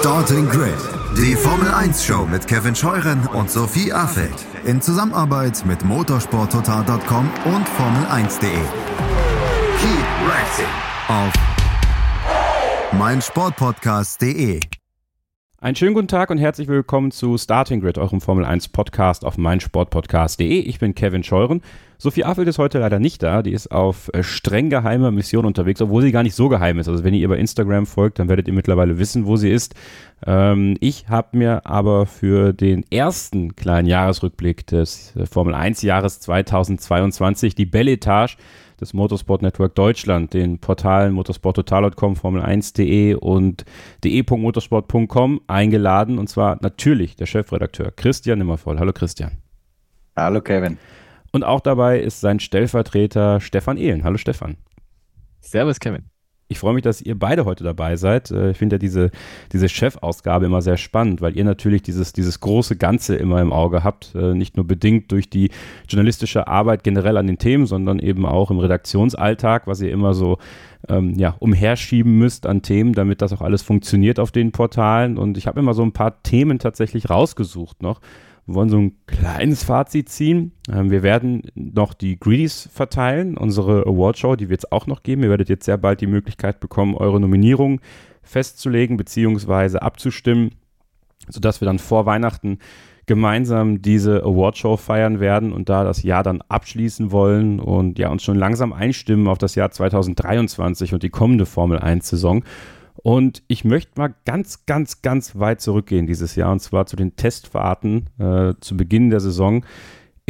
Starting Grid, die Formel 1 Show mit Kevin Scheuren und Sophie Affeld in Zusammenarbeit mit motorsporttotal.com und Formel1.de. Keep racing auf meinsportpodcast.de. Einen schönen guten Tag und herzlich willkommen zu Starting Grid, eurem Formel 1 Podcast auf meinsportpodcast.de. Ich bin Kevin Scheuren. Sophie Affelt ist heute leider nicht da. Die ist auf äh, streng geheimer Mission unterwegs, obwohl sie gar nicht so geheim ist. Also wenn ihr ihr bei Instagram folgt, dann werdet ihr mittlerweile wissen, wo sie ist. Ähm, ich habe mir aber für den ersten kleinen Jahresrückblick des äh, Formel 1 Jahres 2022 die Belle Etage des Motorsport Network Deutschland, den Portalen motorsporttotal.com, formel1.de und de.motorsport.com eingeladen. Und zwar natürlich der Chefredakteur Christian Nimmervoll. Hallo Christian. Hallo Kevin. Und auch dabei ist sein Stellvertreter Stefan Ehlen. Hallo Stefan. Servus Kevin. Ich freue mich, dass ihr beide heute dabei seid. Äh, ich finde ja diese, diese Chefausgabe immer sehr spannend, weil ihr natürlich dieses, dieses große Ganze immer im Auge habt. Äh, nicht nur bedingt durch die journalistische Arbeit generell an den Themen, sondern eben auch im Redaktionsalltag, was ihr immer so ähm, ja, umherschieben müsst an Themen, damit das auch alles funktioniert auf den Portalen. Und ich habe immer so ein paar Themen tatsächlich rausgesucht noch wollen so ein kleines Fazit ziehen. Ähm, wir werden noch die Greedies verteilen, unsere Awardshow, die wird es auch noch geben. Ihr werdet jetzt sehr bald die Möglichkeit bekommen, eure Nominierung festzulegen bzw. abzustimmen, sodass wir dann vor Weihnachten gemeinsam diese Awardshow feiern werden und da das Jahr dann abschließen wollen und ja uns schon langsam einstimmen auf das Jahr 2023 und die kommende Formel 1 Saison. Und ich möchte mal ganz, ganz, ganz weit zurückgehen dieses Jahr und zwar zu den Testfahrten äh, zu Beginn der Saison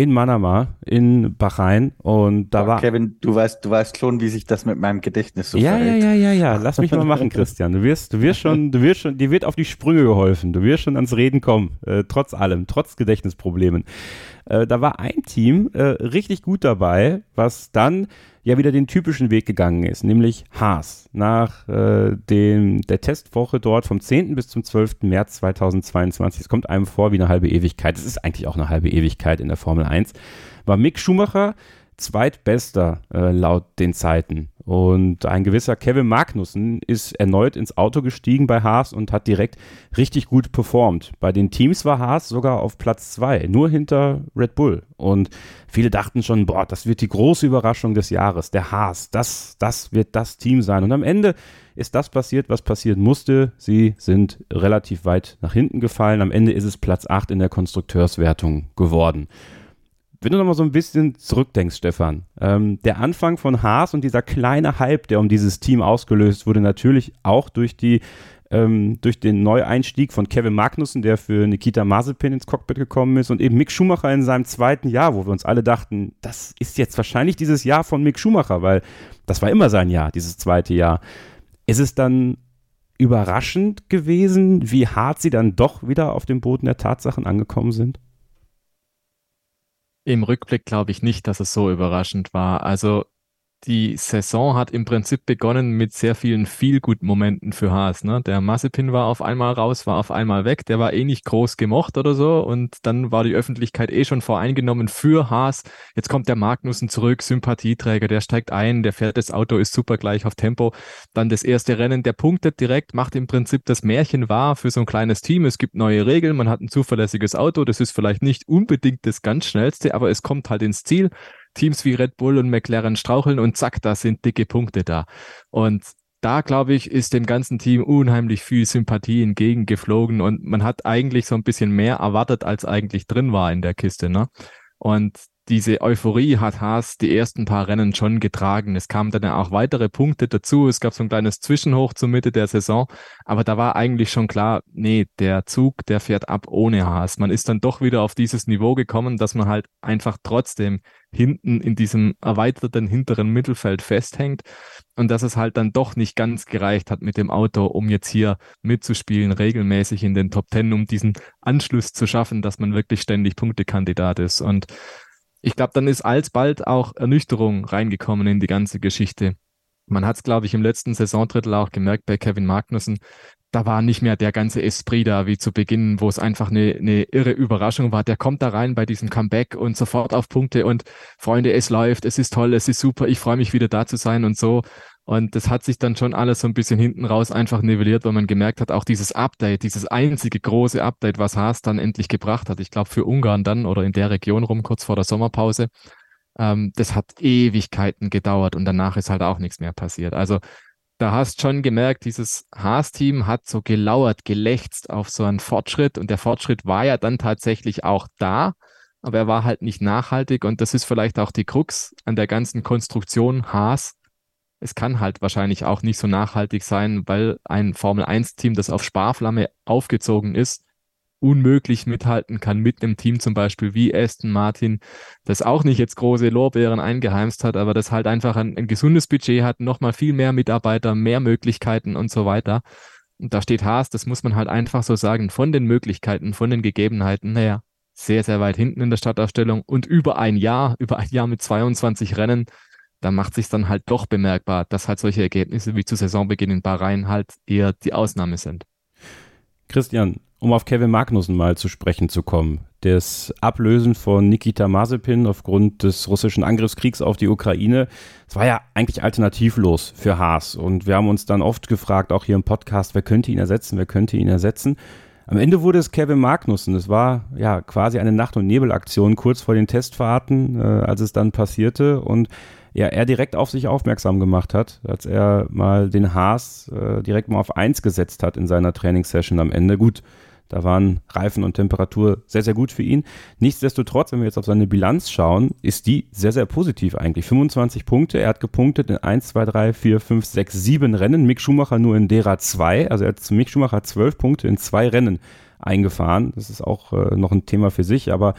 in Manama, in Bahrain und da oh, war Kevin, du weißt, du weißt schon, wie sich das mit meinem Gedächtnis so ja, verhält. Ja, ja, ja, ja, lass mich mal machen, Christian. Du wirst, du wirst schon, du wirst schon, dir wird auf die Sprünge geholfen. Du wirst schon ans Reden kommen, äh, trotz allem, trotz Gedächtnisproblemen. Äh, da war ein Team äh, richtig gut dabei, was dann ja wieder den typischen Weg gegangen ist, nämlich Haas. Nach äh, dem, der Testwoche dort vom 10. bis zum 12. März 2022, es kommt einem vor wie eine halbe Ewigkeit, es ist eigentlich auch eine halbe Ewigkeit in der Formel 1, war Mick Schumacher zweitbester äh, laut den Zeiten. Und ein gewisser Kevin Magnussen ist erneut ins Auto gestiegen bei Haas und hat direkt richtig gut performt. Bei den Teams war Haas sogar auf Platz zwei, nur hinter Red Bull. Und viele dachten schon, boah, das wird die große Überraschung des Jahres, der Haas, das, das wird das Team sein. Und am Ende ist das passiert, was passieren musste. Sie sind relativ weit nach hinten gefallen. Am Ende ist es Platz 8 in der Konstrukteurswertung geworden. Wenn du nochmal so ein bisschen zurückdenkst, Stefan, ähm, der Anfang von Haas und dieser kleine Hype, der um dieses Team ausgelöst wurde, natürlich auch durch die ähm, durch den Neueinstieg von Kevin Magnussen, der für Nikita Mazepin ins Cockpit gekommen ist und eben Mick Schumacher in seinem zweiten Jahr, wo wir uns alle dachten, das ist jetzt wahrscheinlich dieses Jahr von Mick Schumacher, weil das war immer sein Jahr, dieses zweite Jahr. Ist es dann überraschend gewesen, wie hart sie dann doch wieder auf dem Boden der Tatsachen angekommen sind? Im Rückblick glaube ich nicht, dass es so überraschend war. Also die Saison hat im Prinzip begonnen mit sehr vielen Feel-Good-Momenten für Haas. Ne? Der Massepin war auf einmal raus, war auf einmal weg, der war eh nicht groß gemocht oder so und dann war die Öffentlichkeit eh schon voreingenommen für Haas. Jetzt kommt der Magnussen zurück, Sympathieträger, der steigt ein, der fährt das Auto, ist super gleich auf Tempo. Dann das erste Rennen, der punktet direkt, macht im Prinzip das Märchen wahr für so ein kleines Team. Es gibt neue Regeln, man hat ein zuverlässiges Auto, das ist vielleicht nicht unbedingt das ganz schnellste, aber es kommt halt ins Ziel. Teams wie Red Bull und McLaren straucheln und zack, da sind dicke Punkte da. Und da, glaube ich, ist dem ganzen Team unheimlich viel Sympathie entgegengeflogen und man hat eigentlich so ein bisschen mehr erwartet, als eigentlich drin war in der Kiste. Ne? Und diese Euphorie hat Haas die ersten paar Rennen schon getragen. Es kamen dann ja auch weitere Punkte dazu. Es gab so ein kleines Zwischenhoch zur Mitte der Saison. Aber da war eigentlich schon klar, nee, der Zug, der fährt ab ohne Haas. Man ist dann doch wieder auf dieses Niveau gekommen, dass man halt einfach trotzdem hinten in diesem erweiterten hinteren Mittelfeld festhängt und dass es halt dann doch nicht ganz gereicht hat mit dem Auto, um jetzt hier mitzuspielen, regelmäßig in den Top Ten, um diesen Anschluss zu schaffen, dass man wirklich ständig Punktekandidat ist. Und ich glaube, dann ist alsbald auch Ernüchterung reingekommen in die ganze Geschichte. Man hat es, glaube ich, im letzten Saisondrittel auch gemerkt bei Kevin Magnussen. Da war nicht mehr der ganze Esprit da wie zu Beginn, wo es einfach eine, eine irre Überraschung war. Der kommt da rein bei diesem Comeback und sofort auf Punkte und Freunde, es läuft, es ist toll, es ist super, ich freue mich wieder da zu sein und so. Und das hat sich dann schon alles so ein bisschen hinten raus einfach nivelliert, weil man gemerkt hat, auch dieses Update, dieses einzige große Update, was Haas dann endlich gebracht hat, ich glaube für Ungarn dann oder in der Region rum, kurz vor der Sommerpause, ähm, das hat Ewigkeiten gedauert und danach ist halt auch nichts mehr passiert. Also da hast schon gemerkt, dieses Haas-Team hat so gelauert, gelächzt auf so einen Fortschritt und der Fortschritt war ja dann tatsächlich auch da, aber er war halt nicht nachhaltig und das ist vielleicht auch die Krux an der ganzen Konstruktion Haas. Es kann halt wahrscheinlich auch nicht so nachhaltig sein, weil ein Formel-1-Team, das auf Sparflamme aufgezogen ist, unmöglich mithalten kann mit einem Team zum Beispiel wie Aston Martin, das auch nicht jetzt große Lorbeeren eingeheimst hat, aber das halt einfach ein, ein gesundes Budget hat, nochmal viel mehr Mitarbeiter, mehr Möglichkeiten und so weiter. Und da steht Haas, das muss man halt einfach so sagen, von den Möglichkeiten, von den Gegebenheiten, naja, sehr, sehr weit hinten in der Startaufstellung und über ein Jahr, über ein Jahr mit 22 Rennen, da macht sich dann halt doch bemerkbar, dass halt solche Ergebnisse wie zu Saisonbeginn in Bahrain halt eher die Ausnahme sind. Christian, um auf Kevin Magnussen mal zu sprechen zu kommen. Das Ablösen von Nikita Mazepin aufgrund des russischen Angriffskriegs auf die Ukraine, das war ja eigentlich alternativlos für Haas. Und wir haben uns dann oft gefragt, auch hier im Podcast, wer könnte ihn ersetzen, wer könnte ihn ersetzen. Am Ende wurde es Kevin Magnussen. Es war ja quasi eine Nacht- und Nebelaktion kurz vor den Testfahrten, äh, als es dann passierte. Und ja, er direkt auf sich aufmerksam gemacht hat, als er mal den Haas äh, direkt mal auf eins gesetzt hat in seiner Trainingssession am Ende. Gut, da waren Reifen und Temperatur sehr, sehr gut für ihn. Nichtsdestotrotz, wenn wir jetzt auf seine Bilanz schauen, ist die sehr, sehr positiv eigentlich. 25 Punkte. Er hat gepunktet in 1, 2, 3, 4, 5, 6, 7 Rennen. Mick Schumacher nur in derer 2. Also er hat zu Mick Schumacher 12 Punkte in zwei Rennen eingefahren. Das ist auch äh, noch ein Thema für sich. Aber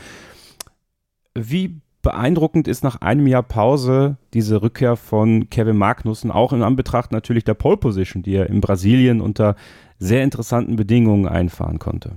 wie beeindruckend ist nach einem Jahr Pause diese Rückkehr von Kevin Magnussen, auch in Anbetracht natürlich der Pole Position, die er in Brasilien unter sehr interessanten Bedingungen einfahren konnte.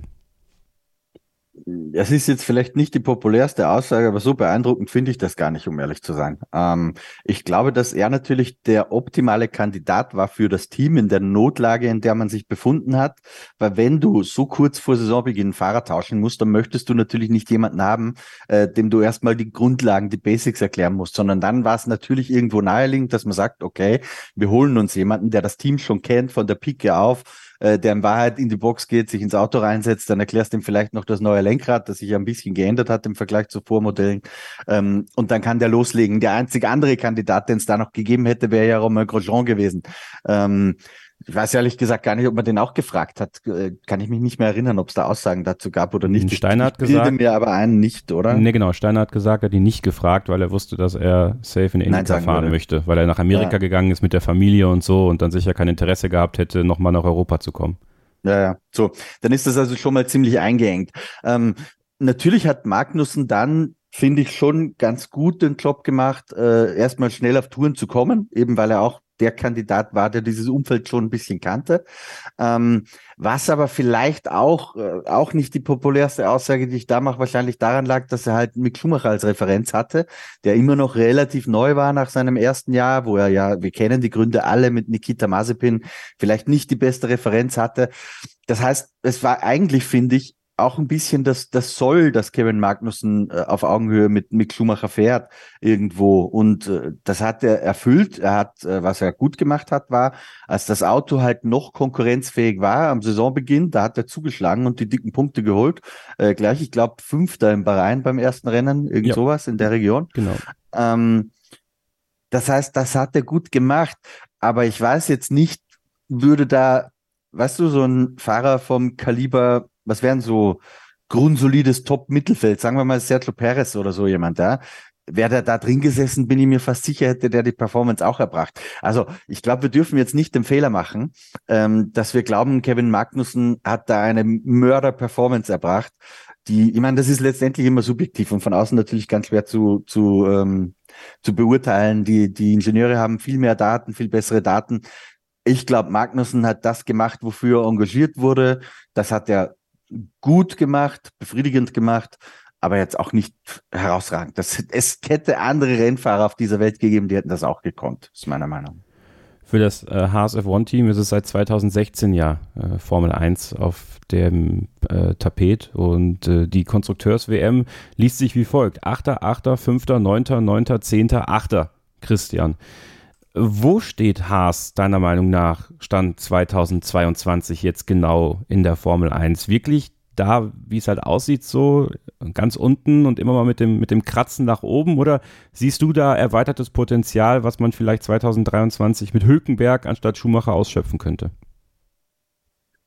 Es ist jetzt vielleicht nicht die populärste Aussage, aber so beeindruckend finde ich das gar nicht, um ehrlich zu sein. Ähm, ich glaube, dass er natürlich der optimale Kandidat war für das Team in der Notlage, in der man sich befunden hat. Weil wenn du so kurz vor Saisonbeginn Fahrer tauschen musst, dann möchtest du natürlich nicht jemanden haben, äh, dem du erstmal die Grundlagen, die Basics erklären musst, sondern dann war es natürlich irgendwo naheliegend, dass man sagt, okay, wir holen uns jemanden, der das Team schon kennt, von der Pike auf, äh, der in Wahrheit in die Box geht, sich ins Auto reinsetzt, dann erklärst du ihm vielleicht noch das neue Lenkrad, das sich ein bisschen geändert hat im Vergleich zu Vormodellen. Ähm, und dann kann der loslegen. Der einzige andere Kandidat, den es da noch gegeben hätte, wäre ja Romain Grosjean gewesen. Ähm, ich weiß ehrlich gesagt gar nicht, ob man den auch gefragt hat. Äh, kann ich mich nicht mehr erinnern, ob es da Aussagen dazu gab oder nicht. Steiner hat gesagt. mir aber einen nicht, oder? Nee, genau. Steiner hat gesagt, er hat ihn nicht gefragt, weil er wusste, dass er safe in India fahren würde. möchte, weil er nach Amerika ja. gegangen ist mit der Familie und so und dann sicher kein Interesse gehabt hätte, nochmal nach Europa zu kommen. Ja, ja. So, dann ist das also schon mal ziemlich eingeengt. Ähm, natürlich hat Magnussen dann finde ich schon ganz gut den Job gemacht, äh, erstmal schnell auf Touren zu kommen, eben weil er auch der Kandidat war, der dieses Umfeld schon ein bisschen kannte. Ähm, was aber vielleicht auch, äh, auch nicht die populärste Aussage, die ich da mache, wahrscheinlich daran lag, dass er halt Mick Schumacher als Referenz hatte, der immer noch relativ neu war nach seinem ersten Jahr, wo er ja, wir kennen die Gründe alle mit Nikita Mazepin, vielleicht nicht die beste Referenz hatte. Das heißt, es war eigentlich, finde ich, auch ein bisschen das, das Soll, dass Kevin Magnussen äh, auf Augenhöhe mit Mick Schumacher fährt irgendwo. Und äh, das hat er erfüllt. Er hat, äh, was er gut gemacht hat, war, als das Auto halt noch konkurrenzfähig war am Saisonbeginn, da hat er zugeschlagen und die dicken Punkte geholt. Äh, gleich, ich glaube, Fünfter im Bahrain beim ersten Rennen, irgend ja. sowas in der Region. Genau. Ähm, das heißt, das hat er gut gemacht. Aber ich weiß jetzt nicht, würde da, weißt du, so ein Fahrer vom Kaliber was wären so grundsolides Top-Mittelfeld, sagen wir mal Sergio Perez oder so jemand, ja, wäre der da drin gesessen, bin ich mir fast sicher, hätte der die Performance auch erbracht. Also ich glaube, wir dürfen jetzt nicht den Fehler machen, ähm, dass wir glauben, Kevin Magnussen hat da eine Mörder-Performance erbracht. Die, ich meine, das ist letztendlich immer subjektiv und von außen natürlich ganz schwer zu, zu, ähm, zu beurteilen. Die, die Ingenieure haben viel mehr Daten, viel bessere Daten. Ich glaube, Magnussen hat das gemacht, wofür er engagiert wurde. Das hat er gut gemacht, befriedigend gemacht, aber jetzt auch nicht herausragend. Das, es hätte andere Rennfahrer auf dieser Welt gegeben, die hätten das auch gekonnt, ist meiner Meinung. Für das äh, Haas F1-Team ist es seit 2016 ja äh, Formel 1 auf dem äh, Tapet und äh, die Konstrukteurs-WM liest sich wie folgt. 8., 8., 5., 9., 9., 10., 8. Christian. Wo steht Haas deiner Meinung nach Stand 2022 jetzt genau in der Formel 1? Wirklich da, wie es halt aussieht, so ganz unten und immer mal mit dem, mit dem Kratzen nach oben? Oder siehst du da erweitertes Potenzial, was man vielleicht 2023 mit Hülkenberg anstatt Schumacher ausschöpfen könnte?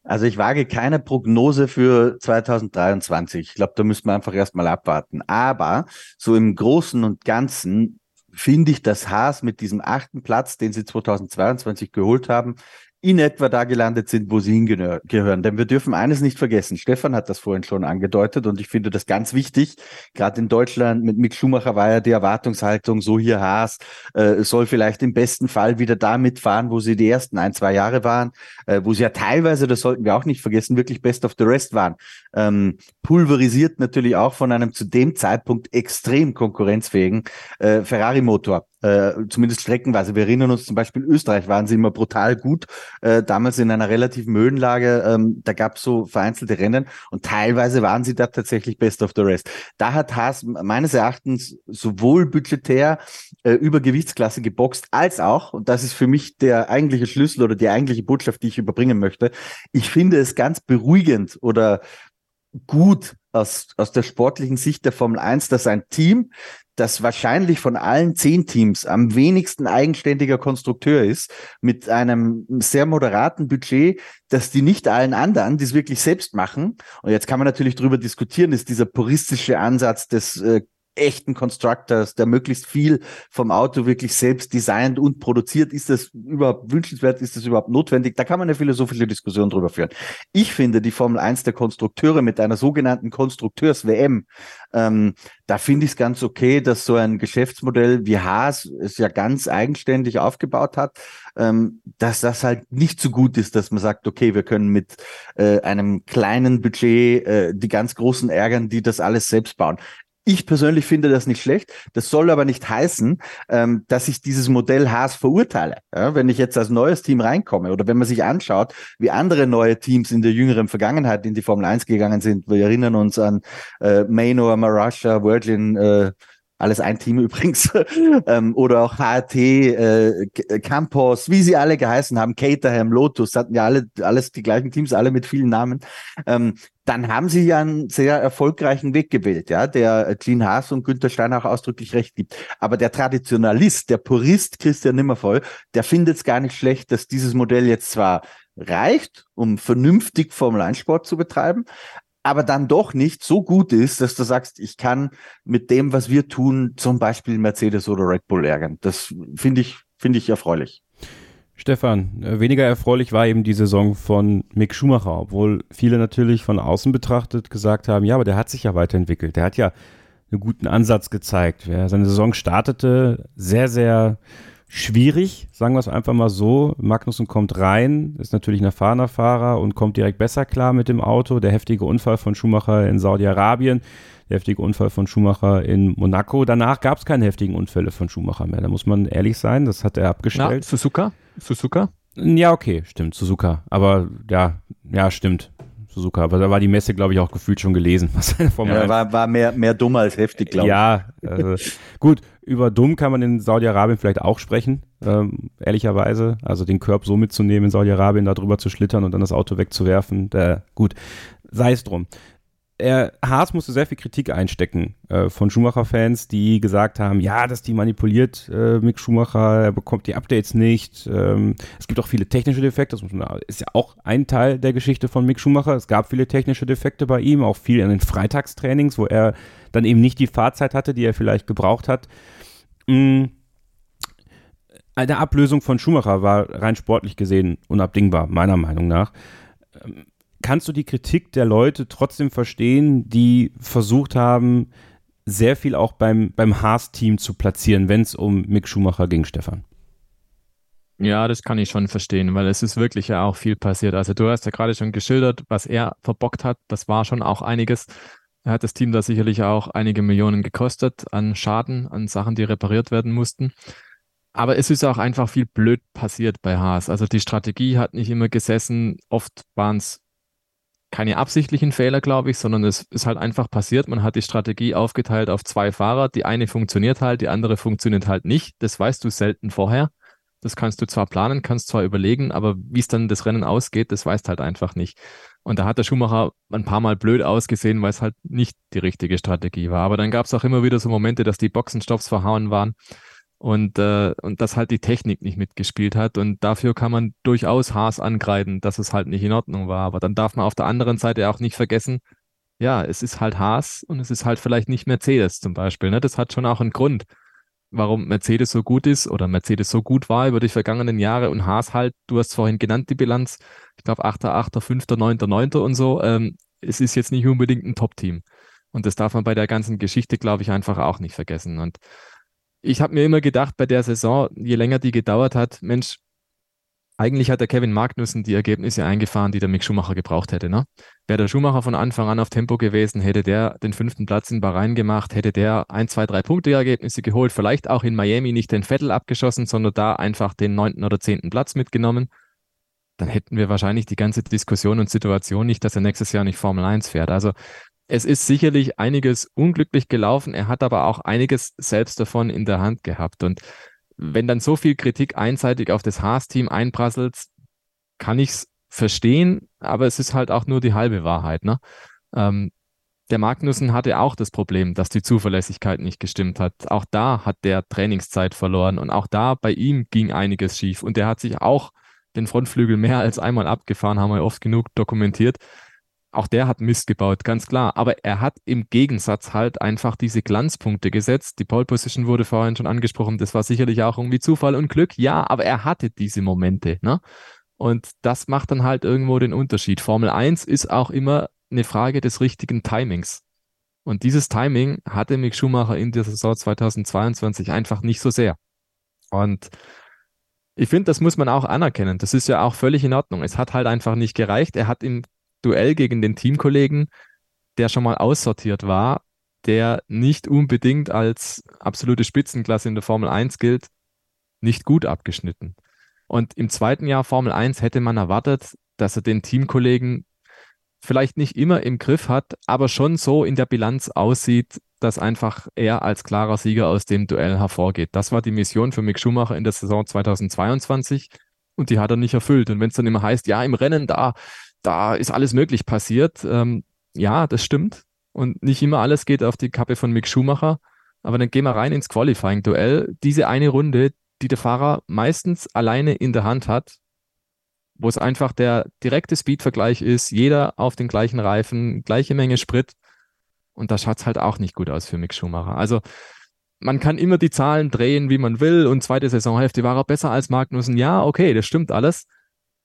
Also ich wage keine Prognose für 2023. Ich glaube, da müssen wir einfach erstmal abwarten. Aber so im Großen und Ganzen finde ich, dass Haas mit diesem achten Platz, den sie 2022 geholt haben, in etwa da gelandet sind, wo sie hingehören. Denn wir dürfen eines nicht vergessen. Stefan hat das vorhin schon angedeutet und ich finde das ganz wichtig. Gerade in Deutschland mit Mick Schumacher war ja die Erwartungshaltung, so hier Haas äh, soll vielleicht im besten Fall wieder da mitfahren, wo sie die ersten ein, zwei Jahre waren, äh, wo sie ja teilweise, das sollten wir auch nicht vergessen, wirklich best of the rest waren. Ähm, pulverisiert natürlich auch von einem zu dem Zeitpunkt extrem konkurrenzfähigen äh, Ferrari-Motor äh, zumindest streckenweise. Wir erinnern uns zum Beispiel, Österreich waren sie immer brutal gut, äh, damals in einer relativen Höhenlage. Ähm, da gab es so vereinzelte Rennen und teilweise waren sie da tatsächlich best of the rest. Da hat Haas meines Erachtens sowohl budgetär äh, über Gewichtsklasse geboxt, als auch, und das ist für mich der eigentliche Schlüssel oder die eigentliche Botschaft, die ich überbringen möchte, ich finde es ganz beruhigend oder gut aus, aus der sportlichen Sicht der Formel 1, dass ein Team, das wahrscheinlich von allen zehn Teams am wenigsten eigenständiger Konstrukteur ist, mit einem sehr moderaten Budget, dass die nicht allen anderen, die es wirklich selbst machen, und jetzt kann man natürlich darüber diskutieren, ist dieser puristische Ansatz des äh, echten Constructors, der möglichst viel vom Auto wirklich selbst designt und produziert. Ist das überhaupt wünschenswert? Ist das überhaupt notwendig? Da kann man eine philosophische Diskussion drüber führen. Ich finde die Formel 1 der Konstrukteure mit einer sogenannten Konstrukteurs-WM, ähm, da finde ich es ganz okay, dass so ein Geschäftsmodell wie Haas es ja ganz eigenständig aufgebaut hat, ähm, dass das halt nicht so gut ist, dass man sagt, okay, wir können mit äh, einem kleinen Budget äh, die ganz großen ärgern, die das alles selbst bauen. Ich persönlich finde das nicht schlecht. Das soll aber nicht heißen, ähm, dass ich dieses Modell Haas verurteile. Ja, wenn ich jetzt als neues Team reinkomme oder wenn man sich anschaut, wie andere neue Teams in der jüngeren Vergangenheit in die Formel 1 gegangen sind. Wir erinnern uns an äh, Manor, Marussia, Virgin, äh, alles ein Team übrigens, ähm, oder auch HRT, äh, Campos, wie sie alle geheißen haben, Caterham, Lotus, hatten ja alle alles die gleichen Teams, alle mit vielen Namen. Ähm, dann haben sie ja einen sehr erfolgreichen Weg gewählt, ja, der Gene Haas und Günther Steiner auch ausdrücklich recht gibt. Aber der Traditionalist, der Purist Christian Nimmervoll, der findet es gar nicht schlecht, dass dieses Modell jetzt zwar reicht, um vernünftig Formel 1 Sport zu betreiben, aber dann doch nicht so gut ist, dass du sagst, ich kann mit dem, was wir tun, zum Beispiel Mercedes oder Red Bull ärgern. Das finde ich, finde ich erfreulich. Stefan, äh, weniger erfreulich war eben die Saison von Mick Schumacher, obwohl viele natürlich von außen betrachtet gesagt haben, ja, aber der hat sich ja weiterentwickelt. Der hat ja einen guten Ansatz gezeigt. Ja, seine Saison startete sehr, sehr schwierig, sagen wir es einfach mal so. Magnussen kommt rein, ist natürlich ein erfahrener Fahrer und kommt direkt besser klar mit dem Auto. Der heftige Unfall von Schumacher in Saudi-Arabien, der heftige Unfall von Schumacher in Monaco. Danach gab es keine heftigen Unfälle von Schumacher mehr. Da muss man ehrlich sein, das hat er abgestellt. Na, Suzuka? Suzuka? Ja, okay, stimmt, Suzuka. Aber ja, ja, stimmt. Suzuka. Aber da war die Messe, glaube ich, auch gefühlt schon gelesen. Was Formel ja, war, war mehr, mehr dumm als heftig, glaube ich. Ja, äh, gut. Über dumm kann man in Saudi-Arabien vielleicht auch sprechen, ähm, ehrlicherweise. Also den Körb so mitzunehmen in Saudi-Arabien, da drüber zu schlittern und dann das Auto wegzuwerfen. Da, gut, sei es drum er, Haas musste sehr viel Kritik einstecken äh, von Schumacher-Fans, die gesagt haben, ja, dass die manipuliert äh, Mick Schumacher, er bekommt die Updates nicht. Ähm, es gibt auch viele technische Defekte, das ist ja auch ein Teil der Geschichte von Mick Schumacher. Es gab viele technische Defekte bei ihm, auch viel in den Freitagstrainings, wo er dann eben nicht die Fahrzeit hatte, die er vielleicht gebraucht hat. Mhm. Eine Ablösung von Schumacher war rein sportlich gesehen unabdingbar, meiner Meinung nach. Ähm, kannst du die Kritik der Leute trotzdem verstehen, die versucht haben, sehr viel auch beim, beim Haas-Team zu platzieren, wenn es um Mick Schumacher ging, Stefan? Ja, das kann ich schon verstehen, weil es ist wirklich ja auch viel passiert. Also du hast ja gerade schon geschildert, was er verbockt hat. Das war schon auch einiges. Er hat das Team da sicherlich auch einige Millionen gekostet an Schaden, an Sachen, die repariert werden mussten. Aber es ist auch einfach viel blöd passiert bei Haas. Also die Strategie hat nicht immer gesessen. Oft waren es keine absichtlichen Fehler, glaube ich, sondern es ist halt einfach passiert. Man hat die Strategie aufgeteilt auf zwei Fahrer. Die eine funktioniert halt, die andere funktioniert halt nicht. Das weißt du selten vorher. Das kannst du zwar planen, kannst zwar überlegen, aber wie es dann das Rennen ausgeht, das weißt halt einfach nicht. Und da hat der Schumacher ein paar Mal blöd ausgesehen, weil es halt nicht die richtige Strategie war. Aber dann gab es auch immer wieder so Momente, dass die Boxenstops verhauen waren und, äh, und dass halt die Technik nicht mitgespielt hat. Und dafür kann man durchaus Haas angreifen, dass es halt nicht in Ordnung war. Aber dann darf man auf der anderen Seite auch nicht vergessen, ja, es ist halt Haas und es ist halt vielleicht nicht Mercedes zum Beispiel. Ne? Das hat schon auch einen Grund, warum Mercedes so gut ist oder Mercedes so gut war über die vergangenen Jahre und Haas halt, du hast vorhin genannt die Bilanz, ich glaube 8., 8., 5., 9., 9. und so. Ähm, es ist jetzt nicht unbedingt ein Top-Team. Und das darf man bei der ganzen Geschichte, glaube ich, einfach auch nicht vergessen. Und ich habe mir immer gedacht, bei der Saison, je länger die gedauert hat, Mensch, eigentlich hat der Kevin Magnussen die Ergebnisse eingefahren, die der Mick Schumacher gebraucht hätte. Ne? Wäre der Schumacher von Anfang an auf Tempo gewesen, hätte der den fünften Platz in Bahrain gemacht, hätte der ein, zwei, drei Punkte Ergebnisse geholt, vielleicht auch in Miami nicht den Vettel abgeschossen, sondern da einfach den neunten oder zehnten Platz mitgenommen, dann hätten wir wahrscheinlich die ganze Diskussion und Situation nicht, dass er nächstes Jahr nicht Formel 1 fährt. Also es ist sicherlich einiges unglücklich gelaufen. Er hat aber auch einiges selbst davon in der Hand gehabt. Und wenn dann so viel Kritik einseitig auf das Haas-Team einprasselt, kann ich es verstehen, aber es ist halt auch nur die halbe Wahrheit. Ne? Ähm, der Magnussen hatte auch das Problem, dass die Zuverlässigkeit nicht gestimmt hat. Auch da hat der Trainingszeit verloren und auch da bei ihm ging einiges schief. Und der hat sich auch den Frontflügel mehr als einmal abgefahren, haben wir oft genug dokumentiert auch der hat Mist gebaut, ganz klar. Aber er hat im Gegensatz halt einfach diese Glanzpunkte gesetzt. Die Pole Position wurde vorhin schon angesprochen. Das war sicherlich auch irgendwie Zufall und Glück. Ja, aber er hatte diese Momente, ne? Und das macht dann halt irgendwo den Unterschied. Formel 1 ist auch immer eine Frage des richtigen Timings. Und dieses Timing hatte Mick Schumacher in der Saison 2022 einfach nicht so sehr. Und ich finde, das muss man auch anerkennen. Das ist ja auch völlig in Ordnung. Es hat halt einfach nicht gereicht. Er hat im Duell gegen den Teamkollegen, der schon mal aussortiert war, der nicht unbedingt als absolute Spitzenklasse in der Formel 1 gilt, nicht gut abgeschnitten. Und im zweiten Jahr Formel 1 hätte man erwartet, dass er den Teamkollegen vielleicht nicht immer im Griff hat, aber schon so in der Bilanz aussieht, dass einfach er als klarer Sieger aus dem Duell hervorgeht. Das war die Mission für Mick Schumacher in der Saison 2022 und die hat er nicht erfüllt. Und wenn es dann immer heißt, ja, im Rennen da, da ist alles möglich passiert. Ähm, ja, das stimmt. Und nicht immer alles geht auf die Kappe von Mick Schumacher. Aber dann gehen wir rein ins Qualifying-Duell. Diese eine Runde, die der Fahrer meistens alleine in der Hand hat, wo es einfach der direkte Speed-Vergleich ist, jeder auf den gleichen Reifen, gleiche Menge Sprit. Und da schaut es halt auch nicht gut aus für Mick Schumacher. Also man kann immer die Zahlen drehen, wie man will. Und zweite Saisonhälfte war er besser als Magnussen. Ja, okay, das stimmt alles.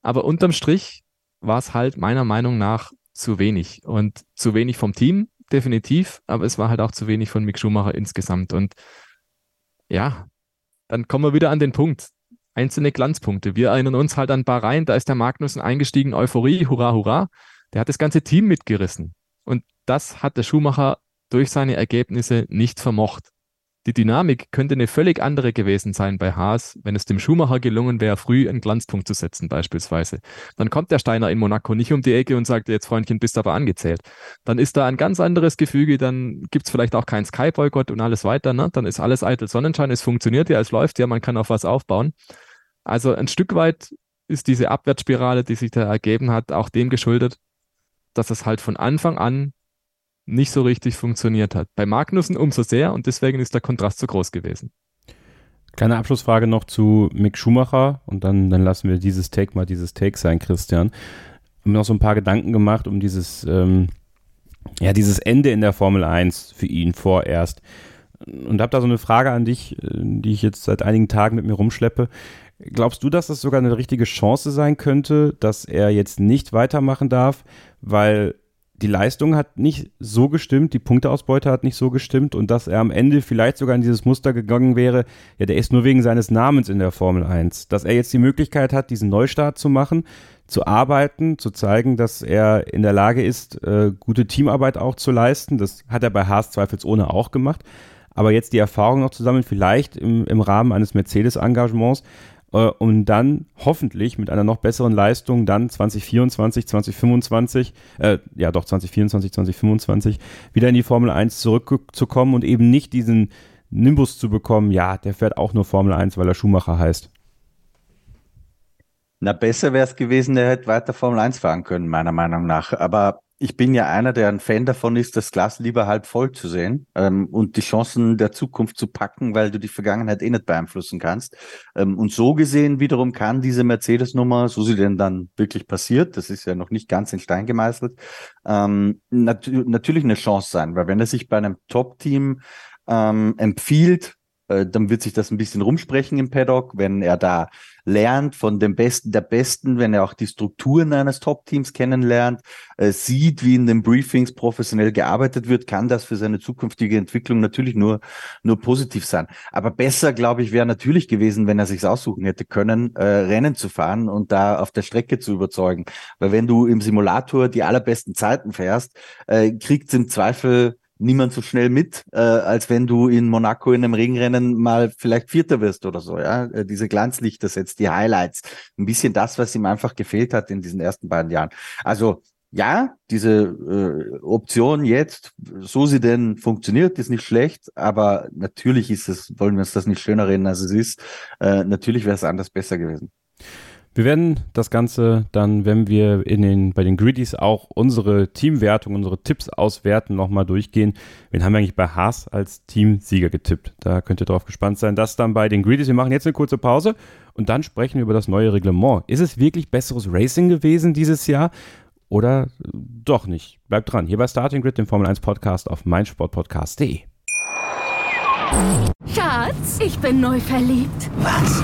Aber unterm Strich war es halt meiner Meinung nach zu wenig. Und zu wenig vom Team, definitiv, aber es war halt auch zu wenig von Mick Schumacher insgesamt. Und ja, dann kommen wir wieder an den Punkt. Einzelne Glanzpunkte. Wir erinnern uns halt an Bahrain, da ist der Magnussen eingestiegen, Euphorie, hurra, hurra. Der hat das ganze Team mitgerissen. Und das hat der Schumacher durch seine Ergebnisse nicht vermocht. Die Dynamik könnte eine völlig andere gewesen sein bei Haas, wenn es dem Schumacher gelungen wäre, früh einen Glanzpunkt zu setzen beispielsweise. Dann kommt der Steiner in Monaco nicht um die Ecke und sagt, jetzt Freundchen, bist aber angezählt. Dann ist da ein ganz anderes Gefüge, dann gibt es vielleicht auch keinen Sky-Boykott und alles weiter. Ne? Dann ist alles eitel Sonnenschein, es funktioniert ja, es läuft ja, man kann auf was aufbauen. Also ein Stück weit ist diese Abwärtsspirale, die sich da ergeben hat, auch dem geschuldet, dass es halt von Anfang an nicht so richtig funktioniert hat. Bei Magnussen umso sehr und deswegen ist der Kontrast so groß gewesen. Kleine Abschlussfrage noch zu Mick Schumacher und dann, dann lassen wir dieses Take mal dieses Take sein, Christian. Ich habe noch so ein paar Gedanken gemacht um dieses, ähm, ja, dieses Ende in der Formel 1 für ihn vorerst. Und habe da so eine Frage an dich, äh, die ich jetzt seit einigen Tagen mit mir rumschleppe. Glaubst du, dass das sogar eine richtige Chance sein könnte, dass er jetzt nicht weitermachen darf, weil die Leistung hat nicht so gestimmt, die Punkteausbeute hat nicht so gestimmt und dass er am Ende vielleicht sogar in dieses Muster gegangen wäre, ja, der ist nur wegen seines Namens in der Formel 1. Dass er jetzt die Möglichkeit hat, diesen Neustart zu machen, zu arbeiten, zu zeigen, dass er in der Lage ist, äh, gute Teamarbeit auch zu leisten. Das hat er bei Haas zweifelsohne auch gemacht. Aber jetzt die Erfahrung noch zu sammeln, vielleicht im, im Rahmen eines Mercedes-Engagements, äh, um dann hoffentlich mit einer noch besseren Leistung dann 2024, 2025, äh, ja doch 2024, 2025 wieder in die Formel 1 zurückzukommen und eben nicht diesen Nimbus zu bekommen, ja, der fährt auch nur Formel 1, weil er Schumacher heißt. Na, besser wäre es gewesen, der hätte weiter Formel 1 fahren können, meiner Meinung nach. Aber ich bin ja einer, der ein Fan davon ist, das Glas lieber halb voll zu sehen ähm, und die Chancen der Zukunft zu packen, weil du die Vergangenheit eh nicht beeinflussen kannst. Ähm, und so gesehen wiederum kann diese Mercedes-Nummer, so sie denn dann wirklich passiert, das ist ja noch nicht ganz in Stein gemeißelt, ähm, nat natürlich eine Chance sein, weil wenn er sich bei einem Top-Team ähm, empfiehlt, äh, dann wird sich das ein bisschen rumsprechen im Paddock, wenn er da lernt von dem Besten der Besten, wenn er auch die Strukturen eines Top-Teams kennenlernt, äh, sieht, wie in den Briefings professionell gearbeitet wird, kann das für seine zukünftige Entwicklung natürlich nur, nur positiv sein. Aber besser, glaube ich, wäre natürlich gewesen, wenn er sich aussuchen hätte können, äh, Rennen zu fahren und da auf der Strecke zu überzeugen. Weil wenn du im Simulator die allerbesten Zeiten fährst, äh, kriegt im Zweifel niemand so schnell mit, äh, als wenn du in Monaco in einem Regenrennen mal vielleicht Vierter wirst oder so. Ja, äh, diese Glanzlichter setzt die Highlights, ein bisschen das, was ihm einfach gefehlt hat in diesen ersten beiden Jahren. Also ja, diese äh, Option jetzt, so sie denn funktioniert, ist nicht schlecht, aber natürlich ist es, wollen wir uns das nicht schöner reden, als es ist. Äh, natürlich wäre es anders besser gewesen. Wir werden das Ganze dann, wenn wir in den, bei den Griddies auch unsere Teamwertung, unsere Tipps auswerten, nochmal durchgehen. Wen haben wir eigentlich bei Haas als Teamsieger getippt? Da könnt ihr drauf gespannt sein. Das dann bei den Griddies. Wir machen jetzt eine kurze Pause und dann sprechen wir über das neue Reglement. Ist es wirklich besseres Racing gewesen dieses Jahr? Oder doch nicht? Bleibt dran. Hier bei Starting Grid, dem Formel 1 Podcast auf meinsportpodcast.de. Schatz, ich bin neu verliebt. Was?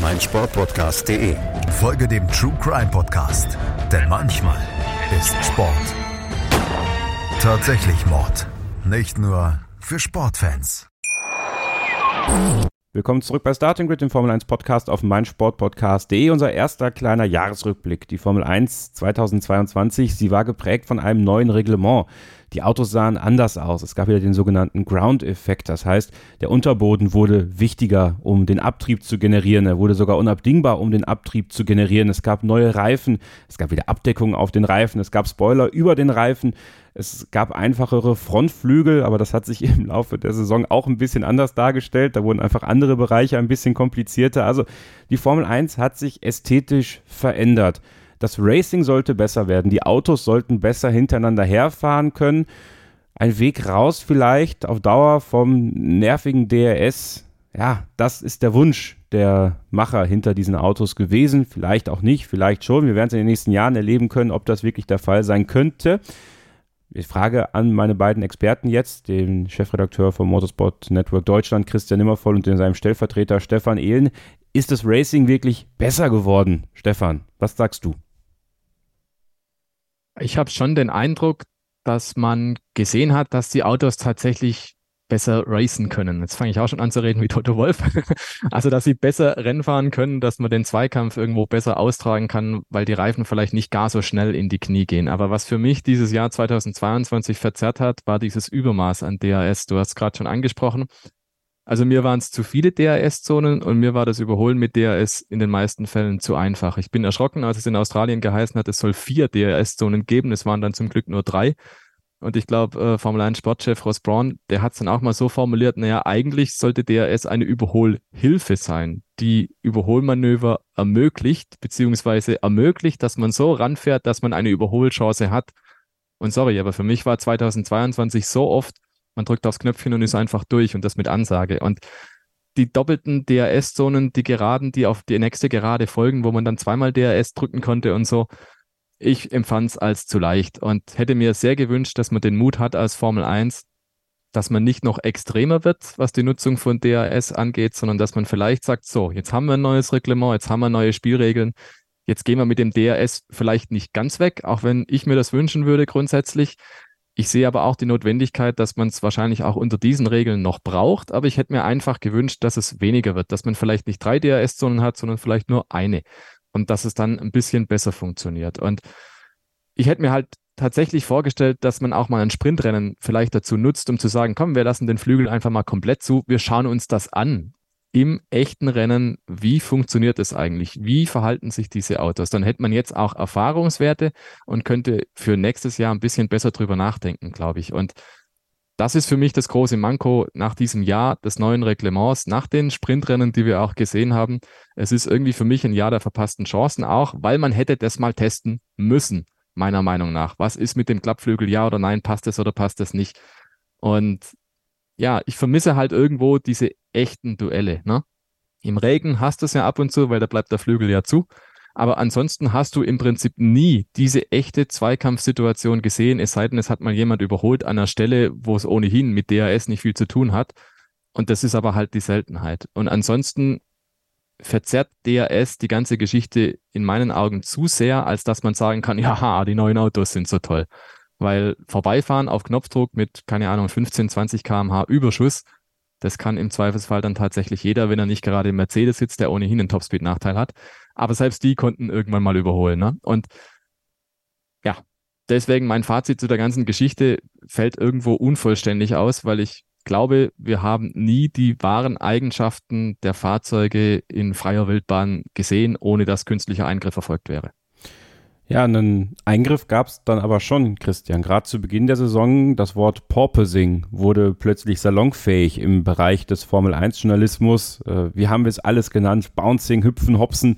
meinsportpodcast.de. Folge dem True Crime Podcast, denn manchmal ist Sport tatsächlich Mord. Nicht nur für Sportfans. Willkommen zurück bei Starting Grid, dem Formel 1 Podcast auf meinsportpodcast.de. Unser erster kleiner Jahresrückblick. Die Formel 1 2022, sie war geprägt von einem neuen Reglement. Die Autos sahen anders aus. Es gab wieder den sogenannten Ground-Effekt. Das heißt, der Unterboden wurde wichtiger, um den Abtrieb zu generieren. Er wurde sogar unabdingbar, um den Abtrieb zu generieren. Es gab neue Reifen. Es gab wieder Abdeckungen auf den Reifen. Es gab Spoiler über den Reifen. Es gab einfachere Frontflügel, aber das hat sich im Laufe der Saison auch ein bisschen anders dargestellt. Da wurden einfach andere Bereiche ein bisschen komplizierter. Also die Formel 1 hat sich ästhetisch verändert. Das Racing sollte besser werden. Die Autos sollten besser hintereinander herfahren können. Ein Weg raus vielleicht auf Dauer vom nervigen DRS. Ja, das ist der Wunsch der Macher hinter diesen Autos gewesen. Vielleicht auch nicht, vielleicht schon. Wir werden es in den nächsten Jahren erleben können, ob das wirklich der Fall sein könnte. Ich frage an meine beiden Experten jetzt, den Chefredakteur vom Motorsport Network Deutschland, Christian Nimmervoll, und seinem Stellvertreter Stefan Ehlen. Ist das Racing wirklich besser geworden? Stefan, was sagst du? Ich habe schon den Eindruck, dass man gesehen hat, dass die Autos tatsächlich besser racen können. Jetzt fange ich auch schon an zu reden wie Toto Wolf. also, dass sie besser Rennen fahren können, dass man den Zweikampf irgendwo besser austragen kann, weil die Reifen vielleicht nicht gar so schnell in die Knie gehen. Aber was für mich dieses Jahr 2022 verzerrt hat, war dieses Übermaß an DRS. Du hast gerade schon angesprochen. Also mir waren es zu viele DRS-Zonen und mir war das Überholen mit DRS in den meisten Fällen zu einfach. Ich bin erschrocken, als es in Australien geheißen hat, es soll vier DRS-Zonen geben. Es waren dann zum Glück nur drei. Und ich glaube, äh, Formel 1 Sportchef Ross Braun, der hat es dann auch mal so formuliert, naja, eigentlich sollte DRS eine Überholhilfe sein, die Überholmanöver ermöglicht, beziehungsweise ermöglicht, dass man so ranfährt, dass man eine Überholchance hat. Und sorry, aber für mich war 2022 so oft man drückt aufs Knöpfchen und ist einfach durch und das mit Ansage. Und die doppelten DRS-Zonen, die Geraden, die auf die nächste Gerade folgen, wo man dann zweimal DRS drücken konnte und so, ich empfand es als zu leicht und hätte mir sehr gewünscht, dass man den Mut hat als Formel 1, dass man nicht noch extremer wird, was die Nutzung von DRS angeht, sondern dass man vielleicht sagt, so, jetzt haben wir ein neues Reglement, jetzt haben wir neue Spielregeln, jetzt gehen wir mit dem DRS vielleicht nicht ganz weg, auch wenn ich mir das wünschen würde grundsätzlich, ich sehe aber auch die Notwendigkeit, dass man es wahrscheinlich auch unter diesen Regeln noch braucht, aber ich hätte mir einfach gewünscht, dass es weniger wird, dass man vielleicht nicht drei DRS-Zonen hat, sondern vielleicht nur eine. und dass es dann ein bisschen besser funktioniert. Und ich hätte mir halt tatsächlich vorgestellt, dass man auch mal ein Sprintrennen vielleicht dazu nutzt, um zu sagen, komm, wir lassen den Flügel einfach mal komplett zu, wir schauen uns das an im echten Rennen, wie funktioniert es eigentlich? Wie verhalten sich diese Autos? Dann hätte man jetzt auch Erfahrungswerte und könnte für nächstes Jahr ein bisschen besser drüber nachdenken, glaube ich. Und das ist für mich das große Manko nach diesem Jahr des neuen Reglements, nach den Sprintrennen, die wir auch gesehen haben. Es ist irgendwie für mich ein Jahr der verpassten Chancen, auch weil man hätte das mal testen müssen, meiner Meinung nach. Was ist mit dem Klappflügel? Ja oder nein? Passt es oder passt es nicht? Und ja, ich vermisse halt irgendwo diese echten Duelle. Ne? Im Regen hast du es ja ab und zu, weil da bleibt der Flügel ja zu. Aber ansonsten hast du im Prinzip nie diese echte Zweikampfsituation gesehen, es sei denn, es hat mal jemand überholt an einer Stelle, wo es ohnehin mit DRS nicht viel zu tun hat. Und das ist aber halt die Seltenheit. Und ansonsten verzerrt DRS die ganze Geschichte in meinen Augen zu sehr, als dass man sagen kann, ja, die neuen Autos sind so toll. Weil vorbeifahren auf Knopfdruck mit, keine Ahnung, 15, 20 kmh Überschuss, das kann im Zweifelsfall dann tatsächlich jeder, wenn er nicht gerade im Mercedes sitzt, der ohnehin einen Topspeed-Nachteil hat. Aber selbst die konnten irgendwann mal überholen. Ne? Und ja, deswegen mein Fazit zu der ganzen Geschichte fällt irgendwo unvollständig aus, weil ich glaube, wir haben nie die wahren Eigenschaften der Fahrzeuge in freier Wildbahn gesehen, ohne dass künstlicher Eingriff erfolgt wäre. Ja, einen Eingriff gab es dann aber schon, Christian. Gerade zu Beginn der Saison, das Wort Porpoising wurde plötzlich salonfähig im Bereich des Formel-1-Journalismus. Äh, wie haben wir es alles genannt? Bouncing, Hüpfen, Hopsen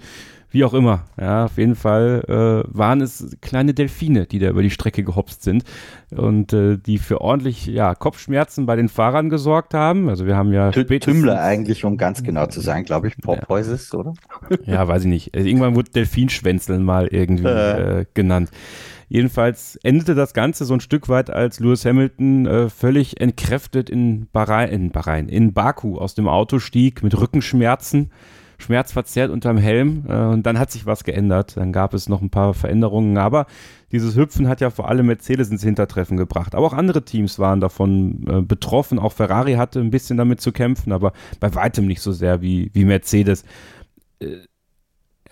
wie auch immer. Ja, auf jeden Fall äh, waren es kleine Delfine, die da über die Strecke gehopst sind und äh, die für ordentlich ja, Kopfschmerzen bei den Fahrern gesorgt haben. Also wir haben ja Tümmler eigentlich, um ganz genau zu sein, glaube ich, Porpoises, ja. oder? Ja, weiß ich nicht. Also irgendwann wurde Delfinschwänzeln mal irgendwie äh. genannt. Jedenfalls endete das Ganze so ein Stück weit, als Lewis Hamilton äh, völlig entkräftet in Bahrain, in Bahrain, in Baku aus dem Auto stieg mit Rückenschmerzen schmerzverzerrt unterm Helm äh, und dann hat sich was geändert. Dann gab es noch ein paar Veränderungen, aber dieses Hüpfen hat ja vor allem Mercedes ins Hintertreffen gebracht. Aber auch andere Teams waren davon äh, betroffen. Auch Ferrari hatte ein bisschen damit zu kämpfen, aber bei weitem nicht so sehr wie, wie Mercedes. Äh,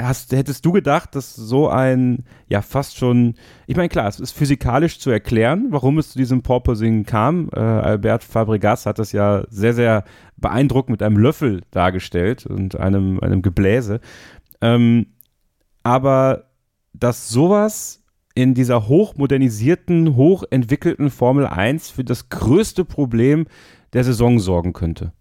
Hast, hättest du gedacht, dass so ein, ja, fast schon, ich meine, klar, es ist physikalisch zu erklären, warum es zu diesem Porpoising kam. Äh, Albert Fabregas hat das ja sehr, sehr beeindruckend mit einem Löffel dargestellt und einem, einem Gebläse. Ähm, aber dass sowas in dieser hochmodernisierten, hochentwickelten Formel 1 für das größte Problem der Saison sorgen könnte.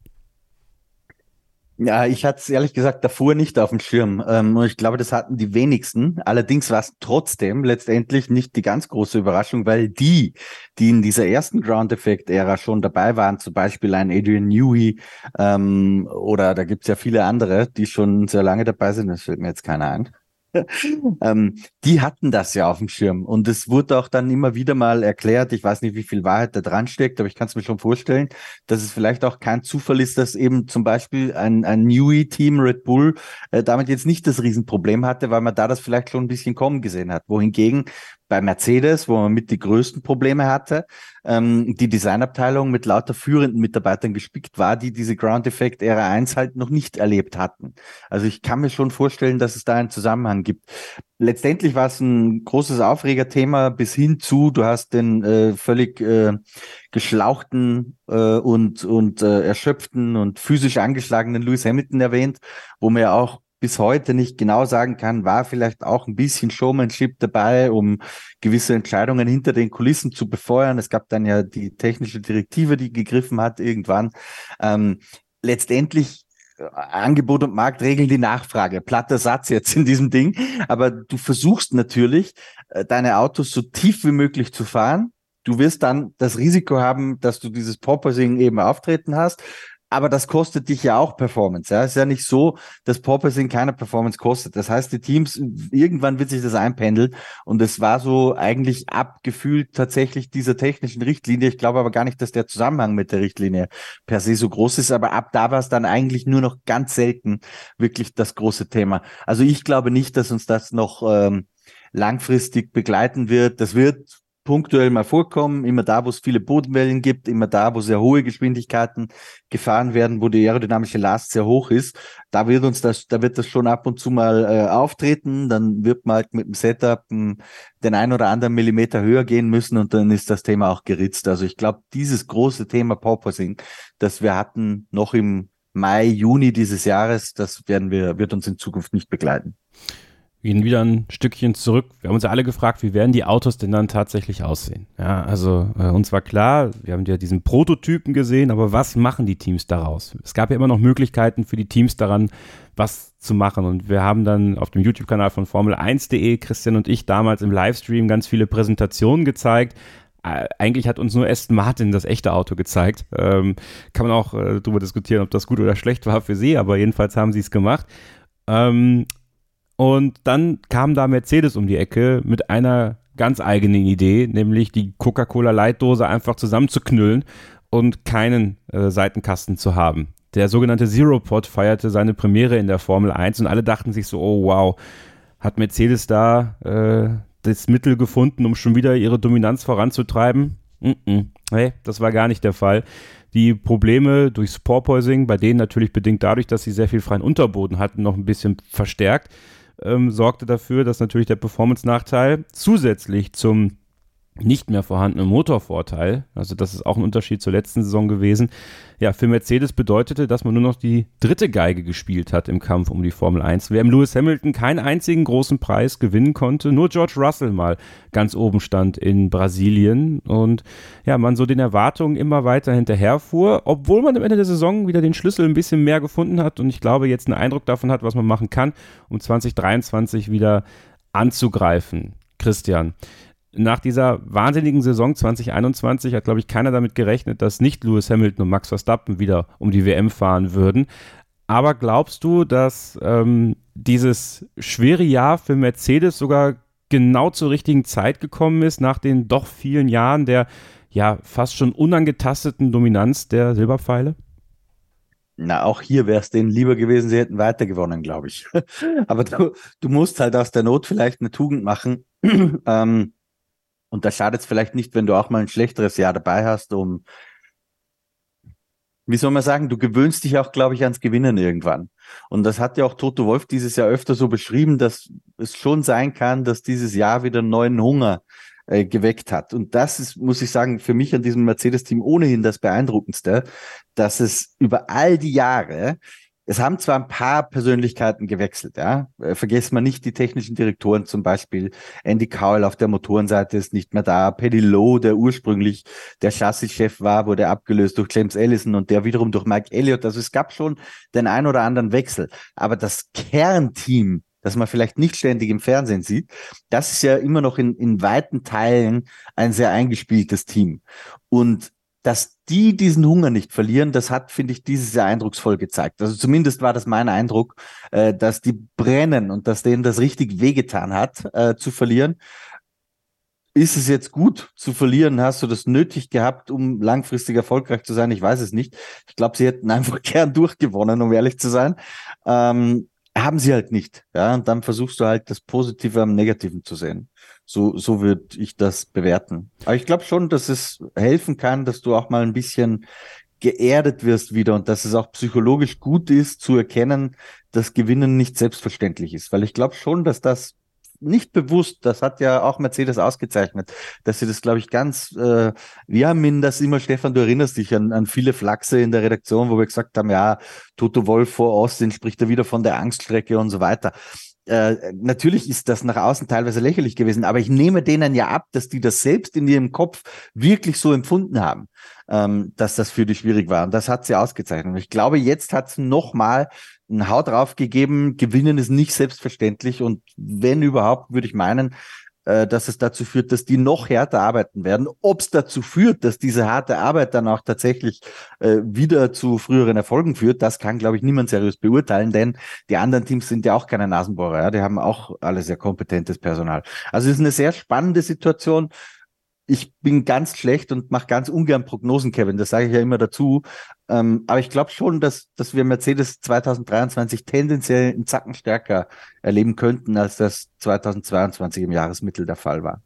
Ja, ich hatte es ehrlich gesagt davor nicht auf dem Schirm. Ähm, und ich glaube, das hatten die wenigsten. Allerdings war es trotzdem letztendlich nicht die ganz große Überraschung, weil die, die in dieser ersten Ground Effect-Ära schon dabei waren, zum Beispiel ein Adrian Newey ähm, oder da gibt's ja viele andere, die schon sehr lange dabei sind, das fällt mir jetzt keiner ein. ähm, die hatten das ja auf dem Schirm und es wurde auch dann immer wieder mal erklärt. Ich weiß nicht, wie viel Wahrheit da dran steckt, aber ich kann es mir schon vorstellen, dass es vielleicht auch kein Zufall ist, dass eben zum Beispiel ein, ein Newey-Team Red Bull äh, damit jetzt nicht das Riesenproblem hatte, weil man da das vielleicht schon ein bisschen kommen gesehen hat. Wohingegen bei Mercedes, wo man mit die größten Probleme hatte, ähm, die Designabteilung mit lauter führenden Mitarbeitern gespickt war, die diese Ground Effect Ära 1 halt noch nicht erlebt hatten. Also ich kann mir schon vorstellen, dass es da einen Zusammenhang gibt. Letztendlich war es ein großes Aufregerthema bis hin zu, du hast den äh, völlig äh, geschlauchten äh, und, und äh, erschöpften und physisch angeschlagenen Lewis Hamilton erwähnt, wo man ja auch bis heute nicht genau sagen kann, war vielleicht auch ein bisschen Showmanship dabei, um gewisse Entscheidungen hinter den Kulissen zu befeuern. Es gab dann ja die technische Direktive, die gegriffen hat irgendwann. Ähm, letztendlich äh, Angebot und Markt regeln die Nachfrage. Platter Satz jetzt in diesem Ding. Aber du versuchst natürlich, äh, deine Autos so tief wie möglich zu fahren. Du wirst dann das Risiko haben, dass du dieses Porpoising eben auftreten hast aber das kostet dich ja auch Performance. Ja, es ist ja nicht so, dass Porpoising keine Performance kostet. Das heißt, die Teams, irgendwann wird sich das einpendeln. Und es war so eigentlich abgefühlt tatsächlich dieser technischen Richtlinie. Ich glaube aber gar nicht, dass der Zusammenhang mit der Richtlinie per se so groß ist. Aber ab da war es dann eigentlich nur noch ganz selten wirklich das große Thema. Also ich glaube nicht, dass uns das noch ähm, langfristig begleiten wird. Das wird punktuell mal vorkommen, immer da, wo es viele Bodenwellen gibt, immer da, wo sehr hohe Geschwindigkeiten gefahren werden, wo die aerodynamische Last sehr hoch ist. Da wird uns das, da wird das schon ab und zu mal äh, auftreten. Dann wird man halt mit dem Setup m, hm, den ein oder anderen Millimeter höher gehen müssen und dann ist das Thema auch geritzt. Also ich glaube, dieses große Thema Porpoising, das wir hatten noch im Mai, Juni dieses Jahres, das werden wir, wird uns in Zukunft nicht begleiten gehen wieder ein Stückchen zurück. Wir haben uns ja alle gefragt, wie werden die Autos denn dann tatsächlich aussehen? Ja, also äh, uns war klar, wir haben ja diesen Prototypen gesehen, aber was machen die Teams daraus? Es gab ja immer noch Möglichkeiten für die Teams daran, was zu machen. Und wir haben dann auf dem YouTube-Kanal von Formel1.de, Christian und ich, damals im Livestream ganz viele Präsentationen gezeigt. Äh, eigentlich hat uns nur Aston Martin das echte Auto gezeigt. Ähm, kann man auch äh, darüber diskutieren, ob das gut oder schlecht war für sie, aber jedenfalls haben sie es gemacht. Ähm, und dann kam da Mercedes um die Ecke mit einer ganz eigenen Idee, nämlich die Coca-Cola-Leitdose einfach zusammenzuknüllen und keinen äh, Seitenkasten zu haben. Der sogenannte Zero Pod feierte seine Premiere in der Formel 1 und alle dachten sich so, oh wow, hat Mercedes da äh, das Mittel gefunden, um schon wieder ihre Dominanz voranzutreiben? Mm -mm. Hey, das war gar nicht der Fall. Die Probleme durchs Porpoising, bei denen natürlich bedingt dadurch, dass sie sehr viel freien Unterboden hatten, noch ein bisschen verstärkt ähm, sorgte dafür, dass natürlich der Performance-Nachteil zusätzlich zum nicht mehr vorhandenen Motorvorteil, also das ist auch ein Unterschied zur letzten Saison gewesen, ja, für Mercedes bedeutete, dass man nur noch die dritte Geige gespielt hat im Kampf um die Formel 1. Während Lewis Hamilton keinen einzigen großen Preis gewinnen konnte, nur George Russell mal ganz oben stand in Brasilien und ja, man so den Erwartungen immer weiter hinterherfuhr, obwohl man am Ende der Saison wieder den Schlüssel ein bisschen mehr gefunden hat und ich glaube jetzt einen Eindruck davon hat, was man machen kann, um 2023 wieder anzugreifen. Christian, nach dieser wahnsinnigen Saison 2021 hat, glaube ich, keiner damit gerechnet, dass nicht Lewis Hamilton und Max Verstappen wieder um die WM fahren würden. Aber glaubst du, dass ähm, dieses schwere Jahr für Mercedes sogar genau zur richtigen Zeit gekommen ist, nach den doch vielen Jahren der ja fast schon unangetasteten Dominanz der Silberpfeile? Na, auch hier wäre es denen lieber gewesen, sie hätten weiter gewonnen, glaube ich. Aber du, du musst halt aus der Not vielleicht eine Tugend machen. ähm, und da schadet es vielleicht nicht, wenn du auch mal ein schlechteres Jahr dabei hast, um, wie soll man sagen, du gewöhnst dich auch, glaube ich, ans Gewinnen irgendwann. Und das hat ja auch Toto Wolf dieses Jahr öfter so beschrieben, dass es schon sein kann, dass dieses Jahr wieder neuen Hunger äh, geweckt hat. Und das ist, muss ich sagen, für mich an diesem Mercedes-Team ohnehin das Beeindruckendste, dass es über all die Jahre es haben zwar ein paar Persönlichkeiten gewechselt, ja. Äh, vergessen wir nicht die technischen Direktoren zum Beispiel. Andy Cowell auf der Motorenseite ist nicht mehr da. Paddy Lowe, der ursprünglich der Chassis-Chef war, wurde abgelöst durch James Ellison und der wiederum durch Mike Elliott. Also es gab schon den ein oder anderen Wechsel. Aber das Kernteam, das man vielleicht nicht ständig im Fernsehen sieht, das ist ja immer noch in, in weiten Teilen ein sehr eingespieltes Team. Und dass die diesen Hunger nicht verlieren, das hat, finde ich, dieses Jahr eindrucksvoll gezeigt. Also zumindest war das mein Eindruck, äh, dass die brennen und dass denen das richtig wehgetan hat, äh, zu verlieren. Ist es jetzt gut zu verlieren? Hast du das nötig gehabt, um langfristig erfolgreich zu sein? Ich weiß es nicht. Ich glaube, sie hätten einfach gern durchgewonnen, um ehrlich zu sein. Ähm, haben sie halt nicht. Ja, und dann versuchst du halt das Positive am Negativen zu sehen. So, so würde ich das bewerten. Aber ich glaube schon, dass es helfen kann, dass du auch mal ein bisschen geerdet wirst wieder und dass es auch psychologisch gut ist zu erkennen, dass Gewinnen nicht selbstverständlich ist. Weil ich glaube schon, dass das nicht bewusst, das hat ja auch Mercedes ausgezeichnet, dass sie das, glaube ich, ganz, äh, wir haben in das immer, Stefan, du erinnerst dich an, an viele Flachse in der Redaktion, wo wir gesagt haben, ja, Toto Wolf vor Austin spricht er wieder von der Angststrecke und so weiter äh, natürlich ist das nach außen teilweise lächerlich gewesen, aber ich nehme denen ja ab, dass die das selbst in ihrem Kopf wirklich so empfunden haben, ähm, dass das für die schwierig war. Und das hat sie ausgezeichnet. Und ich glaube, jetzt hat es nochmal ein Haut drauf gegeben. Gewinnen ist nicht selbstverständlich. Und wenn überhaupt, würde ich meinen, äh, dass es dazu führt, dass die noch härter arbeiten werden. Ob es dazu führt, dass diese harte Arbeit dann auch tatsächlich äh, wieder zu früheren Erfolgen führt, das kann, glaube ich, niemand seriös beurteilen, denn die anderen Teams sind ja auch keine Nasenbohrer, ja? die haben auch alle sehr kompetentes Personal. Also es ist eine sehr spannende Situation ich bin ganz schlecht und mache ganz ungern Prognosen, Kevin. Das sage ich ja immer dazu. Ähm, aber ich glaube schon, dass, dass wir Mercedes 2023 tendenziell einen Zacken stärker erleben könnten, als das 2022 im Jahresmittel der Fall war.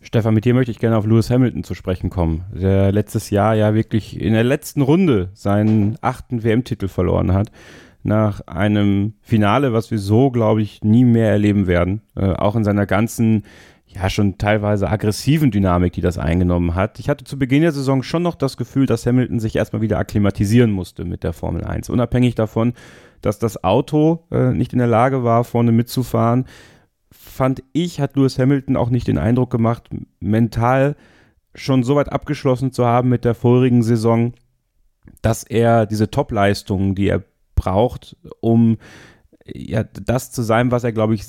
Stefan, mit dir möchte ich gerne auf Lewis Hamilton zu sprechen kommen, der letztes Jahr ja wirklich in der letzten Runde seinen achten WM-Titel verloren hat. Nach einem Finale, was wir so, glaube ich, nie mehr erleben werden. Äh, auch in seiner ganzen, ja, schon teilweise aggressiven Dynamik, die das eingenommen hat. Ich hatte zu Beginn der Saison schon noch das Gefühl, dass Hamilton sich erstmal wieder akklimatisieren musste mit der Formel 1. Unabhängig davon, dass das Auto äh, nicht in der Lage war, vorne mitzufahren, fand ich, hat Lewis Hamilton auch nicht den Eindruck gemacht, mental schon so weit abgeschlossen zu haben mit der vorigen Saison, dass er diese Top-Leistungen, die er braucht, um ja, das zu sein, was er, glaube ich,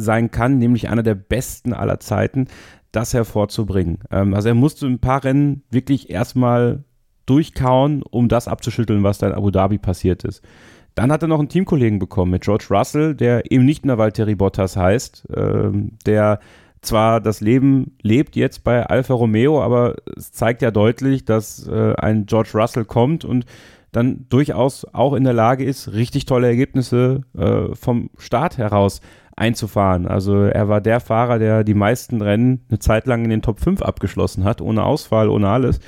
sein kann, nämlich einer der besten aller Zeiten, das hervorzubringen. Ähm, also er musste ein paar Rennen wirklich erstmal durchkauen, um das abzuschütteln, was da in Abu Dhabi passiert ist. Dann hat er noch einen Teamkollegen bekommen mit George Russell, der eben nicht mehr Valtteri Bottas heißt, ähm, der zwar das Leben lebt jetzt bei Alfa Romeo, aber es zeigt ja deutlich, dass äh, ein George Russell kommt und dann durchaus auch in der Lage ist, richtig tolle Ergebnisse äh, vom Start heraus einzufahren. Also er war der Fahrer, der die meisten Rennen eine Zeit lang in den Top 5 abgeschlossen hat, ohne Ausfall, ohne alles.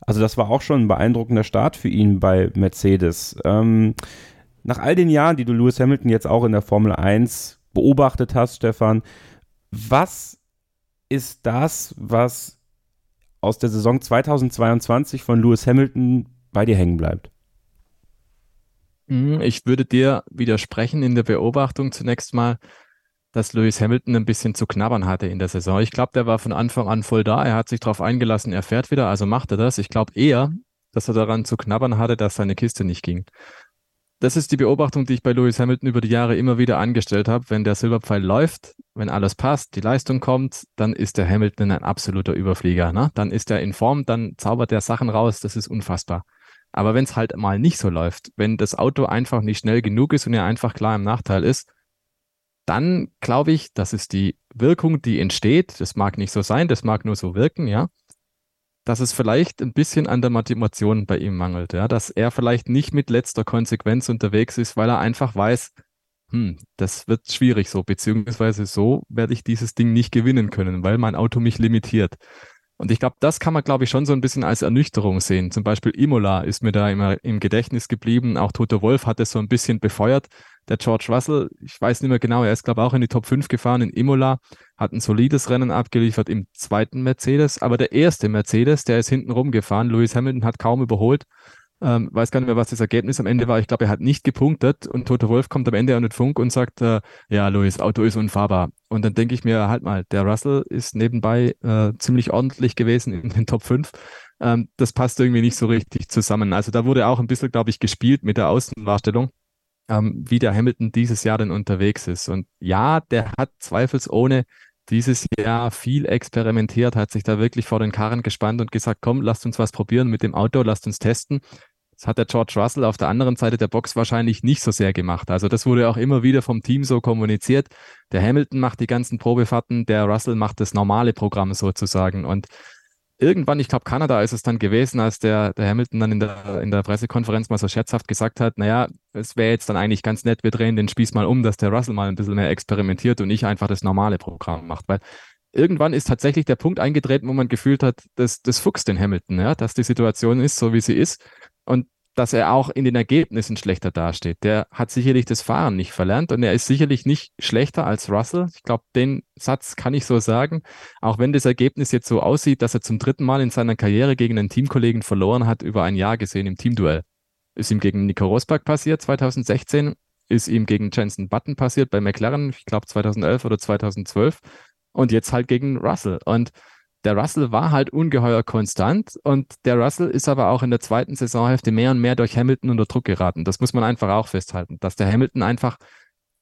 Also das war auch schon ein beeindruckender Start für ihn bei Mercedes. Ähm, nach all den Jahren, die du Lewis Hamilton jetzt auch in der Formel 1 beobachtet hast, Stefan, was ist das, was aus der Saison 2022 von Lewis Hamilton bei dir hängen bleibt? Hm, ich würde dir widersprechen in der Beobachtung zunächst mal, dass Lewis Hamilton ein bisschen zu knabbern hatte in der Saison. Ich glaube, der war von Anfang an voll da. Er hat sich darauf eingelassen, er fährt wieder, also macht er das. Ich glaube eher, dass er daran zu knabbern hatte, dass seine Kiste nicht ging das ist die Beobachtung, die ich bei Lewis Hamilton über die Jahre immer wieder angestellt habe. Wenn der Silberpfeil läuft, wenn alles passt, die Leistung kommt, dann ist der Hamilton ein absoluter Überflieger. Ne? Dann ist er in Form, dann zaubert er Sachen raus, das ist unfassbar. Aber wenn es halt mal nicht so läuft, wenn das Auto einfach nicht schnell genug ist und er einfach klar im Nachteil ist, dann glaube ich, das ist die Wirkung, die entsteht. Das mag nicht so sein, das mag nur so wirken, ja dass es vielleicht ein bisschen an der Motivation bei ihm mangelt, ja, dass er vielleicht nicht mit letzter Konsequenz unterwegs ist, weil er einfach weiß, hm, das wird schwierig so, beziehungsweise so werde ich dieses Ding nicht gewinnen können, weil mein Auto mich limitiert. Und ich glaube, das kann man, glaube ich, schon so ein bisschen als Ernüchterung sehen. Zum Beispiel Imola ist mir da immer im Gedächtnis geblieben. Auch Toto Wolf hat es so ein bisschen befeuert. Der George Russell, ich weiß nicht mehr genau, er ist, glaube ich, auch in die Top 5 gefahren in Imola, hat ein solides Rennen abgeliefert im zweiten Mercedes. Aber der erste Mercedes, der ist hinten rumgefahren. Lewis Hamilton hat kaum überholt. Ähm, weiß gar nicht mehr, was das Ergebnis am Ende war. Ich glaube, er hat nicht gepunktet und Toto Wolf kommt am Ende an den Funk und sagt, äh, ja, Luis, Auto ist unfahrbar. Und dann denke ich mir, halt mal, der Russell ist nebenbei äh, ziemlich ordentlich gewesen in den Top 5. Ähm, das passt irgendwie nicht so richtig zusammen. Also da wurde auch ein bisschen, glaube ich, gespielt mit der Außendarstellung, ähm, wie der Hamilton dieses Jahr denn unterwegs ist. Und ja, der hat zweifelsohne dieses Jahr viel experimentiert, hat sich da wirklich vor den Karren gespannt und gesagt, komm, lasst uns was probieren mit dem Auto, lasst uns testen. Das hat der George Russell auf der anderen Seite der Box wahrscheinlich nicht so sehr gemacht. Also das wurde auch immer wieder vom Team so kommuniziert. Der Hamilton macht die ganzen Probefahrten, der Russell macht das normale Programm sozusagen. Und irgendwann, ich glaube, Kanada ist es dann gewesen, als der, der Hamilton dann in der, in der Pressekonferenz mal so scherzhaft gesagt hat, naja, es wäre jetzt dann eigentlich ganz nett, wir drehen den Spieß mal um, dass der Russell mal ein bisschen mehr experimentiert und nicht einfach das normale Programm macht. Weil irgendwann ist tatsächlich der Punkt eingetreten, wo man gefühlt hat, dass das fuchst den Hamilton, ja, dass die Situation ist, so wie sie ist und dass er auch in den Ergebnissen schlechter dasteht. Der hat sicherlich das Fahren nicht verlernt und er ist sicherlich nicht schlechter als Russell. Ich glaube, den Satz kann ich so sagen. Auch wenn das Ergebnis jetzt so aussieht, dass er zum dritten Mal in seiner Karriere gegen einen Teamkollegen verloren hat, über ein Jahr gesehen im Teamduell. Ist ihm gegen Nico Rosberg passiert 2016, ist ihm gegen Jensen Button passiert bei McLaren, ich glaube 2011 oder 2012 und jetzt halt gegen Russell. Und der Russell war halt ungeheuer konstant und der Russell ist aber auch in der zweiten Saisonhälfte mehr und mehr durch Hamilton unter Druck geraten. Das muss man einfach auch festhalten, dass der Hamilton einfach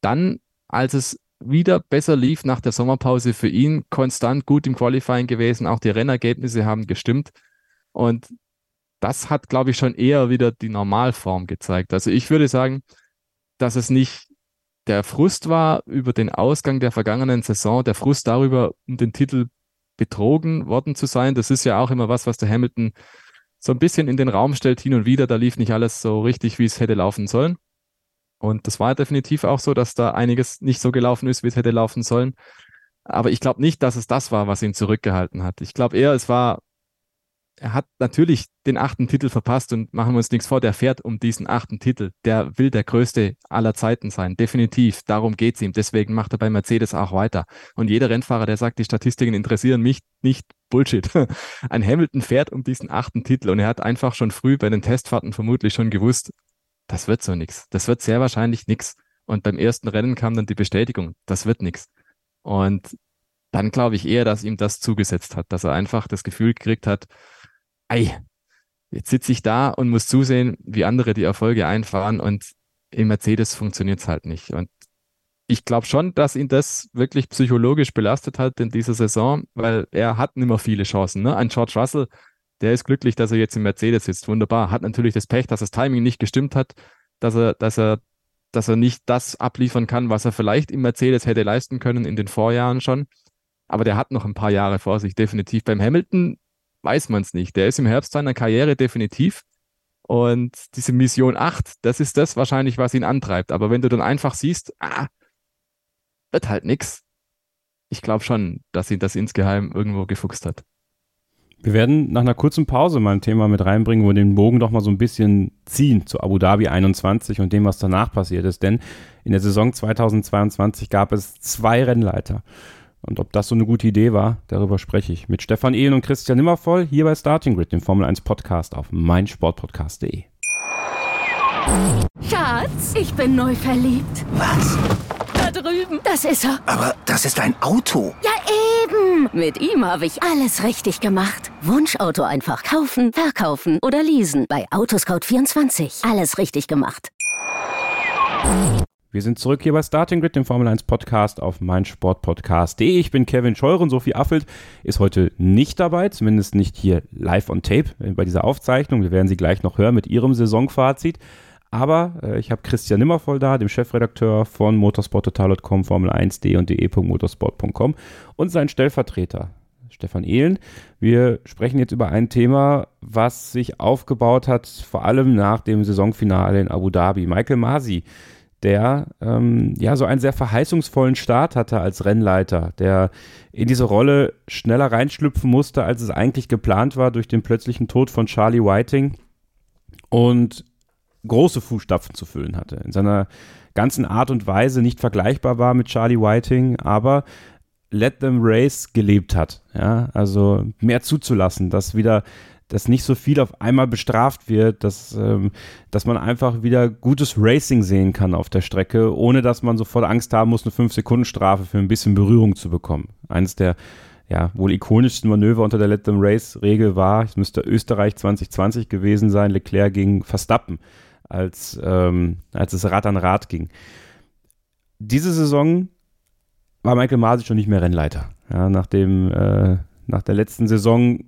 dann, als es wieder besser lief nach der Sommerpause für ihn, konstant gut im Qualifying gewesen. Auch die Rennergebnisse haben gestimmt. Und das hat, glaube ich, schon eher wieder die Normalform gezeigt. Also ich würde sagen, dass es nicht der Frust war über den Ausgang der vergangenen Saison, der Frust darüber, um den Titel betrogen worden zu sein. Das ist ja auch immer was, was der Hamilton so ein bisschen in den Raum stellt, hin und wieder. Da lief nicht alles so richtig, wie es hätte laufen sollen. Und das war definitiv auch so, dass da einiges nicht so gelaufen ist, wie es hätte laufen sollen. Aber ich glaube nicht, dass es das war, was ihn zurückgehalten hat. Ich glaube eher, es war, er hat natürlich den achten Titel verpasst und machen wir uns nichts vor, der fährt um diesen achten Titel. Der will der größte aller Zeiten sein, definitiv. Darum geht es ihm. Deswegen macht er bei Mercedes auch weiter. Und jeder Rennfahrer, der sagt, die Statistiken interessieren mich nicht, Bullshit. Ein Hamilton fährt um diesen achten Titel und er hat einfach schon früh bei den Testfahrten vermutlich schon gewusst, das wird so nichts. Das wird sehr wahrscheinlich nichts. Und beim ersten Rennen kam dann die Bestätigung, das wird nichts. Und dann glaube ich eher, dass ihm das zugesetzt hat, dass er einfach das Gefühl gekriegt hat, ei, jetzt sitze ich da und muss zusehen, wie andere die Erfolge einfahren und im Mercedes funktioniert es halt nicht. Und ich glaube schon, dass ihn das wirklich psychologisch belastet hat in dieser Saison, weil er hat nicht mehr viele Chancen. Ne? Ein George Russell, der ist glücklich, dass er jetzt im Mercedes sitzt. Wunderbar. Hat natürlich das Pech, dass das Timing nicht gestimmt hat, dass er, dass er, dass er nicht das abliefern kann, was er vielleicht im Mercedes hätte leisten können in den Vorjahren schon. Aber der hat noch ein paar Jahre vor sich, definitiv. Beim Hamilton weiß man es nicht. Der ist im Herbst seiner Karriere definitiv. Und diese Mission 8, das ist das wahrscheinlich, was ihn antreibt. Aber wenn du dann einfach siehst, ah, wird halt nix. Ich glaube schon, dass ihn das insgeheim irgendwo gefuchst hat. Wir werden nach einer kurzen Pause mal ein Thema mit reinbringen, wo wir den Bogen doch mal so ein bisschen ziehen zu Abu Dhabi 21 und dem, was danach passiert ist. Denn in der Saison 2022 gab es zwei Rennleiter. Und ob das so eine gute Idee war, darüber spreche ich mit Stefan Ehlen und Christian Nimmervoll hier bei Starting Grid, dem Formel 1 Podcast auf meinsportpodcast.de. Schatz, ich bin neu verliebt. Was? Da drüben. Das ist er. Aber das ist ein Auto. Ja, eben. Mit ihm habe ich alles richtig gemacht. Wunschauto einfach kaufen, verkaufen oder leasen. Bei Autoscout24. Alles richtig gemacht. Wir sind zurück hier bei Starting Grid, dem Formel 1 Podcast auf meinsportpodcast.de. Ich bin Kevin Scheuren. Sophie Affelt ist heute nicht dabei, zumindest nicht hier live on tape bei dieser Aufzeichnung. Wir werden sie gleich noch hören mit ihrem Saisonfazit. Aber äh, ich habe Christian Nimmervoll da, dem Chefredakteur von motorsporttotal.com, Formel1.de und de.motorsport.com und sein Stellvertreter, Stefan Ehlen. Wir sprechen jetzt über ein Thema, was sich aufgebaut hat, vor allem nach dem Saisonfinale in Abu Dhabi. Michael Masi der ähm, ja so einen sehr verheißungsvollen Start hatte als Rennleiter, der in diese Rolle schneller reinschlüpfen musste, als es eigentlich geplant war durch den plötzlichen Tod von Charlie Whiting und große Fußstapfen zu füllen hatte. In seiner ganzen Art und Weise nicht vergleichbar war mit Charlie Whiting, aber Let Them Race gelebt hat. Ja, also mehr zuzulassen, dass wieder dass nicht so viel auf einmal bestraft wird, dass, ähm, dass man einfach wieder gutes Racing sehen kann auf der Strecke, ohne dass man sofort Angst haben muss, eine 5-Sekunden-Strafe für ein bisschen Berührung zu bekommen. Eines der ja, wohl ikonischsten Manöver unter der Let Them Race-Regel war, es müsste Österreich 2020 gewesen sein, Leclerc gegen Verstappen, als, ähm, als es Rad an Rad ging. Diese Saison war Michael Masi schon nicht mehr Rennleiter. Ja, nach, dem, äh, nach der letzten Saison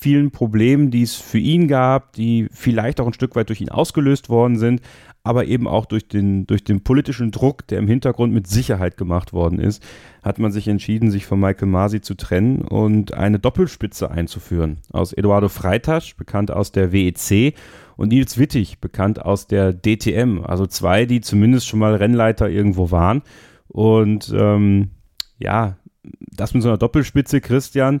vielen Problemen, die es für ihn gab, die vielleicht auch ein Stück weit durch ihn ausgelöst worden sind, aber eben auch durch den, durch den politischen Druck, der im Hintergrund mit Sicherheit gemacht worden ist, hat man sich entschieden, sich von Michael Masi zu trennen und eine Doppelspitze einzuführen. Aus Eduardo Freitasch, bekannt aus der WEC, und Nils Wittig, bekannt aus der DTM. Also zwei, die zumindest schon mal Rennleiter irgendwo waren. Und ähm, ja, das mit so einer Doppelspitze, Christian,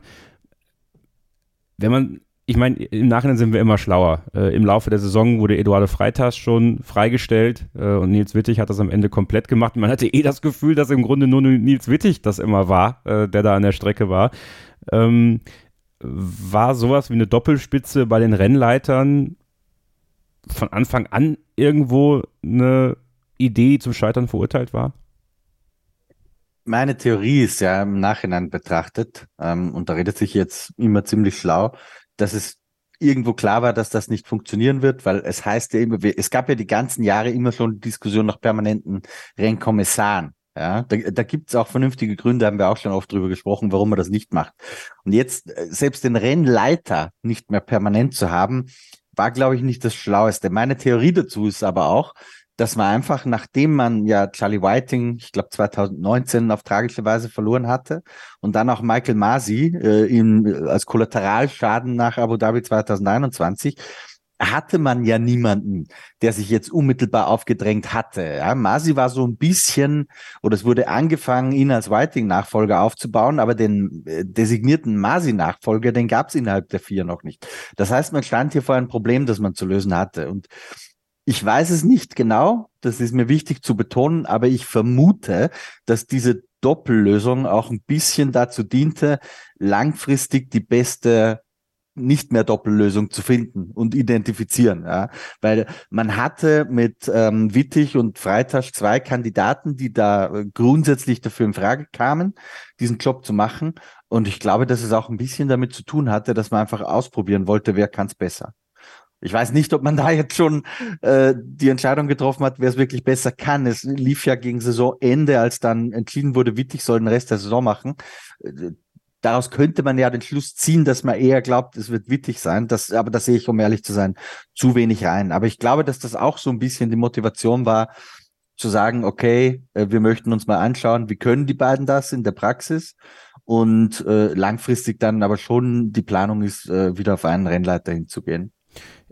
wenn man, ich meine, im Nachhinein sind wir immer schlauer. Äh, Im Laufe der Saison wurde Eduardo Freitas schon freigestellt äh, und Nils Wittig hat das am Ende komplett gemacht. Man hatte eh das Gefühl, dass im Grunde nur Nils Wittig das immer war, äh, der da an der Strecke war. Ähm, war sowas wie eine Doppelspitze bei den Rennleitern von Anfang an irgendwo eine Idee, die zum Scheitern verurteilt war? Meine Theorie ist ja im Nachhinein betrachtet, ähm, und da redet sich jetzt immer ziemlich schlau, dass es irgendwo klar war, dass das nicht funktionieren wird, weil es heißt ja immer, es gab ja die ganzen Jahre immer schon Diskussion nach permanenten Rennkommissaren. Ja, da, da gibt es auch vernünftige Gründe, haben wir auch schon oft drüber gesprochen, warum man das nicht macht. Und jetzt äh, selbst den Rennleiter nicht mehr permanent zu haben, war, glaube ich, nicht das Schlaueste. Meine Theorie dazu ist aber auch, dass man einfach, nachdem man ja Charlie Whiting, ich glaube 2019 auf tragische Weise verloren hatte und dann auch Michael Masi äh, in, als Kollateralschaden nach Abu Dhabi 2021, hatte man ja niemanden, der sich jetzt unmittelbar aufgedrängt hatte. Ja, Masi war so ein bisschen, oder es wurde angefangen, ihn als Whiting-Nachfolger aufzubauen, aber den äh, designierten Masi-Nachfolger, den gab es innerhalb der vier noch nicht. Das heißt, man stand hier vor ein Problem, das man zu lösen hatte. Und ich weiß es nicht genau, das ist mir wichtig zu betonen, aber ich vermute, dass diese Doppellösung auch ein bisschen dazu diente, langfristig die beste nicht mehr Doppellösung zu finden und identifizieren. Ja? Weil man hatte mit ähm, Wittig und Freitasch zwei Kandidaten, die da äh, grundsätzlich dafür in Frage kamen, diesen Job zu machen. Und ich glaube, dass es auch ein bisschen damit zu tun hatte, dass man einfach ausprobieren wollte, wer kann es besser. Ich weiß nicht, ob man da jetzt schon äh, die Entscheidung getroffen hat, wer es wirklich besser kann. Es lief ja gegen Saisonende, als dann entschieden wurde, Wittig soll den Rest der Saison machen. Äh, daraus könnte man ja den Schluss ziehen, dass man eher glaubt, es wird Wittig sein. Das, aber da sehe ich, um ehrlich zu sein, zu wenig rein. Aber ich glaube, dass das auch so ein bisschen die Motivation war, zu sagen, okay, äh, wir möchten uns mal anschauen, wie können die beiden das in der Praxis und äh, langfristig dann aber schon die Planung ist, äh, wieder auf einen Rennleiter hinzugehen.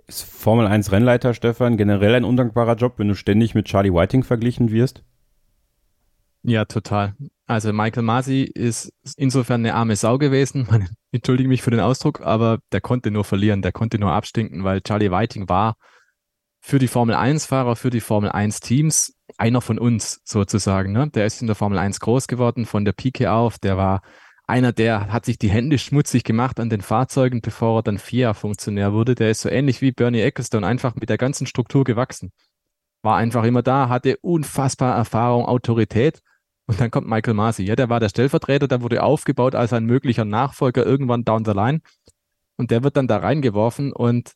Ist Formel 1 Rennleiter, Stefan, generell ein undankbarer Job, wenn du ständig mit Charlie Whiting verglichen wirst? Ja, total. Also Michael Masi ist insofern eine arme Sau gewesen. Man entschuldige mich für den Ausdruck, aber der konnte nur verlieren, der konnte nur abstinken, weil Charlie Whiting war für die Formel 1-Fahrer, für die Formel 1-Teams einer von uns sozusagen. Ne? Der ist in der Formel 1 groß geworden, von der Pike auf. Der war einer, der hat sich die Hände schmutzig gemacht an den Fahrzeugen, bevor er dann FIA-Funktionär wurde. Der ist so ähnlich wie Bernie Ecclestone, einfach mit der ganzen Struktur gewachsen. War einfach immer da, hatte unfassbar Erfahrung, Autorität. Und dann kommt Michael Masi. Ja, der war der Stellvertreter, der wurde aufgebaut als ein möglicher Nachfolger irgendwann down the line. Und der wird dann da reingeworfen. Und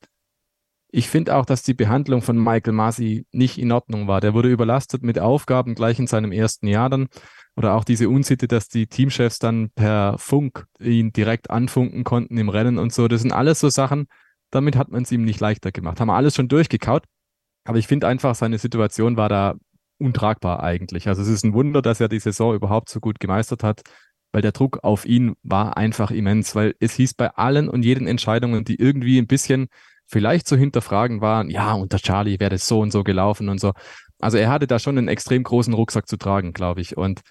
ich finde auch, dass die Behandlung von Michael Masi nicht in Ordnung war. Der wurde überlastet mit Aufgaben gleich in seinem ersten Jahr dann. Oder auch diese Unsitte, dass die Teamchefs dann per Funk ihn direkt anfunken konnten im Rennen und so. Das sind alles so Sachen, damit hat man es ihm nicht leichter gemacht. Haben wir alles schon durchgekaut. Aber ich finde einfach, seine Situation war da untragbar eigentlich. Also es ist ein Wunder, dass er die Saison überhaupt so gut gemeistert hat, weil der Druck auf ihn war einfach immens, weil es hieß bei allen und jeden Entscheidungen, die irgendwie ein bisschen vielleicht zu hinterfragen waren, ja, unter Charlie wäre das so und so gelaufen und so. Also er hatte da schon einen extrem großen Rucksack zu tragen, glaube ich. Und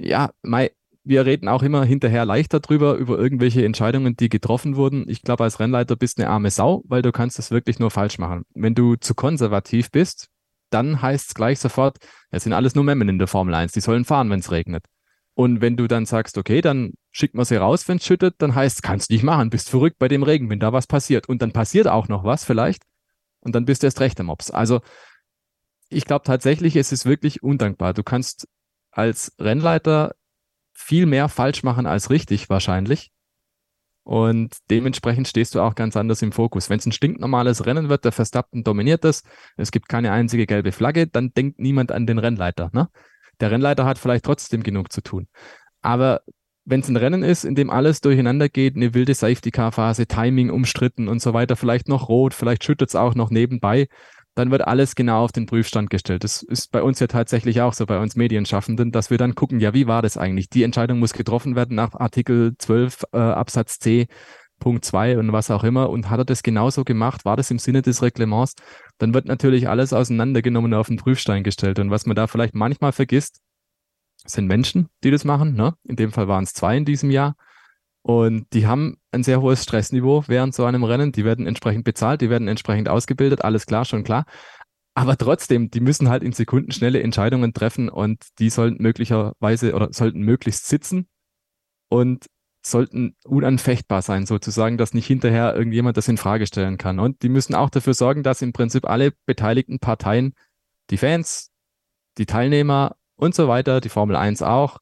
ja, Mai, wir reden auch immer hinterher leichter drüber, über irgendwelche Entscheidungen, die getroffen wurden. Ich glaube, als Rennleiter bist du eine arme Sau, weil du kannst das wirklich nur falsch machen. Wenn du zu konservativ bist, dann heißt es gleich sofort, es sind alles nur Memmen in der Formel 1, die sollen fahren, wenn es regnet. Und wenn du dann sagst, okay, dann schickt man sie raus, wenn es schüttet, dann heißt es, kannst du nicht machen, bist verrückt bei dem Regen, wenn da was passiert. Und dann passiert auch noch was vielleicht. Und dann bist du erst recht am Mops. Also ich glaube tatsächlich, es ist wirklich undankbar. Du kannst als Rennleiter viel mehr falsch machen als richtig wahrscheinlich. Und dementsprechend stehst du auch ganz anders im Fokus. Wenn es ein stinknormales Rennen wird, der Verstappen dominiert das, es gibt keine einzige gelbe Flagge, dann denkt niemand an den Rennleiter. Ne? Der Rennleiter hat vielleicht trotzdem genug zu tun. Aber wenn es ein Rennen ist, in dem alles durcheinander geht, eine wilde Safety-Car-Phase, Timing umstritten und so weiter, vielleicht noch rot, vielleicht schüttet es auch noch nebenbei, dann wird alles genau auf den Prüfstand gestellt. Das ist bei uns ja tatsächlich auch so, bei uns Medienschaffenden, dass wir dann gucken, ja, wie war das eigentlich? Die Entscheidung muss getroffen werden nach Artikel 12 äh, Absatz C. Punkt 2 und was auch immer. Und hat er das genauso gemacht? War das im Sinne des Reglements? Dann wird natürlich alles auseinandergenommen und auf den Prüfstein gestellt. Und was man da vielleicht manchmal vergisst, sind Menschen, die das machen. Ne? In dem Fall waren es zwei in diesem Jahr. Und die haben ein sehr hohes Stressniveau während so einem Rennen. Die werden entsprechend bezahlt, die werden entsprechend ausgebildet, alles klar, schon klar. Aber trotzdem, die müssen halt in Sekunden schnelle Entscheidungen treffen und die sollten möglicherweise oder sollten möglichst sitzen und sollten unanfechtbar sein, sozusagen, dass nicht hinterher irgendjemand das in Frage stellen kann. Und die müssen auch dafür sorgen, dass im Prinzip alle beteiligten Parteien, die Fans, die Teilnehmer und so weiter, die Formel 1 auch,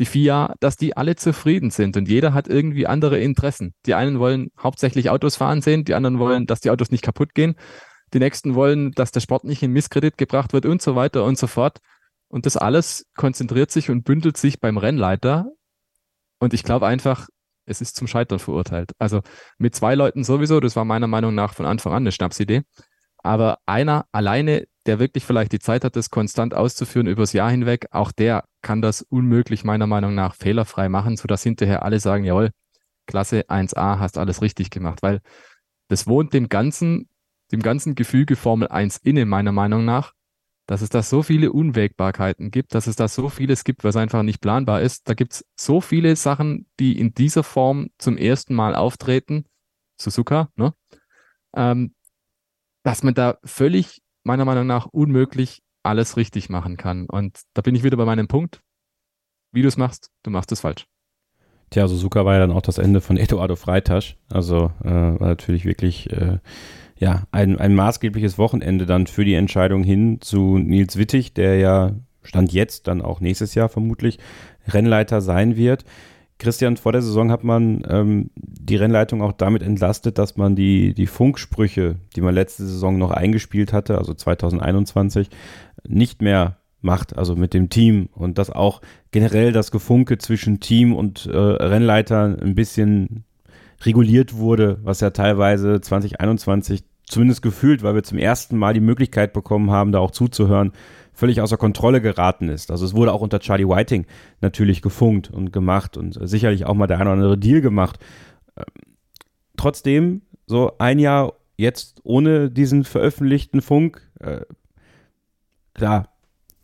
die FIA, dass die alle zufrieden sind und jeder hat irgendwie andere Interessen. Die einen wollen hauptsächlich Autos fahren sehen, die anderen wollen, dass die Autos nicht kaputt gehen, die nächsten wollen, dass der Sport nicht in Misskredit gebracht wird und so weiter und so fort. Und das alles konzentriert sich und bündelt sich beim Rennleiter. Und ich glaube einfach, es ist zum Scheitern verurteilt. Also mit zwei Leuten sowieso, das war meiner Meinung nach von Anfang an eine Schnapsidee. Aber einer alleine, der wirklich vielleicht die Zeit hat, das konstant auszuführen übers Jahr hinweg, auch der kann das unmöglich meiner Meinung nach fehlerfrei machen, sodass hinterher alle sagen, jawohl, Klasse 1a, hast alles richtig gemacht, weil das wohnt dem Ganzen dem ganzen Gefüge Formel 1 inne, meiner Meinung nach, dass es da so viele Unwägbarkeiten gibt, dass es da so vieles gibt, was einfach nicht planbar ist. Da gibt es so viele Sachen, die in dieser Form zum ersten Mal auftreten, Suzuka, ne? Ähm, dass man da völlig, meiner Meinung nach, unmöglich alles richtig machen kann. Und da bin ich wieder bei meinem Punkt. Wie du es machst, du machst es falsch. Tja, Suzuka war ja dann auch das Ende von Eduardo Freitasch. Also äh, war natürlich wirklich äh, ja, ein, ein maßgebliches Wochenende dann für die Entscheidung hin zu Nils Wittig, der ja Stand jetzt, dann auch nächstes Jahr vermutlich Rennleiter sein wird. Christian, vor der Saison hat man ähm, die Rennleitung auch damit entlastet, dass man die, die Funksprüche, die man letzte Saison noch eingespielt hatte, also 2021, nicht mehr macht, also mit dem Team. Und dass auch generell das Gefunke zwischen Team und äh, Rennleiter ein bisschen reguliert wurde, was ja teilweise 2021 zumindest gefühlt, weil wir zum ersten Mal die Möglichkeit bekommen haben, da auch zuzuhören, völlig außer Kontrolle geraten ist. Also es wurde auch unter Charlie Whiting natürlich gefunkt und gemacht und sicherlich auch mal der eine oder andere Deal gemacht. Ähm, trotzdem, so ein Jahr jetzt ohne diesen veröffentlichten Funk, äh, klar,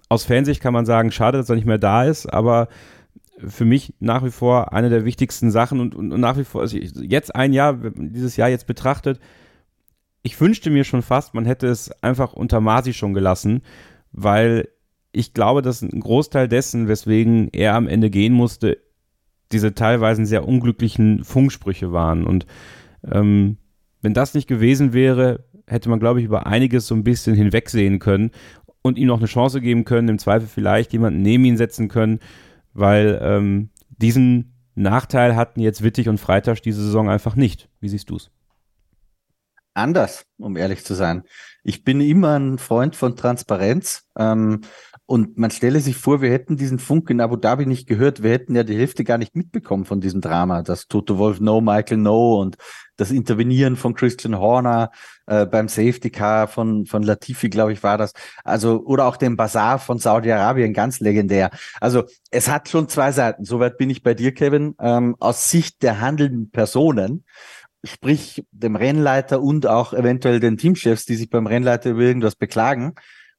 aus Fansicht kann man sagen, schade, dass er nicht mehr da ist, aber für mich nach wie vor eine der wichtigsten Sachen und, und, und nach wie vor, also jetzt ein Jahr, dieses Jahr jetzt betrachtet, ich wünschte mir schon fast, man hätte es einfach unter Masi schon gelassen, weil ich glaube, dass ein Großteil dessen, weswegen er am Ende gehen musste, diese teilweise sehr unglücklichen Funksprüche waren. Und ähm, wenn das nicht gewesen wäre, hätte man, glaube ich, über einiges so ein bisschen hinwegsehen können und ihm noch eine Chance geben können, im Zweifel vielleicht jemanden neben ihn setzen können, weil ähm, diesen Nachteil hatten jetzt Wittig und Freitag diese Saison einfach nicht. Wie siehst du es? Anders, um ehrlich zu sein. Ich bin immer ein Freund von Transparenz. Ähm, und man stelle sich vor, wir hätten diesen Funk in Abu Dhabi nicht gehört. Wir hätten ja die Hälfte gar nicht mitbekommen von diesem Drama. Das Toto Wolf No, Michael No und das Intervenieren von Christian Horner äh, beim Safety Car von, von Latifi, glaube ich, war das. Also, oder auch den Bazar von Saudi-Arabien, ganz legendär. Also, es hat schon zwei Seiten. Soweit bin ich bei dir, Kevin. Ähm, aus Sicht der handelnden Personen sprich dem Rennleiter und auch eventuell den Teamchefs, die sich beim Rennleiter über irgendwas beklagen,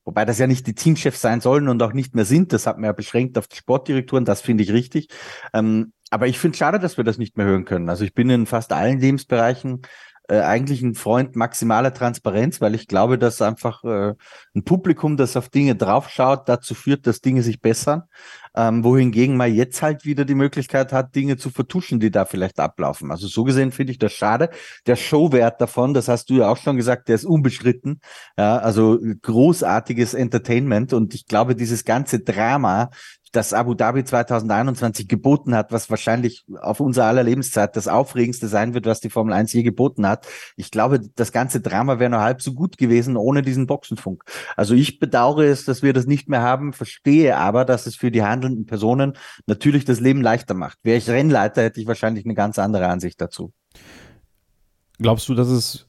wobei das ja nicht die Teamchefs sein sollen und auch nicht mehr sind, das hat man ja beschränkt auf die Sportdirektoren, das finde ich richtig. Ähm, aber ich finde es schade, dass wir das nicht mehr hören können. Also ich bin in fast allen Lebensbereichen äh, eigentlich ein Freund maximaler Transparenz, weil ich glaube, dass einfach äh, ein Publikum, das auf Dinge draufschaut, dazu führt, dass Dinge sich bessern. Ähm, wohingegen man jetzt halt wieder die Möglichkeit hat, Dinge zu vertuschen, die da vielleicht ablaufen. Also so gesehen finde ich das schade. Der Showwert davon, das hast du ja auch schon gesagt, der ist unbestritten. Ja, also großartiges Entertainment und ich glaube, dieses ganze Drama das Abu Dhabi 2021 geboten hat, was wahrscheinlich auf unser aller Lebenszeit das Aufregendste sein wird, was die Formel 1 je geboten hat. Ich glaube, das ganze Drama wäre nur halb so gut gewesen ohne diesen Boxenfunk. Also ich bedauere es, dass wir das nicht mehr haben, verstehe aber, dass es für die handelnden Personen natürlich das Leben leichter macht. Wäre ich Rennleiter, hätte ich wahrscheinlich eine ganz andere Ansicht dazu. Glaubst du, dass es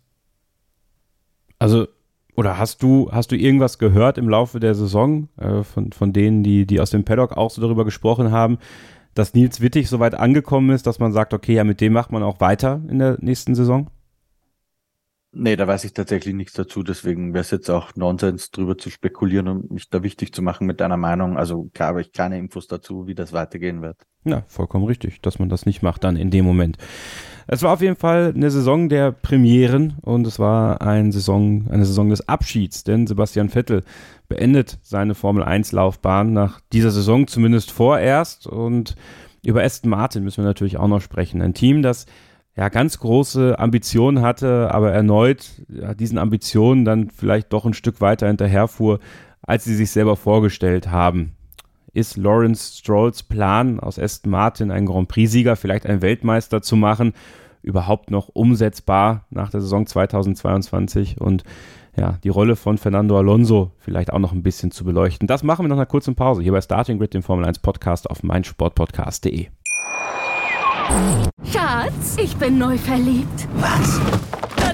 also oder hast du, hast du irgendwas gehört im Laufe der Saison äh, von, von denen, die, die aus dem Paddock auch so darüber gesprochen haben, dass Nils Wittig so weit angekommen ist, dass man sagt, okay, ja, mit dem macht man auch weiter in der nächsten Saison? Nee, da weiß ich tatsächlich nichts dazu. Deswegen wäre es jetzt auch Nonsens, drüber zu spekulieren und mich da wichtig zu machen mit deiner Meinung. Also klar habe ich keine Infos dazu, wie das weitergehen wird. Ja, vollkommen richtig, dass man das nicht macht dann in dem Moment. Es war auf jeden Fall eine Saison der Premieren und es war eine Saison, eine Saison des Abschieds, denn Sebastian Vettel beendet seine Formel 1 Laufbahn nach dieser Saison zumindest vorerst und über Aston Martin müssen wir natürlich auch noch sprechen. Ein Team, das ja ganz große Ambitionen hatte, aber erneut ja, diesen Ambitionen dann vielleicht doch ein Stück weiter hinterherfuhr, als sie sich selber vorgestellt haben. Ist Lawrence Strolls Plan, aus Aston Martin einen Grand Prix-Sieger, vielleicht einen Weltmeister zu machen, überhaupt noch umsetzbar nach der Saison 2022 und ja, die Rolle von Fernando Alonso vielleicht auch noch ein bisschen zu beleuchten. Das machen wir nach einer kurzen Pause hier bei Starting Grid, dem Formel 1 Podcast auf meinsportpodcast.de. Schatz, ich bin neu verliebt. Was?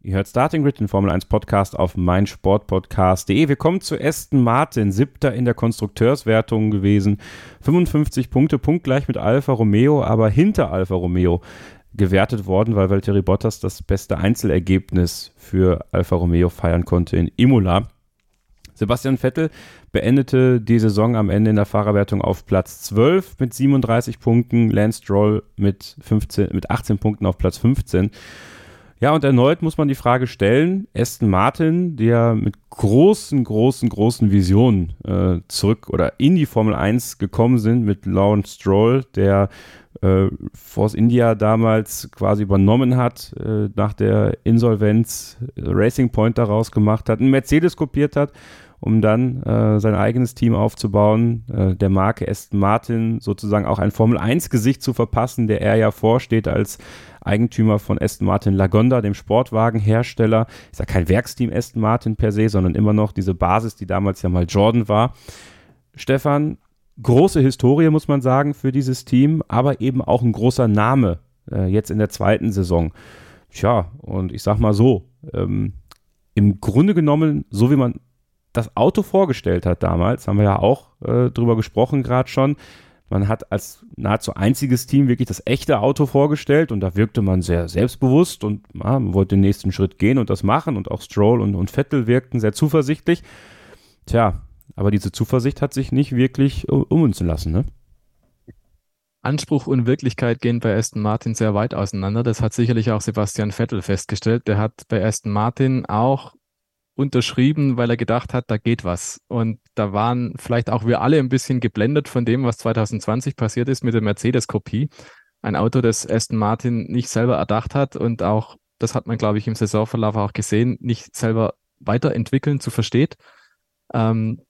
Ihr hört Starting Grid, den Formel 1 Podcast auf meinsportpodcast.de. Wir kommen zu Aston Martin, siebter in der Konstrukteurswertung gewesen. 55 Punkte, punktgleich mit Alfa Romeo, aber hinter Alfa Romeo gewertet worden, weil Valtteri Bottas das beste Einzelergebnis für Alfa Romeo feiern konnte in Imola. Sebastian Vettel beendete die Saison am Ende in der Fahrerwertung auf Platz 12 mit 37 Punkten, Lance Stroll mit, 15, mit 18 Punkten auf Platz 15. Ja, und erneut muss man die Frage stellen, Aston Martin, der mit großen, großen, großen Visionen äh, zurück oder in die Formel 1 gekommen sind mit Lawrence Stroll, der äh, Force India damals quasi übernommen hat, äh, nach der Insolvenz Racing Point daraus gemacht hat, einen Mercedes kopiert hat um dann äh, sein eigenes Team aufzubauen, äh, der Marke Aston Martin sozusagen auch ein Formel-1-Gesicht zu verpassen, der er ja vorsteht als Eigentümer von Aston Martin Lagonda, dem Sportwagenhersteller. Ist ja kein Werksteam Aston Martin per se, sondern immer noch diese Basis, die damals ja mal Jordan war. Stefan, große Historie, muss man sagen, für dieses Team, aber eben auch ein großer Name äh, jetzt in der zweiten Saison. Tja, und ich sag mal so, ähm, im Grunde genommen, so wie man das Auto vorgestellt hat damals, haben wir ja auch äh, drüber gesprochen gerade schon. Man hat als nahezu einziges Team wirklich das echte Auto vorgestellt und da wirkte man sehr selbstbewusst und ja, man wollte den nächsten Schritt gehen und das machen und auch Stroll und, und Vettel wirkten sehr zuversichtlich. Tja, aber diese Zuversicht hat sich nicht wirklich ummünzen lassen, ne? Anspruch und Wirklichkeit gehen bei Aston Martin sehr weit auseinander. Das hat sicherlich auch Sebastian Vettel festgestellt. Der hat bei Aston Martin auch unterschrieben, weil er gedacht hat, da geht was. Und da waren vielleicht auch wir alle ein bisschen geblendet von dem, was 2020 passiert ist mit der Mercedes-Kopie. Ein Auto, das Aston Martin nicht selber erdacht hat und auch, das hat man, glaube ich, im Saisonverlauf auch gesehen, nicht selber weiterentwickeln zu versteht. Ähm,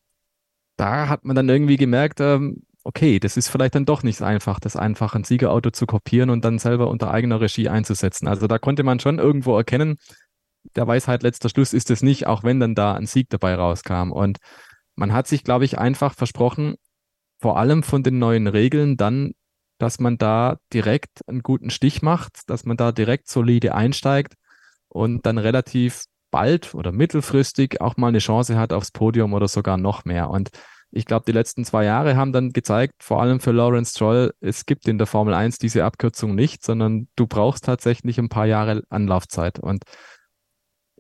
da hat man dann irgendwie gemerkt, ähm, okay, das ist vielleicht dann doch nicht einfach, das einfach ein Siegerauto zu kopieren und dann selber unter eigener Regie einzusetzen. Also da konnte man schon irgendwo erkennen, der Weisheit letzter Schluss ist es nicht, auch wenn dann da ein Sieg dabei rauskam. Und man hat sich, glaube ich, einfach versprochen, vor allem von den neuen Regeln dann, dass man da direkt einen guten Stich macht, dass man da direkt solide einsteigt und dann relativ bald oder mittelfristig auch mal eine Chance hat aufs Podium oder sogar noch mehr. Und ich glaube, die letzten zwei Jahre haben dann gezeigt, vor allem für Lawrence Stroll, es gibt in der Formel 1 diese Abkürzung nicht, sondern du brauchst tatsächlich ein paar Jahre Anlaufzeit. Und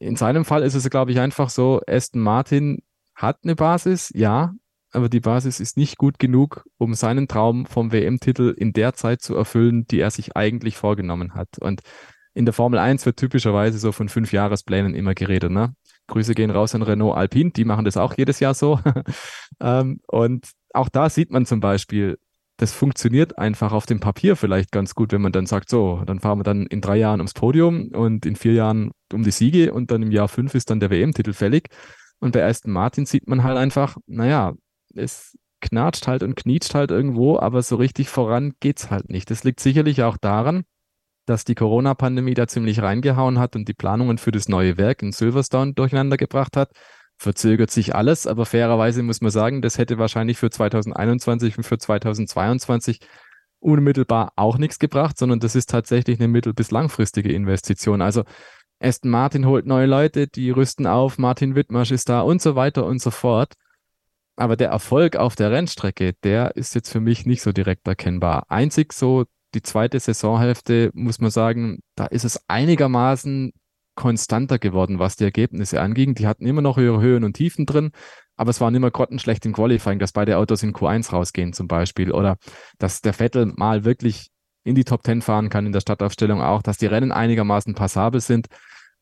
in seinem Fall ist es, glaube ich, einfach so, Aston Martin hat eine Basis, ja, aber die Basis ist nicht gut genug, um seinen Traum vom WM-Titel in der Zeit zu erfüllen, die er sich eigentlich vorgenommen hat. Und in der Formel 1 wird typischerweise so von fünf Jahresplänen immer geredet. Ne? Grüße gehen raus an Renault Alpine, die machen das auch jedes Jahr so. Ähm, und auch da sieht man zum Beispiel, das funktioniert einfach auf dem Papier vielleicht ganz gut, wenn man dann sagt, so, dann fahren wir dann in drei Jahren ums Podium und in vier Jahren um die Siege und dann im Jahr fünf ist dann der WM-Titel fällig. Und bei Aston Martin sieht man halt einfach, naja, es knatscht halt und knietscht halt irgendwo, aber so richtig voran geht's halt nicht. Das liegt sicherlich auch daran, dass die Corona-Pandemie da ziemlich reingehauen hat und die Planungen für das neue Werk in Silverstone durcheinander gebracht hat verzögert sich alles, aber fairerweise muss man sagen, das hätte wahrscheinlich für 2021 und für 2022 unmittelbar auch nichts gebracht, sondern das ist tatsächlich eine mittel- bis langfristige Investition. Also Aston Martin holt neue Leute, die rüsten auf, Martin Wittmarsch ist da und so weiter und so fort. Aber der Erfolg auf der Rennstrecke, der ist jetzt für mich nicht so direkt erkennbar. Einzig so die zweite Saisonhälfte, muss man sagen, da ist es einigermaßen konstanter geworden, was die Ergebnisse anging. Die hatten immer noch ihre Höhen und Tiefen drin, aber es waren immer grottenschlecht im Qualifying, dass beide Autos in Q1 rausgehen zum Beispiel oder dass der Vettel mal wirklich in die Top 10 fahren kann in der Startaufstellung auch, dass die Rennen einigermaßen passabel sind.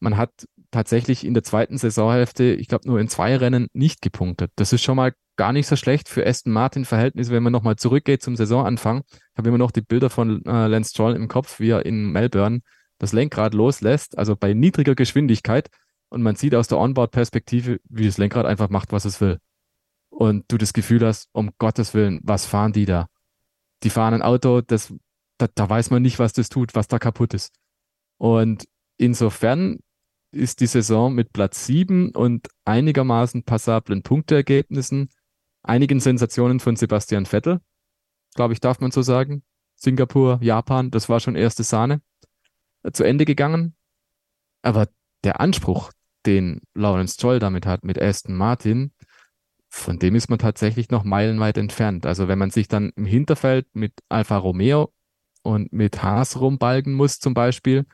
Man hat tatsächlich in der zweiten Saisonhälfte, ich glaube, nur in zwei Rennen nicht gepunktet. Das ist schon mal gar nicht so schlecht für Aston Martin Verhältnis, wenn man nochmal zurückgeht zum Saisonanfang. Ich habe immer noch die Bilder von äh, Lance Stroll im Kopf, wie er in Melbourne das Lenkrad loslässt, also bei niedriger Geschwindigkeit. Und man sieht aus der Onboard-Perspektive, wie das Lenkrad einfach macht, was es will. Und du das Gefühl hast, um Gottes Willen, was fahren die da? Die fahren ein Auto, das, da, da weiß man nicht, was das tut, was da kaputt ist. Und insofern ist die Saison mit Platz 7 und einigermaßen passablen Punkteergebnissen, einigen Sensationen von Sebastian Vettel, glaube ich, darf man so sagen. Singapur, Japan, das war schon erste Sahne, zu Ende gegangen. Aber der Anspruch, den Lawrence Stroll damit hat mit Aston Martin, von dem ist man tatsächlich noch meilenweit entfernt. Also wenn man sich dann im Hinterfeld mit Alfa Romeo und mit Haas rumbalgen muss zum Beispiel,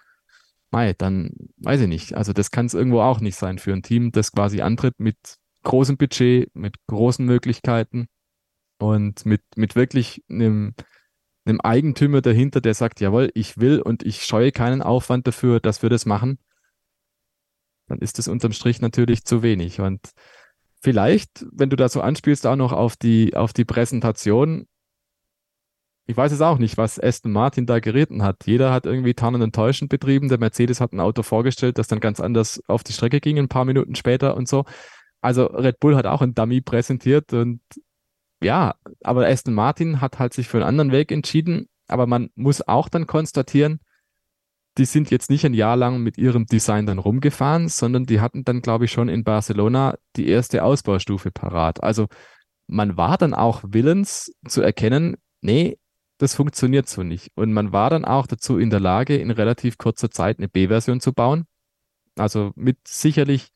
mei, dann weiß ich nicht. Also das kann es irgendwo auch nicht sein für ein Team, das quasi antritt mit großem Budget, mit großen Möglichkeiten und mit, mit wirklich einem, einem Eigentümer dahinter, der sagt, jawohl, ich will und ich scheue keinen Aufwand dafür, dass wir das machen, dann ist das unterm Strich natürlich zu wenig. Und vielleicht, wenn du da so anspielst, auch noch auf die, auf die Präsentation, ich weiß es auch nicht, was Aston Martin da geritten hat. Jeder hat irgendwie tarnend und täuschend betrieben. Der Mercedes hat ein Auto vorgestellt, das dann ganz anders auf die Strecke ging, ein paar Minuten später und so. Also Red Bull hat auch ein Dummy präsentiert und ja, aber Aston Martin hat halt sich für einen anderen Weg entschieden. Aber man muss auch dann konstatieren, die sind jetzt nicht ein Jahr lang mit ihrem Design dann rumgefahren, sondern die hatten dann, glaube ich, schon in Barcelona die erste Ausbaustufe parat. Also man war dann auch willens zu erkennen, nee, das funktioniert so nicht. Und man war dann auch dazu in der Lage, in relativ kurzer Zeit eine B-Version zu bauen. Also mit sicherlich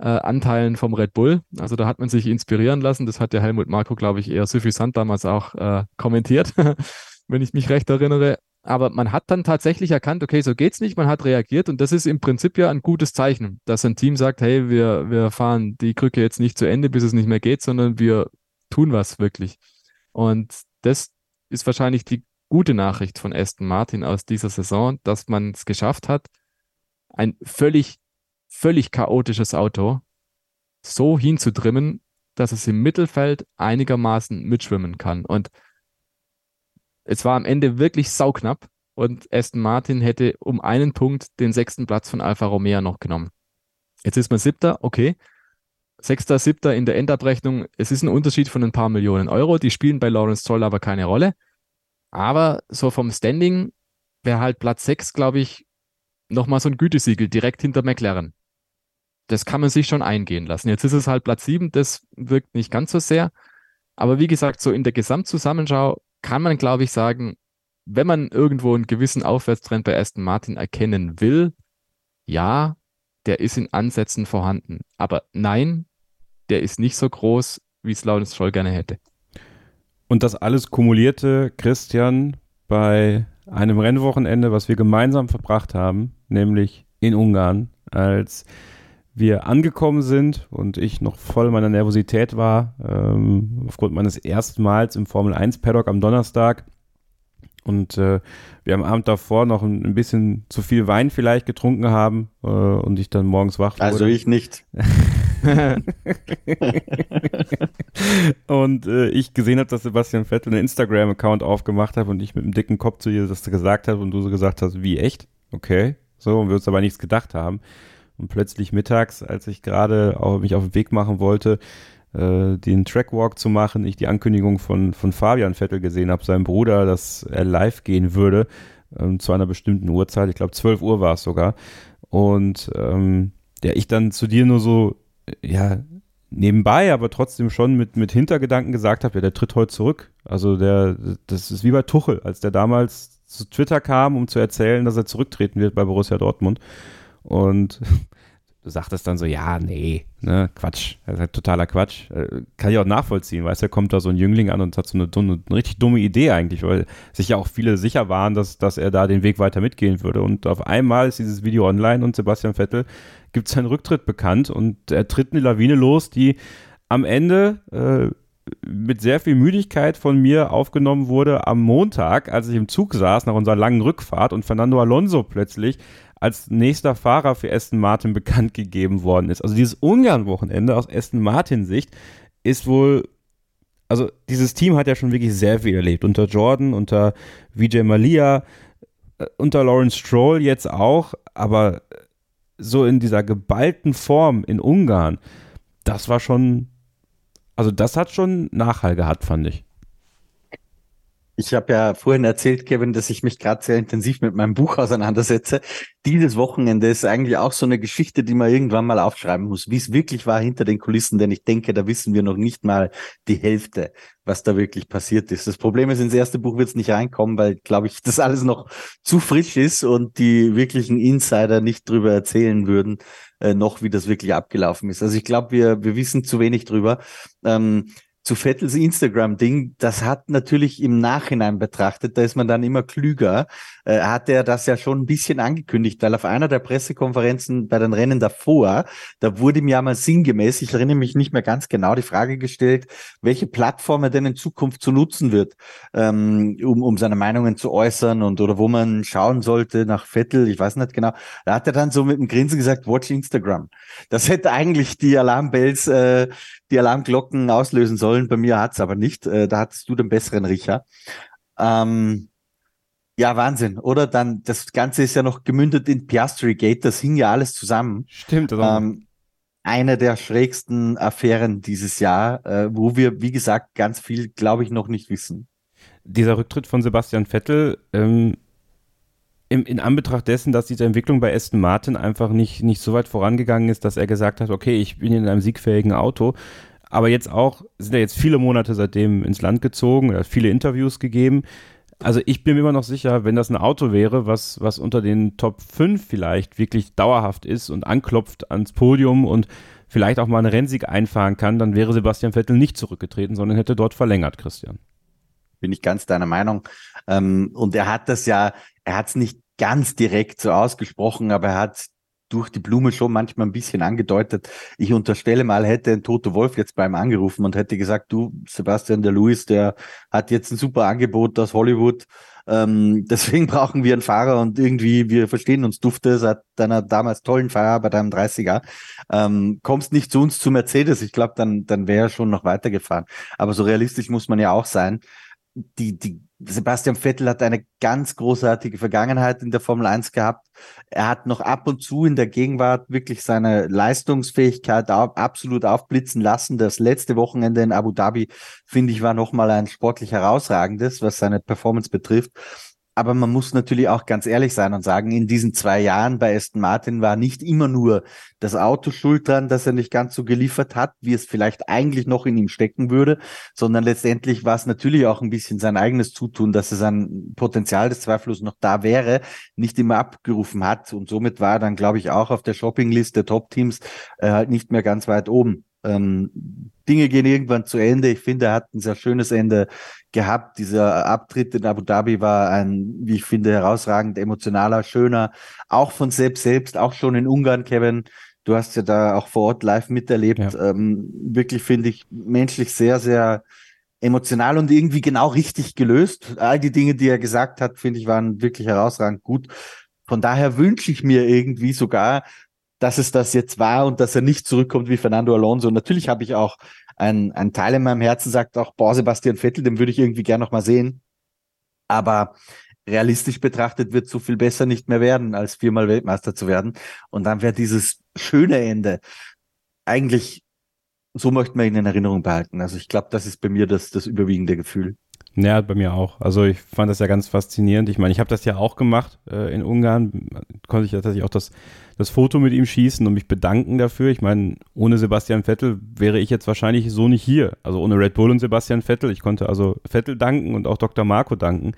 äh, Anteilen vom Red Bull. Also da hat man sich inspirieren lassen. Das hat der Helmut Marko, glaube ich, eher suffisant damals auch äh, kommentiert, wenn ich mich recht erinnere. Aber man hat dann tatsächlich erkannt, okay, so geht's nicht. Man hat reagiert und das ist im Prinzip ja ein gutes Zeichen, dass ein Team sagt, hey, wir, wir fahren die Krücke jetzt nicht zu Ende, bis es nicht mehr geht, sondern wir tun was wirklich. Und das ist wahrscheinlich die gute Nachricht von Aston Martin aus dieser Saison, dass man es geschafft hat, ein völlig, völlig chaotisches Auto so hinzutrimmen, dass es im Mittelfeld einigermaßen mitschwimmen kann. Und es war am Ende wirklich sauknapp und Aston Martin hätte um einen Punkt den sechsten Platz von Alfa Romeo noch genommen. Jetzt ist man siebter, okay. Sechster, siebter in der Endabrechnung. Es ist ein Unterschied von ein paar Millionen Euro. Die spielen bei Lawrence Zoll aber keine Rolle. Aber so vom Standing wäre halt Platz sechs, glaube ich, nochmal so ein Gütesiegel direkt hinter McLaren. Das kann man sich schon eingehen lassen. Jetzt ist es halt Platz sieben, das wirkt nicht ganz so sehr. Aber wie gesagt, so in der Gesamtzusammenschau kann man, glaube ich, sagen, wenn man irgendwo einen gewissen Aufwärtstrend bei Aston Martin erkennen will, ja, der ist in Ansätzen vorhanden. Aber nein, der ist nicht so groß, wie es Lawrence Stroll gerne hätte. Und das alles kumulierte Christian bei einem Rennwochenende, was wir gemeinsam verbracht haben, nämlich in Ungarn, als wir angekommen sind und ich noch voll meiner Nervosität war, ähm, aufgrund meines ersten Mals im Formel 1 Paddock am Donnerstag. Und äh, wir am Abend davor noch ein, ein, bisschen zu viel Wein vielleicht getrunken haben äh, und ich dann morgens wach wurde. Also ich nicht. und äh, ich gesehen habe, dass Sebastian Vettel einen Instagram-Account aufgemacht hat und ich mit einem dicken Kopf zu ihr das gesagt habe und du so gesagt hast, wie echt? Okay. So, und wir uns aber nichts gedacht haben. Und plötzlich mittags, als ich gerade mich auf den Weg machen wollte, äh, den Trackwalk zu machen, ich die Ankündigung von, von Fabian Vettel gesehen habe, seinem Bruder, dass er live gehen würde, ähm, zu einer bestimmten Uhrzeit, ich glaube 12 Uhr war es sogar. Und ähm, ja, ich dann zu dir nur so, ja, nebenbei, aber trotzdem schon mit, mit Hintergedanken gesagt habe, ja, der tritt heute zurück. Also der, das ist wie bei Tuchel, als der damals zu Twitter kam, um zu erzählen, dass er zurücktreten wird bei Borussia Dortmund. Und du sagtest dann so, ja, nee, ne, Quatsch, das ist halt totaler Quatsch. Äh, kann ich auch nachvollziehen, weißt du, kommt da so ein Jüngling an und hat so eine, eine, eine, richtig dumme Idee eigentlich, weil sich ja auch viele sicher waren, dass, dass er da den Weg weiter mitgehen würde. Und auf einmal ist dieses Video online und Sebastian Vettel gibt seinen Rücktritt bekannt und er tritt eine Lawine los, die am Ende äh, mit sehr viel Müdigkeit von mir aufgenommen wurde am Montag, als ich im Zug saß nach unserer langen Rückfahrt und Fernando Alonso plötzlich als nächster Fahrer für Aston Martin bekannt gegeben worden ist. Also dieses Ungarn-Wochenende aus Aston Martin Sicht ist wohl, also dieses Team hat ja schon wirklich sehr viel erlebt. Unter Jordan, unter Vijay Malia, äh, unter Lawrence Stroll jetzt auch, aber so in dieser geballten Form in Ungarn, das war schon, also das hat schon Nachhall gehabt, fand ich. Ich habe ja vorhin erzählt, Kevin, dass ich mich gerade sehr intensiv mit meinem Buch auseinandersetze. Dieses Wochenende ist eigentlich auch so eine Geschichte, die man irgendwann mal aufschreiben muss, wie es wirklich war hinter den Kulissen, denn ich denke, da wissen wir noch nicht mal die Hälfte, was da wirklich passiert ist. Das Problem ist, ins erste Buch wird es nicht reinkommen, weil, glaube ich, das alles noch zu frisch ist und die wirklichen Insider nicht drüber erzählen würden, äh, noch wie das wirklich abgelaufen ist. Also ich glaube, wir, wir wissen zu wenig drüber. Ähm, zu Vettels Instagram-Ding, das hat natürlich im Nachhinein betrachtet, da ist man dann immer klüger, äh, hat er das ja schon ein bisschen angekündigt, weil auf einer der Pressekonferenzen bei den Rennen davor, da wurde ihm ja mal sinngemäß, ich erinnere mich nicht mehr ganz genau, die Frage gestellt, welche Plattform er denn in Zukunft zu nutzen wird, ähm, um, um seine Meinungen zu äußern und oder wo man schauen sollte nach Vettel, ich weiß nicht genau. Da hat er dann so mit dem Grinsen gesagt, watch Instagram. Das hätte eigentlich die Alarmbells, äh, die Alarmglocken auslösen sollen. Bei mir hat's aber nicht. Äh, da hattest du den besseren Riecher. Ähm, ja, Wahnsinn, oder? Dann, das Ganze ist ja noch gemündet in Piastri Gate, das hing ja alles zusammen. Stimmt, oder? Ähm, eine der schrägsten Affären dieses Jahr, äh, wo wir, wie gesagt, ganz viel, glaube ich, noch nicht wissen. Dieser Rücktritt von Sebastian Vettel, ähm, in, in Anbetracht dessen, dass diese Entwicklung bei Aston Martin einfach nicht, nicht so weit vorangegangen ist, dass er gesagt hat, okay, ich bin in einem siegfähigen Auto, aber jetzt auch, sind ja jetzt viele Monate seitdem ins Land gezogen, er hat viele Interviews gegeben. Also ich bin mir immer noch sicher, wenn das ein Auto wäre, was, was unter den Top 5 vielleicht wirklich dauerhaft ist und anklopft ans Podium und vielleicht auch mal einen Rennsieg einfahren kann, dann wäre Sebastian Vettel nicht zurückgetreten, sondern hätte dort verlängert, Christian. Bin ich ganz deiner Meinung. Ähm, und er hat das ja, er hat es nicht ganz direkt so ausgesprochen, aber er hat durch die Blume schon manchmal ein bisschen angedeutet. Ich unterstelle mal, hätte ein Toto Wolf jetzt beim angerufen und hätte gesagt, du, Sebastian der Louis, der hat jetzt ein super Angebot aus Hollywood. Ähm, deswegen brauchen wir einen Fahrer und irgendwie, wir verstehen uns dufte seit deiner damals tollen Fahrer bei deinem 30er. Ähm, kommst nicht zu uns zu Mercedes. Ich glaube, dann, dann wäre er schon noch weitergefahren. Aber so realistisch muss man ja auch sein die, die, Sebastian Vettel hat eine ganz großartige Vergangenheit in der Formel 1 gehabt. Er hat noch ab und zu in der Gegenwart wirklich seine Leistungsfähigkeit absolut aufblitzen lassen. Das letzte Wochenende in Abu Dhabi, finde ich, war nochmal ein sportlich herausragendes, was seine Performance betrifft. Aber man muss natürlich auch ganz ehrlich sein und sagen, in diesen zwei Jahren bei Aston Martin war nicht immer nur das Auto schuld dran, dass er nicht ganz so geliefert hat, wie es vielleicht eigentlich noch in ihm stecken würde, sondern letztendlich war es natürlich auch ein bisschen sein eigenes Zutun, dass er sein Potenzial des Zweifellos noch da wäre, nicht immer abgerufen hat. Und somit war er dann, glaube ich, auch auf der Shoppinglist der Top-Teams äh, halt nicht mehr ganz weit oben. Ähm, Dinge gehen irgendwann zu Ende. Ich finde, er hat ein sehr schönes Ende gehabt. Dieser Abtritt in Abu Dhabi war ein, wie ich finde, herausragend emotionaler, schöner, auch von selbst selbst, auch schon in Ungarn, Kevin. Du hast ja da auch vor Ort live miterlebt. Ja. Ähm, wirklich finde ich menschlich sehr, sehr emotional und irgendwie genau richtig gelöst. All die Dinge, die er gesagt hat, finde ich, waren wirklich herausragend gut. Von daher wünsche ich mir irgendwie sogar, dass es das jetzt war und dass er nicht zurückkommt wie Fernando Alonso. natürlich habe ich auch ein, Teil in meinem Herzen sagt auch, boah, Sebastian Vettel, den würde ich irgendwie gerne noch mal sehen. Aber realistisch betrachtet wird so viel besser nicht mehr werden, als viermal Weltmeister zu werden. Und dann wäre dieses schöne Ende eigentlich, so möchte man ihn in Erinnerung behalten. Also ich glaube, das ist bei mir das, das überwiegende Gefühl. Ja, bei mir auch. Also ich fand das ja ganz faszinierend. Ich meine, ich habe das ja auch gemacht äh, in Ungarn. Konnte ich tatsächlich auch das, das Foto mit ihm schießen und mich bedanken dafür. Ich meine, ohne Sebastian Vettel wäre ich jetzt wahrscheinlich so nicht hier. Also ohne Red Bull und Sebastian Vettel. Ich konnte also Vettel danken und auch Dr. Marco danken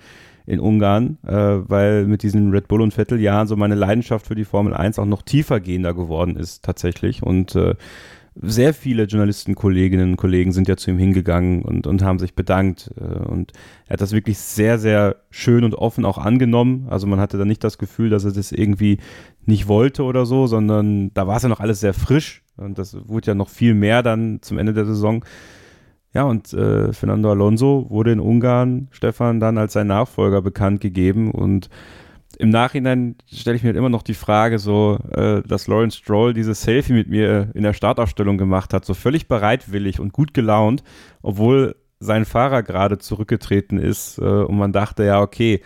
in Ungarn, äh, weil mit diesen Red Bull und Vettel Jahren so meine Leidenschaft für die Formel 1 auch noch tiefer gehender geworden ist tatsächlich. Und äh, sehr viele Journalisten, Kolleginnen und Kollegen sind ja zu ihm hingegangen und, und haben sich bedankt. Äh, und er hat das wirklich sehr, sehr schön und offen auch angenommen. Also man hatte da nicht das Gefühl, dass er das irgendwie nicht wollte oder so, sondern da war es ja noch alles sehr frisch. Und das wurde ja noch viel mehr dann zum Ende der Saison. Ja, und äh, Fernando Alonso wurde in Ungarn, Stefan, dann als sein Nachfolger bekannt gegeben. Und im Nachhinein stelle ich mir halt immer noch die Frage, so, äh, dass Lawrence Stroll dieses Selfie mit mir in der Startaufstellung gemacht hat, so völlig bereitwillig und gut gelaunt, obwohl sein Fahrer gerade zurückgetreten ist äh, und man dachte, ja, okay,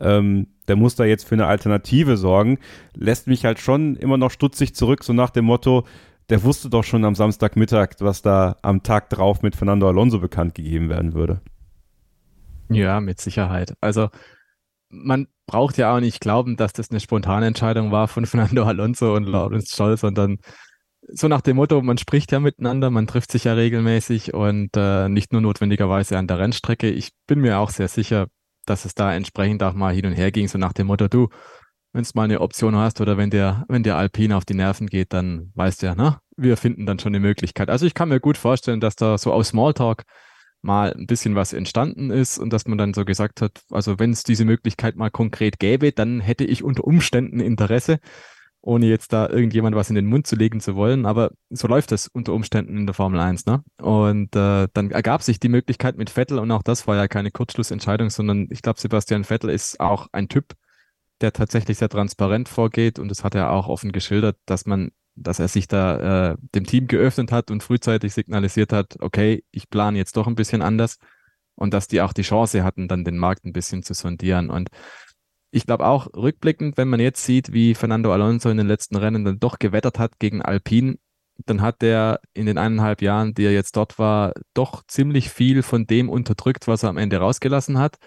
ähm, der muss da jetzt für eine Alternative sorgen, lässt mich halt schon immer noch stutzig zurück, so nach dem Motto, der wusste doch schon am Samstagmittag, was da am Tag drauf mit Fernando Alonso bekannt gegeben werden würde. Ja, mit Sicherheit. Also man braucht ja auch nicht glauben, dass das eine spontane Entscheidung war von Fernando Alonso und Lawrence Scholl, sondern so nach dem Motto, man spricht ja miteinander, man trifft sich ja regelmäßig und äh, nicht nur notwendigerweise an der Rennstrecke. Ich bin mir auch sehr sicher, dass es da entsprechend auch mal hin und her ging, so nach dem Motto, du, wenn du mal eine Option hast oder wenn der, wenn der Alpine auf die Nerven geht, dann weißt du ja, ne? Wir finden dann schon eine Möglichkeit. Also ich kann mir gut vorstellen, dass da so aus Smalltalk mal ein bisschen was entstanden ist und dass man dann so gesagt hat, also wenn es diese Möglichkeit mal konkret gäbe, dann hätte ich unter Umständen Interesse, ohne jetzt da irgendjemand was in den Mund zu legen zu wollen. Aber so läuft das unter Umständen in der Formel 1, ne? Und äh, dann ergab sich die Möglichkeit mit Vettel und auch das war ja keine Kurzschlussentscheidung, sondern ich glaube, Sebastian Vettel ist auch ein Typ, der tatsächlich sehr transparent vorgeht und das hat er auch offen geschildert, dass man, dass er sich da äh, dem Team geöffnet hat und frühzeitig signalisiert hat, okay, ich plane jetzt doch ein bisschen anders und dass die auch die Chance hatten, dann den Markt ein bisschen zu sondieren. Und ich glaube auch rückblickend, wenn man jetzt sieht, wie Fernando Alonso in den letzten Rennen dann doch gewettert hat gegen Alpine, dann hat er in den eineinhalb Jahren, die er jetzt dort war, doch ziemlich viel von dem unterdrückt, was er am Ende rausgelassen hat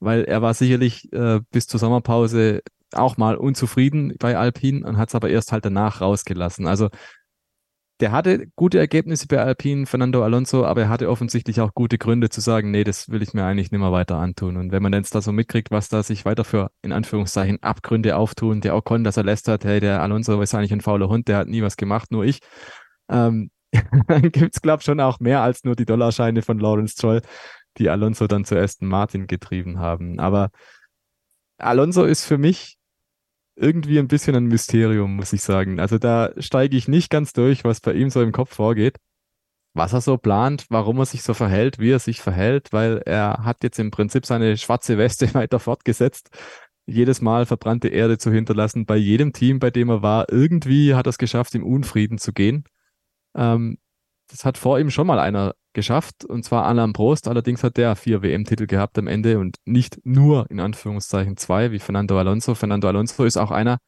weil er war sicherlich äh, bis zur Sommerpause auch mal unzufrieden bei Alpine und hat es aber erst halt danach rausgelassen. Also der hatte gute Ergebnisse bei Alpine, Fernando Alonso, aber er hatte offensichtlich auch gute Gründe zu sagen, nee, das will ich mir eigentlich nicht mehr weiter antun. Und wenn man jetzt da so mitkriegt, was da sich weiter für, in Anführungszeichen, Abgründe auftun, der Ocon, dass er lässt hat, hey, der Alonso ist eigentlich ein fauler Hund, der hat nie was gemacht, nur ich. Ähm, dann gibt's glaube ich, schon auch mehr als nur die Dollarscheine von Lawrence Troll, die Alonso dann zu Aston Martin getrieben haben. Aber Alonso ist für mich irgendwie ein bisschen ein Mysterium, muss ich sagen. Also da steige ich nicht ganz durch, was bei ihm so im Kopf vorgeht, was er so plant, warum er sich so verhält, wie er sich verhält, weil er hat jetzt im Prinzip seine schwarze Weste weiter fortgesetzt, jedes Mal verbrannte Erde zu hinterlassen. Bei jedem Team, bei dem er war, irgendwie hat er es geschafft, im Unfrieden zu gehen. Ähm, das hat vor ihm schon mal einer geschafft, und zwar Alain Prost. Allerdings hat der vier WM-Titel gehabt am Ende und nicht nur in Anführungszeichen zwei, wie Fernando Alonso. Fernando Alonso ist auch einer,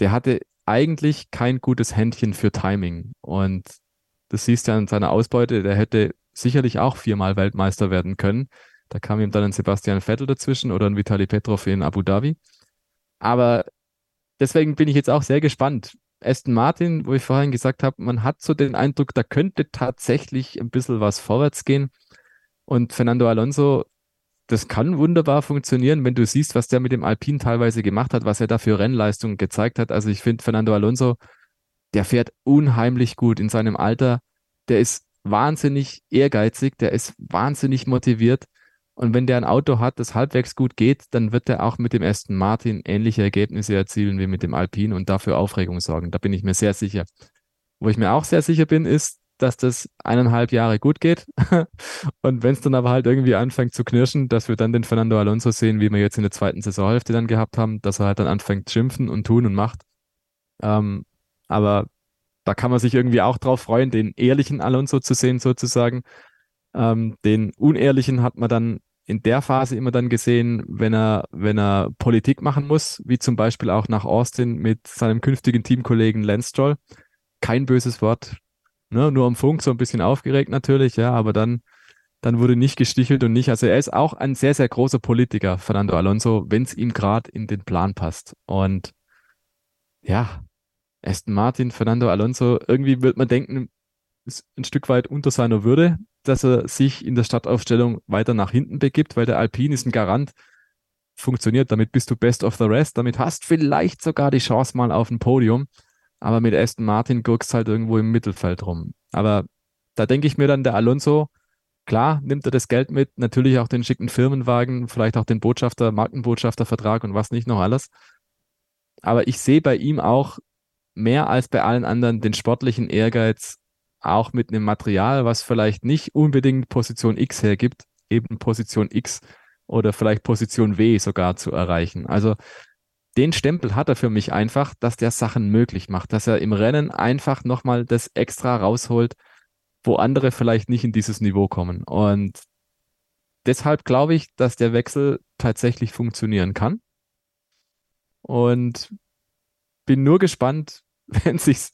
der hatte eigentlich kein gutes Händchen für Timing. Und das siehst du an seiner Ausbeute, der hätte sicherlich auch viermal Weltmeister werden können. Da kam ihm dann ein Sebastian Vettel dazwischen oder ein Vitali Petrov in Abu Dhabi. Aber deswegen bin ich jetzt auch sehr gespannt, Aston Martin, wo ich vorhin gesagt habe, man hat so den Eindruck, da könnte tatsächlich ein bisschen was vorwärts gehen. Und Fernando Alonso, das kann wunderbar funktionieren, wenn du siehst, was der mit dem Alpine teilweise gemacht hat, was er da für Rennleistungen gezeigt hat. Also ich finde Fernando Alonso, der fährt unheimlich gut in seinem Alter. Der ist wahnsinnig ehrgeizig, der ist wahnsinnig motiviert. Und wenn der ein Auto hat, das halbwegs gut geht, dann wird er auch mit dem Aston Martin ähnliche Ergebnisse erzielen wie mit dem Alpine und dafür Aufregung sorgen. Da bin ich mir sehr sicher. Wo ich mir auch sehr sicher bin, ist, dass das eineinhalb Jahre gut geht. und wenn es dann aber halt irgendwie anfängt zu knirschen, dass wir dann den Fernando Alonso sehen, wie wir jetzt in der zweiten Saisonhälfte dann gehabt haben, dass er halt dann anfängt schimpfen und tun und macht. Ähm, aber da kann man sich irgendwie auch drauf freuen, den ehrlichen Alonso zu sehen sozusagen. Ähm, den unehrlichen hat man dann in der Phase immer dann gesehen, wenn er, wenn er Politik machen muss, wie zum Beispiel auch nach Austin mit seinem künftigen Teamkollegen Lance Stroll. Kein böses Wort, ne? nur am Funk, so ein bisschen aufgeregt natürlich, ja, aber dann, dann wurde nicht gestichelt und nicht. Also er ist auch ein sehr, sehr großer Politiker, Fernando Alonso, wenn es ihm gerade in den Plan passt. Und ja, Aston Martin, Fernando Alonso, irgendwie wird man denken, ist ein Stück weit unter seiner Würde, dass er sich in der Startaufstellung weiter nach hinten begibt, weil der Alpine ist ein Garant, funktioniert, damit bist du best of the rest, damit hast vielleicht sogar die Chance mal auf ein Podium, aber mit Aston Martin gurkst halt irgendwo im Mittelfeld rum. Aber da denke ich mir dann, der Alonso, klar, nimmt er das Geld mit, natürlich auch den schicken Firmenwagen, vielleicht auch den Botschafter, Markenbotschaftervertrag und was nicht noch alles. Aber ich sehe bei ihm auch mehr als bei allen anderen den sportlichen Ehrgeiz, auch mit einem Material, was vielleicht nicht unbedingt Position X hergibt, eben Position X oder vielleicht Position W sogar zu erreichen. Also den Stempel hat er für mich einfach, dass der Sachen möglich macht, dass er im Rennen einfach nochmal das extra rausholt, wo andere vielleicht nicht in dieses Niveau kommen. Und deshalb glaube ich, dass der Wechsel tatsächlich funktionieren kann. Und bin nur gespannt, wenn sich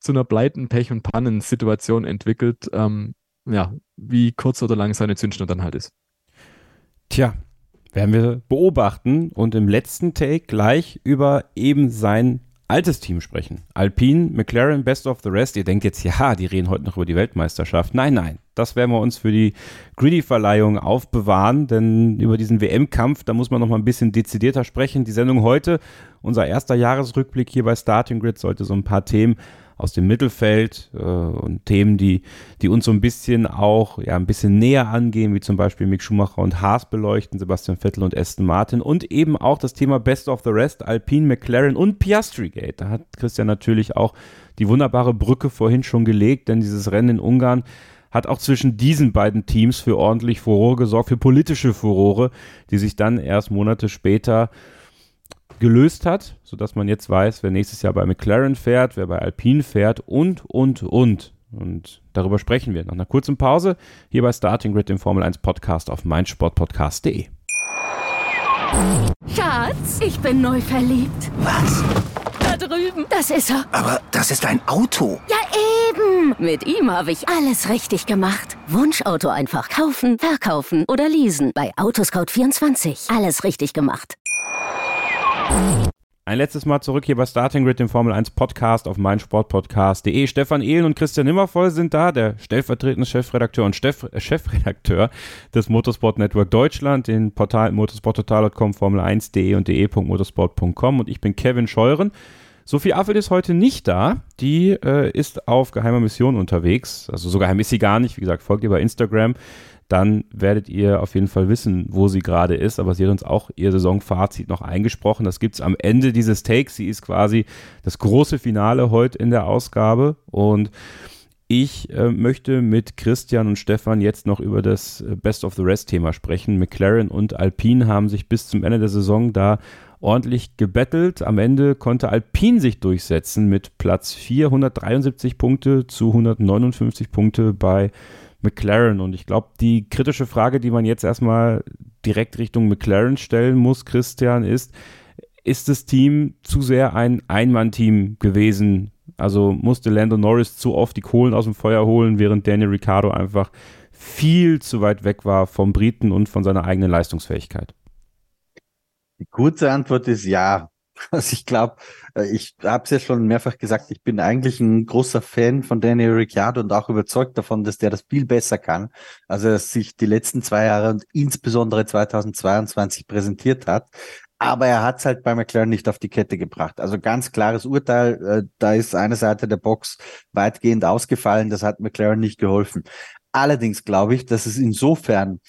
zu einer Pleiten, Pech und Pannen-Situation entwickelt, ähm, ja, wie kurz oder lang seine Zündschnur dann halt ist. Tja, werden wir beobachten und im letzten Take gleich über eben sein altes Team sprechen. Alpine, McLaren, Best of the Rest. Ihr denkt jetzt, ja, die reden heute noch über die Weltmeisterschaft. Nein, nein, das werden wir uns für die Greedy-Verleihung aufbewahren, denn über diesen WM-Kampf, da muss man noch mal ein bisschen dezidierter sprechen. Die Sendung heute, unser erster Jahresrückblick hier bei Starting Grid, sollte so ein paar Themen aus dem Mittelfeld äh, und Themen, die, die uns so ein bisschen auch ja, ein bisschen näher angehen, wie zum Beispiel Mick Schumacher und Haas beleuchten, Sebastian Vettel und Aston Martin und eben auch das Thema Best of the Rest, Alpine, McLaren und Piastri Gate. Da hat Christian natürlich auch die wunderbare Brücke vorhin schon gelegt, denn dieses Rennen in Ungarn hat auch zwischen diesen beiden Teams für ordentlich Furore gesorgt, für politische Furore, die sich dann erst Monate später gelöst hat, sodass man jetzt weiß, wer nächstes Jahr bei McLaren fährt, wer bei Alpine fährt und, und, und. Und darüber sprechen wir nach einer kurzen Pause hier bei Starting Grid, dem Formel 1 Podcast auf meinsportpodcast.de. Schatz, ich bin neu verliebt. Was? Da drüben. Das ist er. Aber das ist ein Auto. Ja, eben. Mit ihm habe ich alles richtig gemacht. Wunschauto einfach kaufen, verkaufen oder leasen. Bei Autoscout24. Alles richtig gemacht. Ein letztes Mal zurück hier bei Starting Grid, dem Formel 1 Podcast auf meinsportpodcast.de. Stefan Ehlen und Christian Nimmervoll sind da, der stellvertretende Chefredakteur und Chef, äh, Chefredakteur des Motorsport Network Deutschland, den Portal motorsporttotal.com, Formel1.de und de.motorsport.com und ich bin Kevin Scheuren. Sophie Affelt ist heute nicht da. Die äh, ist auf geheimer Mission unterwegs. Also so geheim ist sie gar nicht. Wie gesagt, folgt ihr bei Instagram dann werdet ihr auf jeden Fall wissen, wo sie gerade ist. Aber sie hat uns auch ihr Saisonfazit noch eingesprochen. Das gibt es am Ende dieses Takes. Sie ist quasi das große Finale heute in der Ausgabe. Und ich äh, möchte mit Christian und Stefan jetzt noch über das äh, Best of the Rest Thema sprechen. McLaren und Alpine haben sich bis zum Ende der Saison da ordentlich gebettelt. Am Ende konnte Alpine sich durchsetzen mit Platz 4, 173 Punkte zu 159 Punkte bei McLaren. Und ich glaube, die kritische Frage, die man jetzt erstmal direkt Richtung McLaren stellen muss, Christian, ist, ist das Team zu sehr ein Einmann-Team gewesen? Also musste Lando Norris zu oft die Kohlen aus dem Feuer holen, während Daniel Ricciardo einfach viel zu weit weg war vom Briten und von seiner eigenen Leistungsfähigkeit? Die kurze Antwort ist ja. Also ich glaube, äh, ich habe es ja schon mehrfach gesagt, ich bin eigentlich ein großer Fan von Daniel Ricciardo und auch überzeugt davon, dass der das viel besser kann, als er sich die letzten zwei Jahre und insbesondere 2022 präsentiert hat. Aber er hat es halt bei McLaren nicht auf die Kette gebracht. Also ganz klares Urteil, äh, da ist eine Seite der Box weitgehend ausgefallen, das hat McLaren nicht geholfen. Allerdings glaube ich, dass es insofern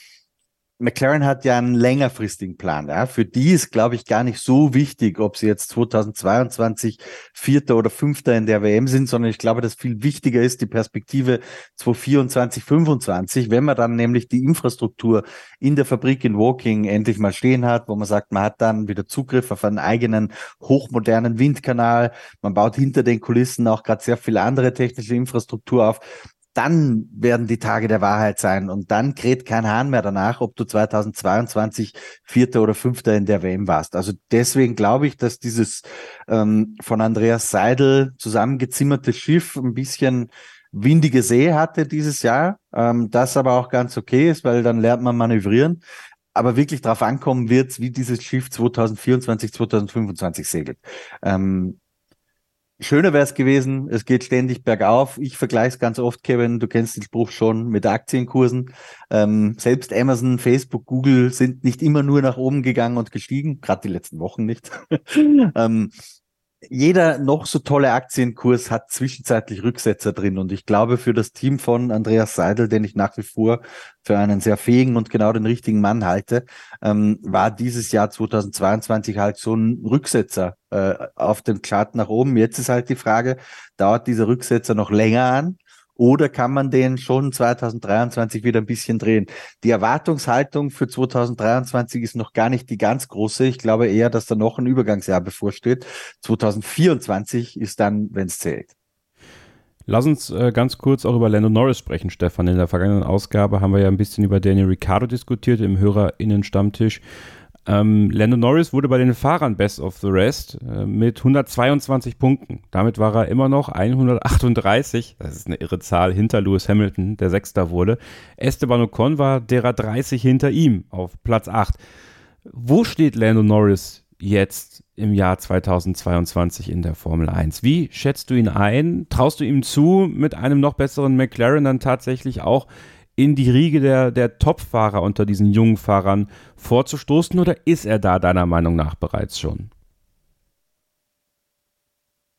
McLaren hat ja einen längerfristigen Plan. Ja. Für die ist, glaube ich, gar nicht so wichtig, ob sie jetzt 2022 Vierter oder Fünfter in der WM sind, sondern ich glaube, dass viel wichtiger ist die Perspektive 2024, 2025, wenn man dann nämlich die Infrastruktur in der Fabrik in Woking endlich mal stehen hat, wo man sagt, man hat dann wieder Zugriff auf einen eigenen hochmodernen Windkanal. Man baut hinter den Kulissen auch gerade sehr viel andere technische Infrastruktur auf dann werden die Tage der Wahrheit sein und dann kräht kein Hahn mehr danach, ob du 2022 Vierter oder Fünfter in der WM warst. Also deswegen glaube ich, dass dieses ähm, von Andreas Seidel zusammengezimmerte Schiff ein bisschen windige See hatte dieses Jahr, ähm, das aber auch ganz okay ist, weil dann lernt man manövrieren. Aber wirklich darauf ankommen wird, wie dieses Schiff 2024, 2025 segelt. Ähm, Schöner wäre es gewesen, es geht ständig bergauf. Ich vergleiche es ganz oft, Kevin, du kennst den Spruch schon mit Aktienkursen. Ähm, selbst Amazon, Facebook, Google sind nicht immer nur nach oben gegangen und gestiegen, gerade die letzten Wochen nicht. ähm, jeder noch so tolle Aktienkurs hat zwischenzeitlich Rücksetzer drin. Und ich glaube, für das Team von Andreas Seidel, den ich nach wie vor für einen sehr fähigen und genau den richtigen Mann halte, ähm, war dieses Jahr 2022 halt so ein Rücksetzer äh, auf dem Chart nach oben. Jetzt ist halt die Frage, dauert dieser Rücksetzer noch länger an? Oder kann man den schon 2023 wieder ein bisschen drehen? Die Erwartungshaltung für 2023 ist noch gar nicht die ganz große. Ich glaube eher, dass da noch ein Übergangsjahr bevorsteht. 2024 ist dann, wenn es zählt. Lass uns äh, ganz kurz auch über Lando Norris sprechen, Stefan. In der vergangenen Ausgabe haben wir ja ein bisschen über Daniel Ricciardo diskutiert im HörerInnen-Stammtisch. Ähm, Lando Norris wurde bei den Fahrern Best of the Rest äh, mit 122 Punkten. Damit war er immer noch 138, das ist eine irre Zahl, hinter Lewis Hamilton, der Sechster wurde. Esteban Ocon war derer 30 hinter ihm auf Platz 8. Wo steht Lando Norris jetzt im Jahr 2022 in der Formel 1. Wie schätzt du ihn ein? Traust du ihm zu, mit einem noch besseren McLaren dann tatsächlich auch in die Riege der, der Top-Fahrer unter diesen jungen Fahrern vorzustoßen oder ist er da deiner Meinung nach bereits schon?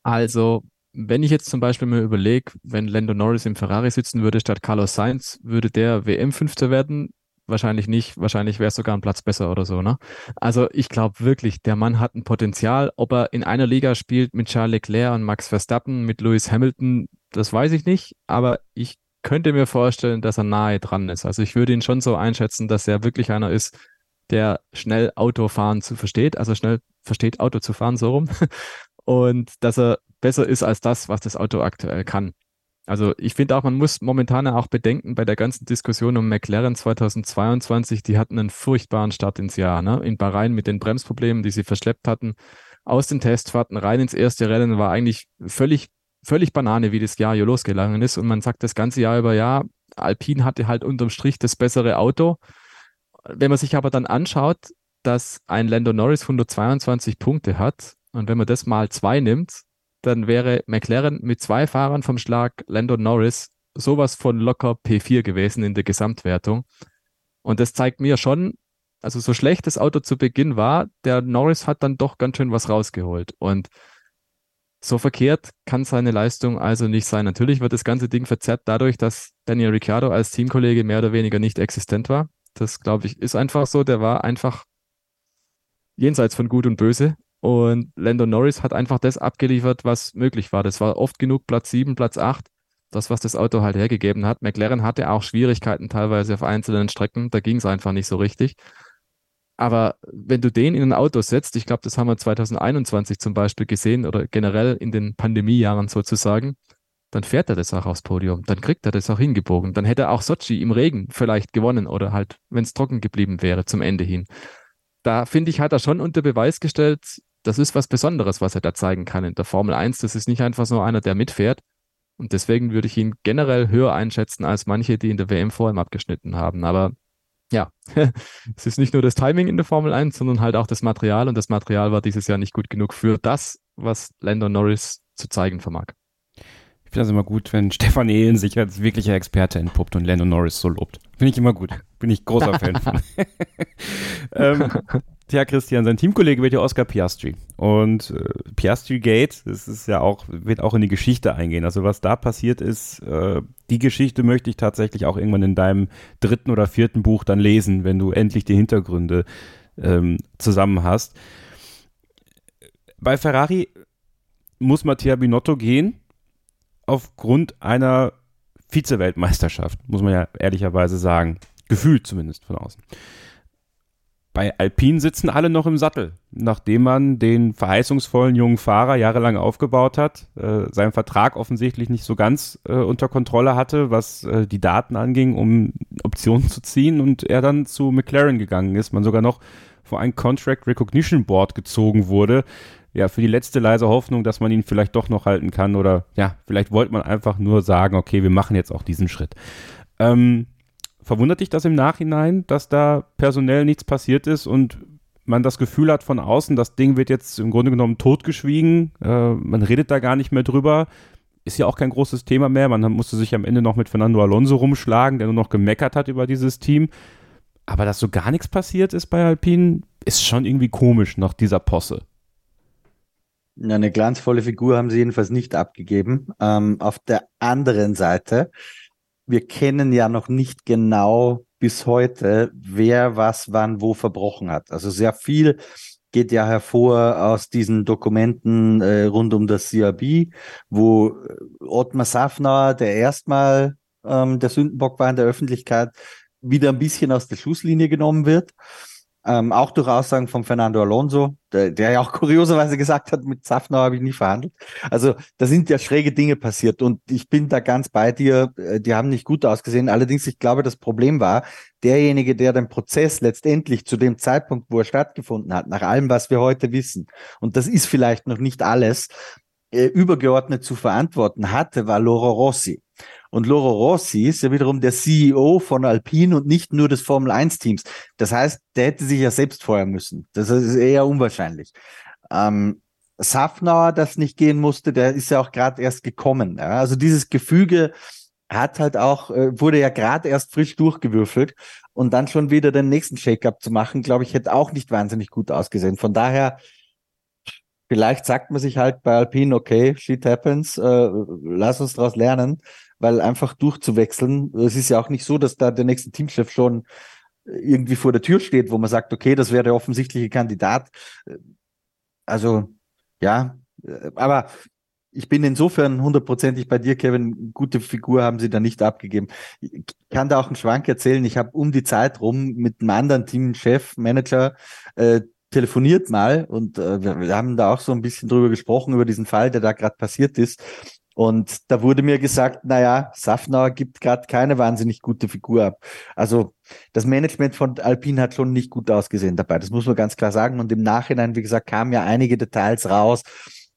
Also, wenn ich jetzt zum Beispiel mir überlege, wenn Lando Norris im Ferrari sitzen würde statt Carlos Sainz, würde der WM-Fünfter werden. Wahrscheinlich nicht. Wahrscheinlich wäre es sogar ein Platz besser oder so, ne? Also ich glaube wirklich, der Mann hat ein Potenzial. Ob er in einer Liga spielt mit Charles Leclerc und Max Verstappen, mit Lewis Hamilton, das weiß ich nicht. Aber ich könnte mir vorstellen, dass er nahe dran ist. Also ich würde ihn schon so einschätzen, dass er wirklich einer ist, der schnell Autofahren zu versteht, also schnell versteht, Auto zu fahren, so rum. Und dass er besser ist als das, was das Auto aktuell kann. Also ich finde auch, man muss momentan auch bedenken, bei der ganzen Diskussion um McLaren 2022, die hatten einen furchtbaren Start ins Jahr. Ne? In Bahrain mit den Bremsproblemen, die sie verschleppt hatten, aus den Testfahrten rein ins erste Rennen, war eigentlich völlig, völlig Banane, wie das Jahr hier losgegangen ist. Und man sagt das ganze Jahr über, ja, Alpine hatte halt unterm Strich das bessere Auto. Wenn man sich aber dann anschaut, dass ein Lando Norris 122 Punkte hat und wenn man das mal zwei nimmt, dann wäre McLaren mit zwei Fahrern vom Schlag Lando Norris sowas von locker P4 gewesen in der Gesamtwertung. Und das zeigt mir schon, also so schlecht das Auto zu Beginn war, der Norris hat dann doch ganz schön was rausgeholt. Und so verkehrt kann seine Leistung also nicht sein. Natürlich wird das ganze Ding verzerrt dadurch, dass Daniel Ricciardo als Teamkollege mehr oder weniger nicht existent war. Das, glaube ich, ist einfach so. Der war einfach jenseits von Gut und Böse. Und Lando Norris hat einfach das abgeliefert, was möglich war. Das war oft genug Platz 7, Platz 8. Das, was das Auto halt hergegeben hat. McLaren hatte auch Schwierigkeiten teilweise auf einzelnen Strecken. Da ging es einfach nicht so richtig. Aber wenn du den in ein Auto setzt, ich glaube, das haben wir 2021 zum Beispiel gesehen oder generell in den Pandemiejahren sozusagen, dann fährt er das auch aufs Podium. Dann kriegt er das auch hingebogen. Dann hätte er auch Sochi im Regen vielleicht gewonnen oder halt, wenn es trocken geblieben wäre zum Ende hin. Da finde ich, hat er schon unter Beweis gestellt, das ist was Besonderes, was er da zeigen kann in der Formel 1. Das ist nicht einfach so einer, der mitfährt. Und deswegen würde ich ihn generell höher einschätzen als manche, die in der WM vor ihm abgeschnitten haben. Aber ja, es ist nicht nur das Timing in der Formel 1, sondern halt auch das Material. Und das Material war dieses Jahr nicht gut genug für das, was Lando Norris zu zeigen vermag. Ich finde das immer gut, wenn Stefan Ehlen sich als wirklicher Experte entpuppt und Lando Norris so lobt. Finde ich immer gut. Bin ich großer Fan von. ähm, Tja, Christian, sein Teamkollege wird ja Oscar Piastri. Und äh, Piastri Gate, das ist ja auch, wird auch in die Geschichte eingehen. Also was da passiert ist, äh, die Geschichte möchte ich tatsächlich auch irgendwann in deinem dritten oder vierten Buch dann lesen, wenn du endlich die Hintergründe ähm, zusammen hast. Bei Ferrari muss Mattia Binotto gehen, aufgrund einer Vize-Weltmeisterschaft, muss man ja ehrlicherweise sagen. Gefühlt zumindest von außen bei Alpine sitzen alle noch im Sattel, nachdem man den verheißungsvollen jungen Fahrer jahrelang aufgebaut hat, äh, seinen Vertrag offensichtlich nicht so ganz äh, unter Kontrolle hatte, was äh, die Daten anging, um Optionen zu ziehen und er dann zu McLaren gegangen ist, man sogar noch vor ein Contract Recognition Board gezogen wurde, ja, für die letzte leise Hoffnung, dass man ihn vielleicht doch noch halten kann oder ja, vielleicht wollte man einfach nur sagen, okay, wir machen jetzt auch diesen Schritt. Ähm, Verwundert dich das im Nachhinein, dass da personell nichts passiert ist und man das Gefühl hat von außen, das Ding wird jetzt im Grunde genommen totgeschwiegen, äh, man redet da gar nicht mehr drüber. Ist ja auch kein großes Thema mehr. Man musste sich am Ende noch mit Fernando Alonso rumschlagen, der nur noch gemeckert hat über dieses Team. Aber dass so gar nichts passiert ist bei Alpine, ist schon irgendwie komisch nach dieser Posse. Eine glanzvolle Figur haben sie jedenfalls nicht abgegeben. Ähm, auf der anderen Seite wir kennen ja noch nicht genau bis heute, wer was wann wo verbrochen hat. Also sehr viel geht ja hervor aus diesen Dokumenten äh, rund um das CRB, wo äh, Ottmar Safnauer, der erstmal ähm, der Sündenbock war in der Öffentlichkeit, wieder ein bisschen aus der Schusslinie genommen wird. Ähm, auch durch Aussagen von Fernando Alonso, der, der ja auch kurioserweise gesagt hat, mit Safnauer habe ich nie verhandelt. Also da sind ja schräge Dinge passiert und ich bin da ganz bei dir, äh, die haben nicht gut ausgesehen. Allerdings, ich glaube, das Problem war, derjenige, der den Prozess letztendlich zu dem Zeitpunkt, wo er stattgefunden hat, nach allem, was wir heute wissen, und das ist vielleicht noch nicht alles, äh, übergeordnet zu verantworten hatte, war Loro Rossi. Und Loro Rossi ist ja wiederum der CEO von Alpine und nicht nur des Formel 1 Teams. Das heißt, der hätte sich ja selbst feuern müssen. Das ist eher unwahrscheinlich. Ähm, Safnauer, das nicht gehen musste, der ist ja auch gerade erst gekommen. Ja? Also dieses Gefüge hat halt auch, äh, wurde ja gerade erst frisch durchgewürfelt und dann schon wieder den nächsten Shake-up zu machen, glaube ich, hätte auch nicht wahnsinnig gut ausgesehen. Von daher, vielleicht sagt man sich halt bei Alpine, okay, shit happens, äh, lass uns daraus lernen weil einfach durchzuwechseln, es ist ja auch nicht so, dass da der nächste Teamchef schon irgendwie vor der Tür steht, wo man sagt, okay, das wäre der offensichtliche Kandidat. Also, ja, aber ich bin insofern hundertprozentig bei dir, Kevin. Gute Figur haben sie da nicht abgegeben. Ich kann da auch einen Schwank erzählen. Ich habe um die Zeit rum mit einem anderen Teamchef, Manager, äh, telefoniert mal und äh, wir haben da auch so ein bisschen drüber gesprochen, über diesen Fall, der da gerade passiert ist. Und da wurde mir gesagt, naja, Safnauer gibt gerade keine wahnsinnig gute Figur ab. Also das Management von Alpine hat schon nicht gut ausgesehen dabei. Das muss man ganz klar sagen. Und im Nachhinein, wie gesagt, kamen ja einige Details raus,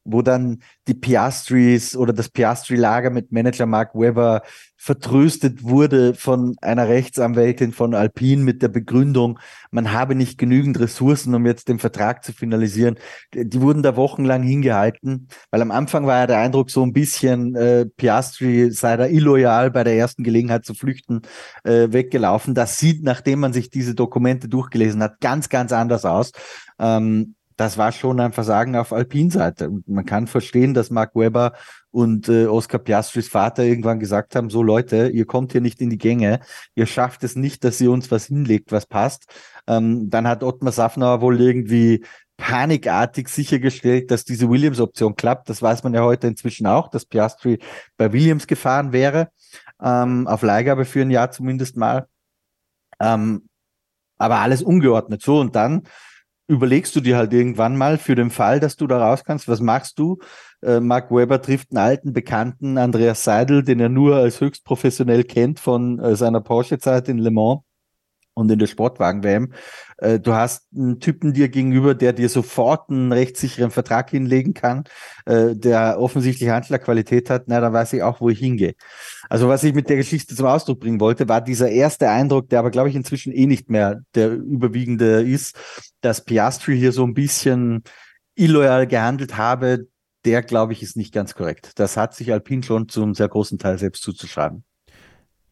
wo dann die Piastris oder das Piastri-Lager mit Manager Mark Webber vertröstet wurde von einer Rechtsanwältin von Alpine mit der Begründung, man habe nicht genügend Ressourcen, um jetzt den Vertrag zu finalisieren. Die wurden da wochenlang hingehalten, weil am Anfang war ja der Eindruck so ein bisschen, äh, Piastri sei da illoyal bei der ersten Gelegenheit zu flüchten äh, weggelaufen. Das sieht, nachdem man sich diese Dokumente durchgelesen hat, ganz, ganz anders aus. Ähm, das war schon ein Versagen auf Alpin-Seite. Und man kann verstehen, dass Mark Webber und äh, Oscar Piastris Vater irgendwann gesagt haben, so Leute, ihr kommt hier nicht in die Gänge, ihr schafft es nicht, dass ihr uns was hinlegt, was passt. Ähm, dann hat Ottmar Safnauer wohl irgendwie panikartig sichergestellt, dass diese Williams-Option klappt. Das weiß man ja heute inzwischen auch, dass Piastri bei Williams gefahren wäre, ähm, auf Leihgabe für ein Jahr zumindest mal. Ähm, aber alles ungeordnet. So, und dann überlegst du dir halt irgendwann mal für den Fall, dass du da raus kannst, was machst du? Äh, Mark Webber trifft einen alten Bekannten, Andreas Seidel, den er nur als höchst professionell kennt von äh, seiner Porsche-Zeit in Le Mans und in der Sportwagen-WM. Äh, du hast einen Typen dir gegenüber, der dir sofort einen rechtssicheren Vertrag hinlegen kann, äh, der offensichtlich Handschlagqualität hat. Na, dann weiß ich auch, wo ich hingehe. Also was ich mit der Geschichte zum Ausdruck bringen wollte, war dieser erste Eindruck, der aber, glaube ich, inzwischen eh nicht mehr der überwiegende ist, dass Piastri hier so ein bisschen illoyal gehandelt habe. Der, glaube ich, ist nicht ganz korrekt. Das hat sich Alpine schon zum sehr großen Teil selbst zuzuschreiben.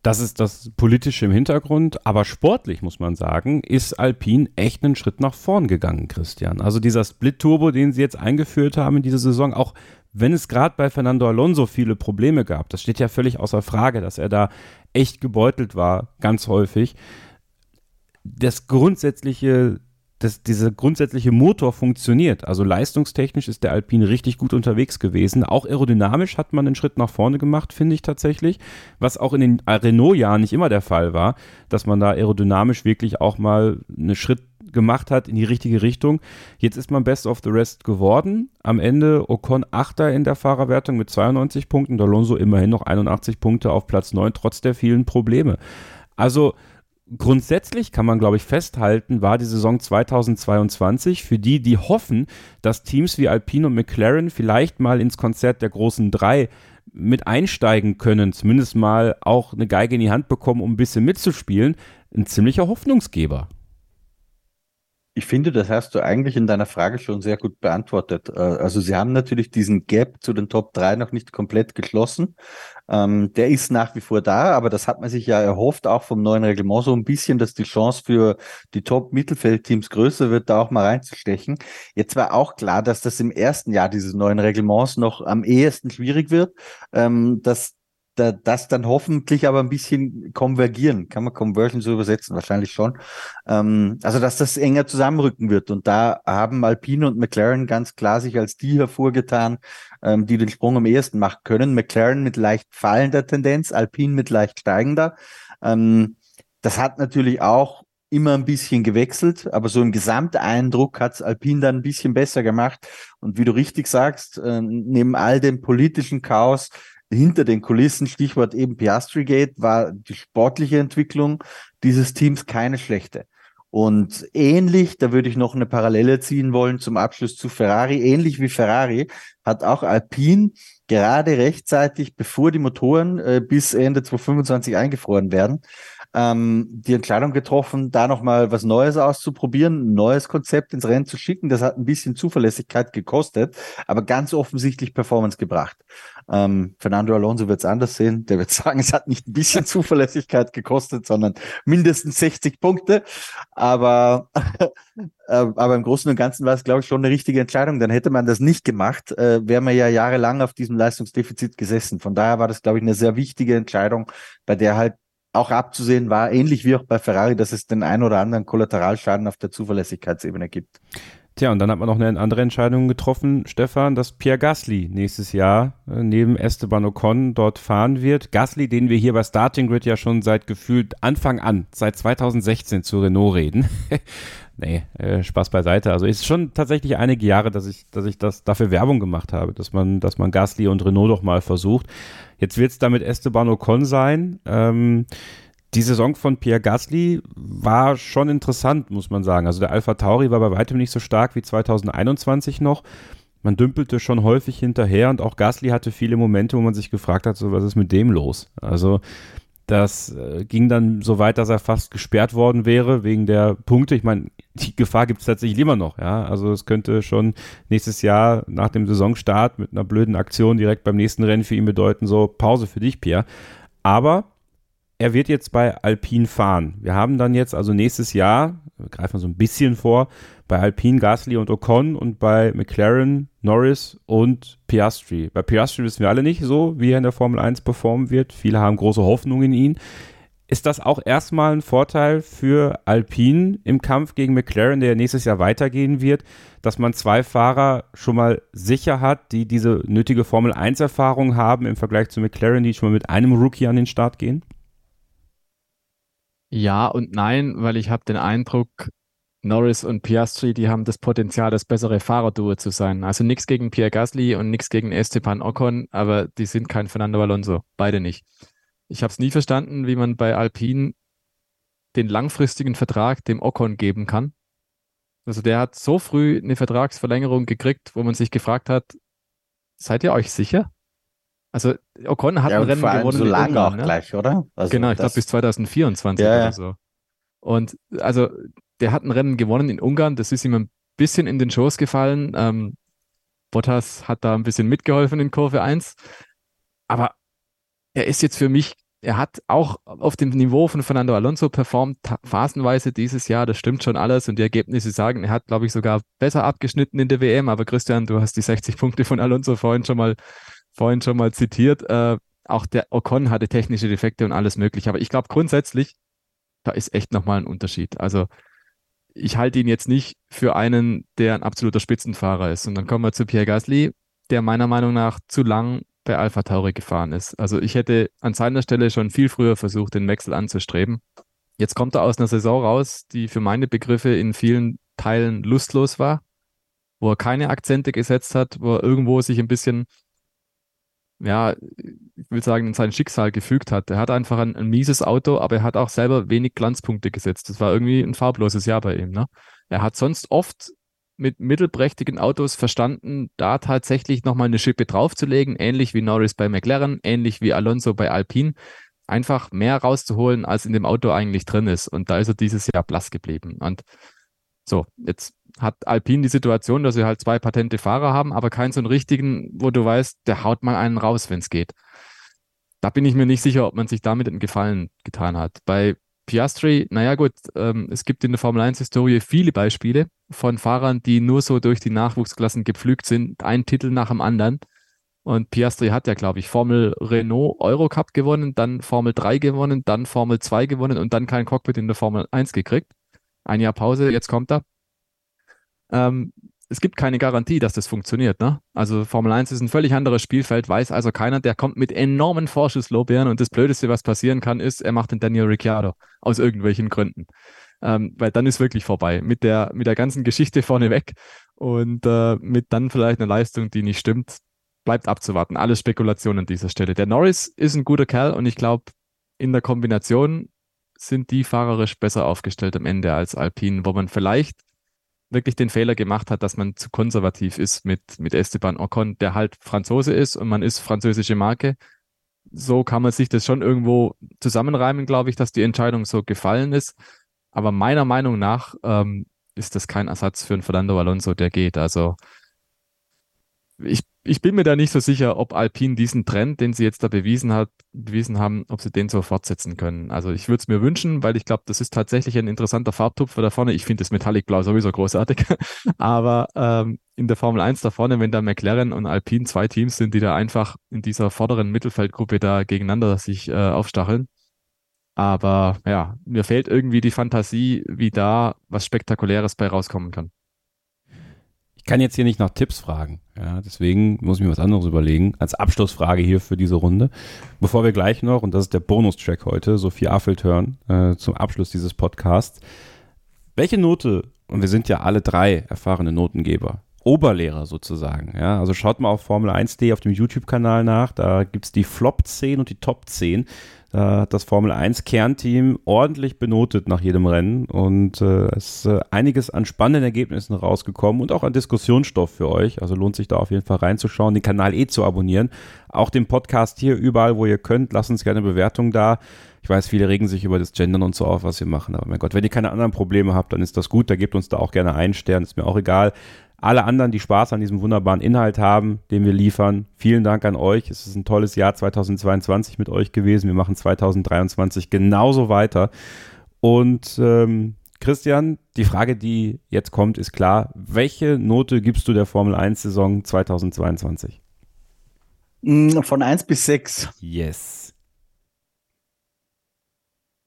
Das ist das Politische im Hintergrund, aber sportlich muss man sagen, ist Alpine echt einen Schritt nach vorn gegangen, Christian. Also dieser Split-Turbo, den sie jetzt eingeführt haben in dieser Saison, auch wenn es gerade bei Fernando Alonso viele Probleme gab, das steht ja völlig außer Frage, dass er da echt gebeutelt war, ganz häufig. Das grundsätzliche dass dieser grundsätzliche Motor funktioniert. Also leistungstechnisch ist der Alpine richtig gut unterwegs gewesen. Auch aerodynamisch hat man einen Schritt nach vorne gemacht, finde ich tatsächlich. Was auch in den Renault-Jahren nicht immer der Fall war, dass man da aerodynamisch wirklich auch mal einen Schritt gemacht hat in die richtige Richtung. Jetzt ist man Best of the Rest geworden. Am Ende Ocon Achter in der Fahrerwertung mit 92 Punkten, Alonso immerhin noch 81 Punkte auf Platz 9, trotz der vielen Probleme. Also grundsätzlich kann man, glaube ich, festhalten, war die Saison 2022 für die, die hoffen, dass Teams wie Alpine und McLaren vielleicht mal ins Konzert der großen drei mit einsteigen können, zumindest mal auch eine Geige in die Hand bekommen, um ein bisschen mitzuspielen, ein ziemlicher Hoffnungsgeber. Ich finde, das hast du eigentlich in deiner Frage schon sehr gut beantwortet. Äh, also sie haben natürlich diesen Gap zu den Top 3 noch nicht komplett geschlossen. Ähm, der ist nach wie vor da, aber das hat man sich ja erhofft, auch vom neuen Reglement so ein bisschen, dass die Chance für die Top-Mittelfeldteams größer wird, da auch mal reinzustechen. Jetzt war auch klar, dass das im ersten Jahr dieses neuen Reglements noch am ehesten schwierig wird, ähm, dass da, das dann hoffentlich aber ein bisschen konvergieren. Kann man Conversion so übersetzen? Wahrscheinlich schon. Ähm, also, dass das enger zusammenrücken wird. Und da haben Alpine und McLaren ganz klar sich als die hervorgetan, ähm, die den Sprung am ehesten machen können. McLaren mit leicht fallender Tendenz, Alpine mit leicht steigender. Ähm, das hat natürlich auch immer ein bisschen gewechselt, aber so im Gesamteindruck hat's Alpine dann ein bisschen besser gemacht. Und wie du richtig sagst, äh, neben all dem politischen Chaos hinter den Kulissen, Stichwort eben Piastri Gate, war die sportliche Entwicklung dieses Teams keine schlechte. Und ähnlich, da würde ich noch eine Parallele ziehen wollen zum Abschluss zu Ferrari, ähnlich wie Ferrari hat auch Alpine gerade rechtzeitig, bevor die Motoren äh, bis Ende 2025 eingefroren werden, ähm, die Entscheidung getroffen, da nochmal was Neues auszuprobieren, ein neues Konzept ins Rennen zu schicken. Das hat ein bisschen Zuverlässigkeit gekostet, aber ganz offensichtlich Performance gebracht. Ähm, Fernando Alonso wird es anders sehen. Der wird sagen, es hat nicht ein bisschen Zuverlässigkeit gekostet, sondern mindestens 60 Punkte. Aber, äh, aber im Großen und Ganzen war es, glaube ich, schon eine richtige Entscheidung. Dann hätte man das nicht gemacht, äh, wäre man ja jahrelang auf diesem Leistungsdefizit gesessen. Von daher war das, glaube ich, eine sehr wichtige Entscheidung, bei der halt auch abzusehen war, ähnlich wie auch bei Ferrari, dass es den ein oder anderen Kollateralschaden auf der Zuverlässigkeitsebene gibt. Tja, und dann hat man noch eine andere Entscheidung getroffen, Stefan, dass Pierre Gasly nächstes Jahr äh, neben Esteban Ocon dort fahren wird. Gasly, den wir hier bei Starting Grid ja schon seit gefühlt Anfang an, seit 2016 zu Renault reden. nee, äh, Spaß beiseite. Also ist schon tatsächlich einige Jahre, dass ich, dass ich das dafür Werbung gemacht habe, dass man, dass man Gasly und Renault doch mal versucht. Jetzt wird es damit Esteban Ocon sein. Ähm, die Saison von Pierre Gasly war schon interessant, muss man sagen. Also der Alpha Tauri war bei weitem nicht so stark wie 2021 noch. Man dümpelte schon häufig hinterher und auch Gasly hatte viele Momente, wo man sich gefragt hat, so was ist mit dem los? Also das äh, ging dann so weit, dass er fast gesperrt worden wäre wegen der Punkte. Ich meine, die Gefahr gibt es tatsächlich immer noch, ja. Also es könnte schon nächstes Jahr nach dem Saisonstart mit einer blöden Aktion direkt beim nächsten Rennen für ihn bedeuten, so Pause für dich, Pierre. Aber er wird jetzt bei Alpine fahren. Wir haben dann jetzt also nächstes Jahr, greifen wir so ein bisschen vor, bei Alpine Gasly und Ocon und bei McLaren, Norris und Piastri. Bei Piastri wissen wir alle nicht so, wie er in der Formel 1 performen wird. Viele haben große Hoffnung in ihn. Ist das auch erstmal ein Vorteil für Alpine im Kampf gegen McLaren, der nächstes Jahr weitergehen wird, dass man zwei Fahrer schon mal sicher hat, die diese nötige Formel 1 Erfahrung haben im Vergleich zu McLaren, die schon mal mit einem Rookie an den Start gehen? Ja und nein, weil ich habe den Eindruck, Norris und Piastri, die haben das Potenzial, das bessere Fahrerduo zu sein. Also nichts gegen Pierre Gasly und nichts gegen Esteban Ocon, aber die sind kein Fernando Alonso, beide nicht. Ich habe es nie verstanden, wie man bei Alpine den langfristigen Vertrag dem Ocon geben kann. Also der hat so früh eine Vertragsverlängerung gekriegt, wo man sich gefragt hat, seid ihr euch sicher? Also Ocon hat ja, ein Rennen gewonnen so lange Ungarn, auch ne? gleich, oder? Also genau, ich glaube bis 2024 ja, oder so. Und also der hat ein Rennen gewonnen in Ungarn, das ist ihm ein bisschen in den Schoß gefallen. Ähm, Bottas hat da ein bisschen mitgeholfen in Kurve 1. Aber er ist jetzt für mich, er hat auch auf dem Niveau von Fernando Alonso performt, phasenweise dieses Jahr, das stimmt schon alles. Und die Ergebnisse sagen, er hat, glaube ich, sogar besser abgeschnitten in der WM. Aber Christian, du hast die 60 Punkte von Alonso vorhin schon mal vorhin schon mal zitiert. Äh, auch der Ocon hatte technische Defekte und alles mögliche. Aber ich glaube grundsätzlich, da ist echt nochmal ein Unterschied. Also ich halte ihn jetzt nicht für einen, der ein absoluter Spitzenfahrer ist. Und dann kommen wir zu Pierre Gasly, der meiner Meinung nach zu lang bei Alpha Tauri gefahren ist. Also ich hätte an seiner Stelle schon viel früher versucht, den Wechsel anzustreben. Jetzt kommt er aus einer Saison raus, die für meine Begriffe in vielen Teilen lustlos war, wo er keine Akzente gesetzt hat, wo er irgendwo sich ein bisschen ja, ich will sagen, in sein Schicksal gefügt hat. Er hat einfach ein, ein, mieses Auto, aber er hat auch selber wenig Glanzpunkte gesetzt. Das war irgendwie ein farbloses Jahr bei ihm. Ne? Er hat sonst oft mit mittelprächtigen Autos verstanden, da tatsächlich nochmal eine Schippe draufzulegen, ähnlich wie Norris bei McLaren, ähnlich wie Alonso bei Alpine, einfach mehr rauszuholen, als in dem Auto eigentlich drin ist. Und da ist er dieses Jahr blass geblieben. Und so, jetzt hat Alpine die Situation, dass sie halt zwei patente Fahrer haben, aber keinen so einen richtigen, wo du weißt, der haut mal einen raus, wenn es geht. Da bin ich mir nicht sicher, ob man sich damit einen Gefallen getan hat. Bei Piastri, naja gut, ähm, es gibt in der Formel 1-Historie viele Beispiele von Fahrern, die nur so durch die Nachwuchsklassen gepflügt sind, ein Titel nach dem anderen. Und Piastri hat ja, glaube ich, Formel Renault Eurocup gewonnen, dann Formel 3 gewonnen, dann Formel 2 gewonnen und dann kein Cockpit in der Formel 1 gekriegt. Ein Jahr Pause, jetzt kommt er. Ähm, es gibt keine Garantie, dass das funktioniert. Ne? Also Formel 1 ist ein völlig anderes Spielfeld, weiß also keiner, der kommt mit enormen Vorschusslorbeeren und das Blödeste, was passieren kann, ist, er macht den Daniel Ricciardo aus irgendwelchen Gründen. Ähm, weil dann ist wirklich vorbei mit der, mit der ganzen Geschichte vorneweg und äh, mit dann vielleicht einer Leistung, die nicht stimmt, bleibt abzuwarten. Alles Spekulation an dieser Stelle. Der Norris ist ein guter Kerl und ich glaube, in der Kombination sind die fahrerisch besser aufgestellt am Ende als Alpine, wo man vielleicht wirklich den Fehler gemacht hat, dass man zu konservativ ist mit, mit Esteban Ocon, der halt Franzose ist und man ist französische Marke. So kann man sich das schon irgendwo zusammenreimen, glaube ich, dass die Entscheidung so gefallen ist. Aber meiner Meinung nach ähm, ist das kein Ersatz für einen Fernando Alonso, der geht. Also ich ich bin mir da nicht so sicher, ob Alpine diesen Trend, den sie jetzt da bewiesen hat, bewiesen haben, ob sie den so fortsetzen können. Also ich würde es mir wünschen, weil ich glaube, das ist tatsächlich ein interessanter Farbtupfer da vorne. Ich finde das Metallic Blau sowieso großartig. Aber ähm, in der Formel 1 da vorne, wenn da McLaren und Alpine zwei Teams sind, die da einfach in dieser vorderen Mittelfeldgruppe da gegeneinander sich äh, aufstacheln. Aber ja, mir fehlt irgendwie die Fantasie, wie da was Spektakuläres bei rauskommen kann. Ich kann jetzt hier nicht nach Tipps fragen. Ja, deswegen muss ich mir was anderes überlegen. Als Abschlussfrage hier für diese Runde. Bevor wir gleich noch, und das ist der Bonustrack heute, Sophie Affelt hören, äh, zum Abschluss dieses Podcasts. Welche Note, und wir sind ja alle drei erfahrene Notengeber, Oberlehrer sozusagen. Ja, also schaut mal auf Formel 1D auf dem YouTube-Kanal nach. Da gibt es die Flop 10 und die Top 10. Da hat das Formel 1 Kernteam ordentlich benotet nach jedem Rennen und äh, es ist äh, einiges an spannenden Ergebnissen rausgekommen und auch an Diskussionsstoff für euch. Also lohnt sich da auf jeden Fall reinzuschauen, den Kanal eh zu abonnieren. Auch den Podcast hier überall, wo ihr könnt. Lasst uns gerne Bewertung da. Ich weiß, viele regen sich über das Gendern und so auf, was wir machen. Aber mein Gott, wenn ihr keine anderen Probleme habt, dann ist das gut. Da gebt uns da auch gerne einen Stern. Ist mir auch egal alle anderen, die Spaß an diesem wunderbaren Inhalt haben, den wir liefern. Vielen Dank an euch. Es ist ein tolles Jahr 2022 mit euch gewesen. Wir machen 2023 genauso weiter. Und ähm, Christian, die Frage, die jetzt kommt, ist klar. Welche Note gibst du der Formel 1 Saison 2022? Von 1 bis 6. Yes.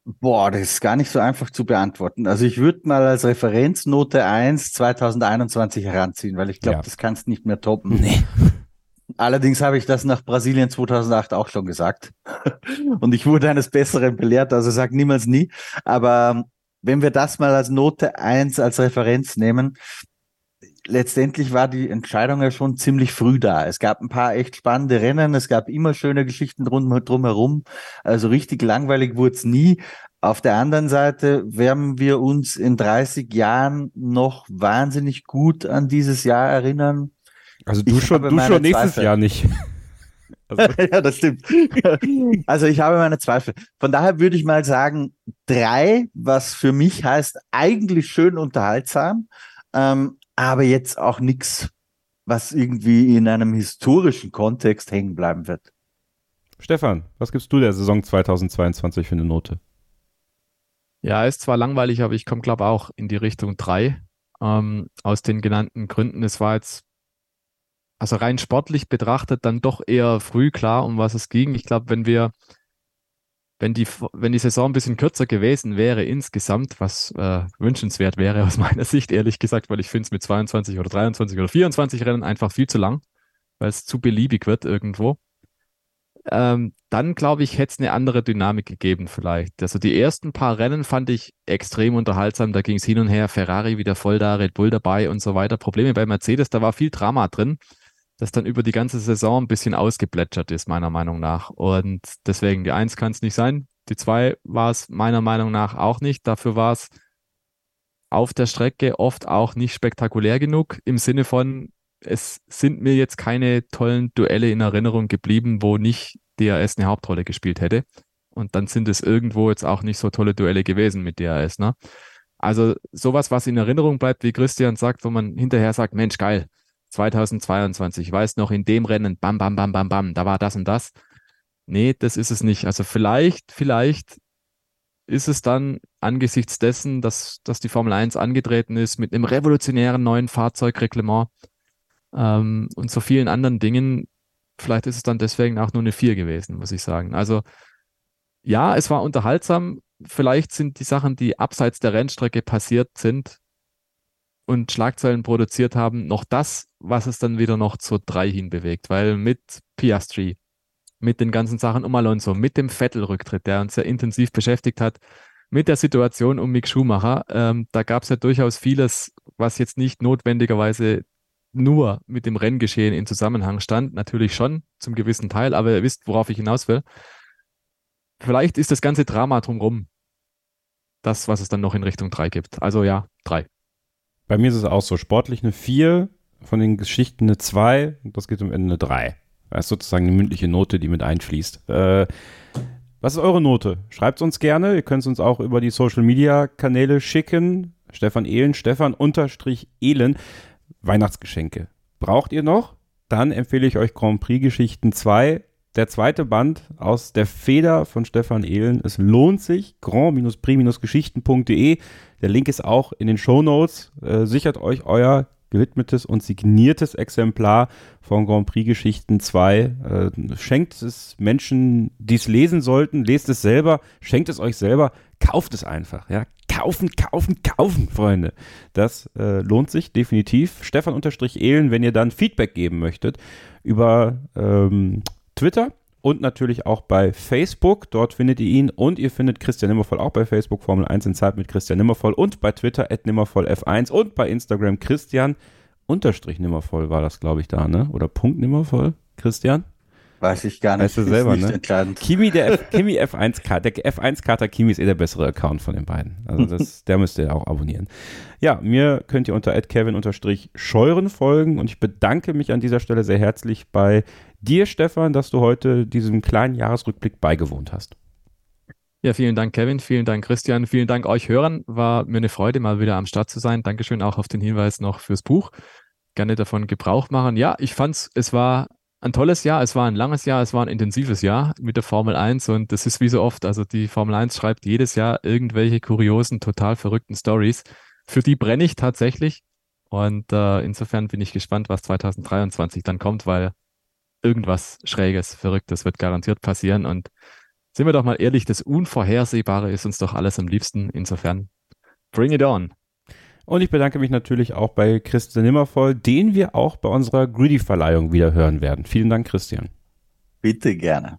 Boah, das ist gar nicht so einfach zu beantworten. Also ich würde mal als Referenznote 1 2021 heranziehen, weil ich glaube, ja. das kannst nicht mehr toppen. Nee. Allerdings habe ich das nach Brasilien 2008 auch schon gesagt. Und ich wurde eines Besseren belehrt, also sag niemals nie. Aber wenn wir das mal als Note 1 als Referenz nehmen, letztendlich war die Entscheidung ja schon ziemlich früh da. Es gab ein paar echt spannende Rennen, es gab immer schöne Geschichten drum, drumherum. Also richtig langweilig wurde es nie. Auf der anderen Seite werden wir uns in 30 Jahren noch wahnsinnig gut an dieses Jahr erinnern. Also du ich schon, du schon nächstes Zweifel. Jahr nicht. Also. ja, das stimmt. Also ich habe meine Zweifel. Von daher würde ich mal sagen, drei, was für mich heißt, eigentlich schön unterhaltsam. Ähm, aber jetzt auch nichts, was irgendwie in einem historischen Kontext hängen bleiben wird. Stefan, was gibst du der Saison 2022 für eine Note? Ja, ist zwar langweilig, aber ich komme, glaube auch in die Richtung 3. Ähm, aus den genannten Gründen. Es war jetzt, also rein sportlich betrachtet, dann doch eher früh klar, um was es ging. Ich glaube, wenn wir wenn die, wenn die Saison ein bisschen kürzer gewesen wäre insgesamt, was äh, wünschenswert wäre aus meiner Sicht, ehrlich gesagt, weil ich finde es mit 22 oder 23 oder 24 Rennen einfach viel zu lang, weil es zu beliebig wird irgendwo. Ähm, dann glaube ich, hätte es eine andere Dynamik gegeben vielleicht. Also die ersten paar Rennen fand ich extrem unterhaltsam. Da ging es hin und her, Ferrari wieder voll da, Red Bull dabei und so weiter. Probleme bei Mercedes, da war viel Drama drin das dann über die ganze Saison ein bisschen ausgeplätschert ist, meiner Meinung nach. Und deswegen, die Eins kann es nicht sein. Die Zwei war es meiner Meinung nach auch nicht. Dafür war es auf der Strecke oft auch nicht spektakulär genug, im Sinne von, es sind mir jetzt keine tollen Duelle in Erinnerung geblieben, wo nicht DRS eine Hauptrolle gespielt hätte. Und dann sind es irgendwo jetzt auch nicht so tolle Duelle gewesen mit DRS. Ne? Also sowas, was in Erinnerung bleibt, wie Christian sagt, wo man hinterher sagt, Mensch, geil, 2022. Ich weiß noch, in dem Rennen, bam, bam, bam, bam, bam, da war das und das. Nee, das ist es nicht. Also vielleicht, vielleicht ist es dann angesichts dessen, dass, dass die Formel 1 angetreten ist mit einem revolutionären neuen Fahrzeugreglement ähm, und so vielen anderen Dingen, vielleicht ist es dann deswegen auch nur eine 4 gewesen, muss ich sagen. Also ja, es war unterhaltsam. Vielleicht sind die Sachen, die abseits der Rennstrecke passiert sind und Schlagzeilen produziert haben, noch das, was es dann wieder noch zur 3 hinbewegt. Weil mit Piastri, mit den ganzen Sachen um Alonso, mit dem Vettel-Rücktritt, der uns sehr intensiv beschäftigt hat, mit der Situation um Mick Schumacher, ähm, da gab es ja durchaus vieles, was jetzt nicht notwendigerweise nur mit dem Renngeschehen in Zusammenhang stand. Natürlich schon, zum gewissen Teil, aber ihr wisst, worauf ich hinaus will. Vielleicht ist das ganze Drama drumherum das, was es dann noch in Richtung 3 gibt. Also ja, 3. Bei mir ist es auch so. Sportlich eine 4, von den Geschichten eine 2 und das geht am Ende eine 3. Das ist sozusagen eine mündliche Note, die mit einfließt. Äh, was ist eure Note? Schreibt es uns gerne. Ihr könnt es uns auch über die Social Media Kanäle schicken. Stefan Ehlen, Stefan unterstrich Ehlen. Weihnachtsgeschenke. Braucht ihr noch? Dann empfehle ich euch Grand Prix Geschichten 2. Der zweite Band aus der Feder von Stefan Ehlen. Es lohnt sich. Grand-Prix-Geschichten.de. Der Link ist auch in den Show Notes. Äh, sichert euch euer gewidmetes und signiertes Exemplar von Grand Prix Geschichten 2. Äh, schenkt es Menschen, die es lesen sollten, lest es selber, schenkt es euch selber, kauft es einfach. Ja? Kaufen, kaufen, kaufen, Freunde. Das äh, lohnt sich definitiv. Stefan-Ehlen, wenn ihr dann Feedback geben möchtet über ähm, Twitter und natürlich auch bei Facebook. Dort findet ihr ihn und ihr findet Christian Nimmervoll auch bei Facebook, Formel 1 in Zeit mit Christian Nimmervoll und bei Twitter at Nimmervoll F1 und bei Instagram Christian unterstrich Nimmervoll war das, glaube ich, da, ne? Oder Punkt Nimmervoll, Christian? Weiß ich gar nicht. Weißt du selber, ne? Kimi, der F, Kimi F1, der F1-Kater Kimi ist eh der bessere Account von den beiden. Also das, der müsst ihr auch abonnieren. Ja, mir könnt ihr unter kevin-scheuren folgen und ich bedanke mich an dieser Stelle sehr herzlich bei dir, Stefan, dass du heute diesem kleinen Jahresrückblick beigewohnt hast. Ja, vielen Dank, Kevin. Vielen Dank, Christian. Vielen Dank euch Hörern. War mir eine Freude, mal wieder am Start zu sein. Dankeschön auch auf den Hinweis noch fürs Buch. Gerne davon Gebrauch machen. Ja, ich fand's, es war ein tolles Jahr, es war ein langes Jahr, es war ein intensives Jahr mit der Formel 1 und das ist wie so oft, also die Formel 1 schreibt jedes Jahr irgendwelche kuriosen, total verrückten Stories. Für die brenne ich tatsächlich und äh, insofern bin ich gespannt, was 2023 dann kommt, weil irgendwas Schräges, Verrücktes wird garantiert passieren. Und sind wir doch mal ehrlich, das Unvorhersehbare ist uns doch alles am liebsten. Insofern, bring it on. Und ich bedanke mich natürlich auch bei Christian Nimmervoll, den wir auch bei unserer Greedy-Verleihung wieder hören werden. Vielen Dank, Christian. Bitte gerne.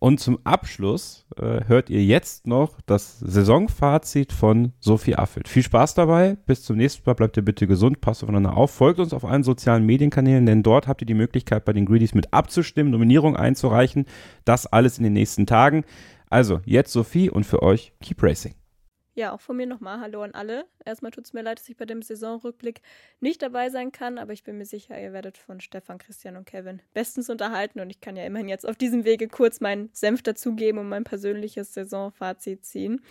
Und zum Abschluss äh, hört ihr jetzt noch das Saisonfazit von Sophie Affelt. Viel Spaß dabei. Bis zum nächsten Mal. Bleibt ihr bitte gesund. Passt aufeinander auf. Folgt uns auf allen sozialen Medienkanälen, denn dort habt ihr die Möglichkeit, bei den Greedies mit abzustimmen, Nominierung einzureichen. Das alles in den nächsten Tagen. Also, jetzt Sophie und für euch Keep Racing. Ja, auch von mir nochmal Hallo an alle. Erstmal tut es mir leid, dass ich bei dem Saisonrückblick nicht dabei sein kann, aber ich bin mir sicher, ihr werdet von Stefan, Christian und Kevin bestens unterhalten und ich kann ja immerhin jetzt auf diesem Wege kurz meinen Senf dazugeben und mein persönliches Saisonfazit ziehen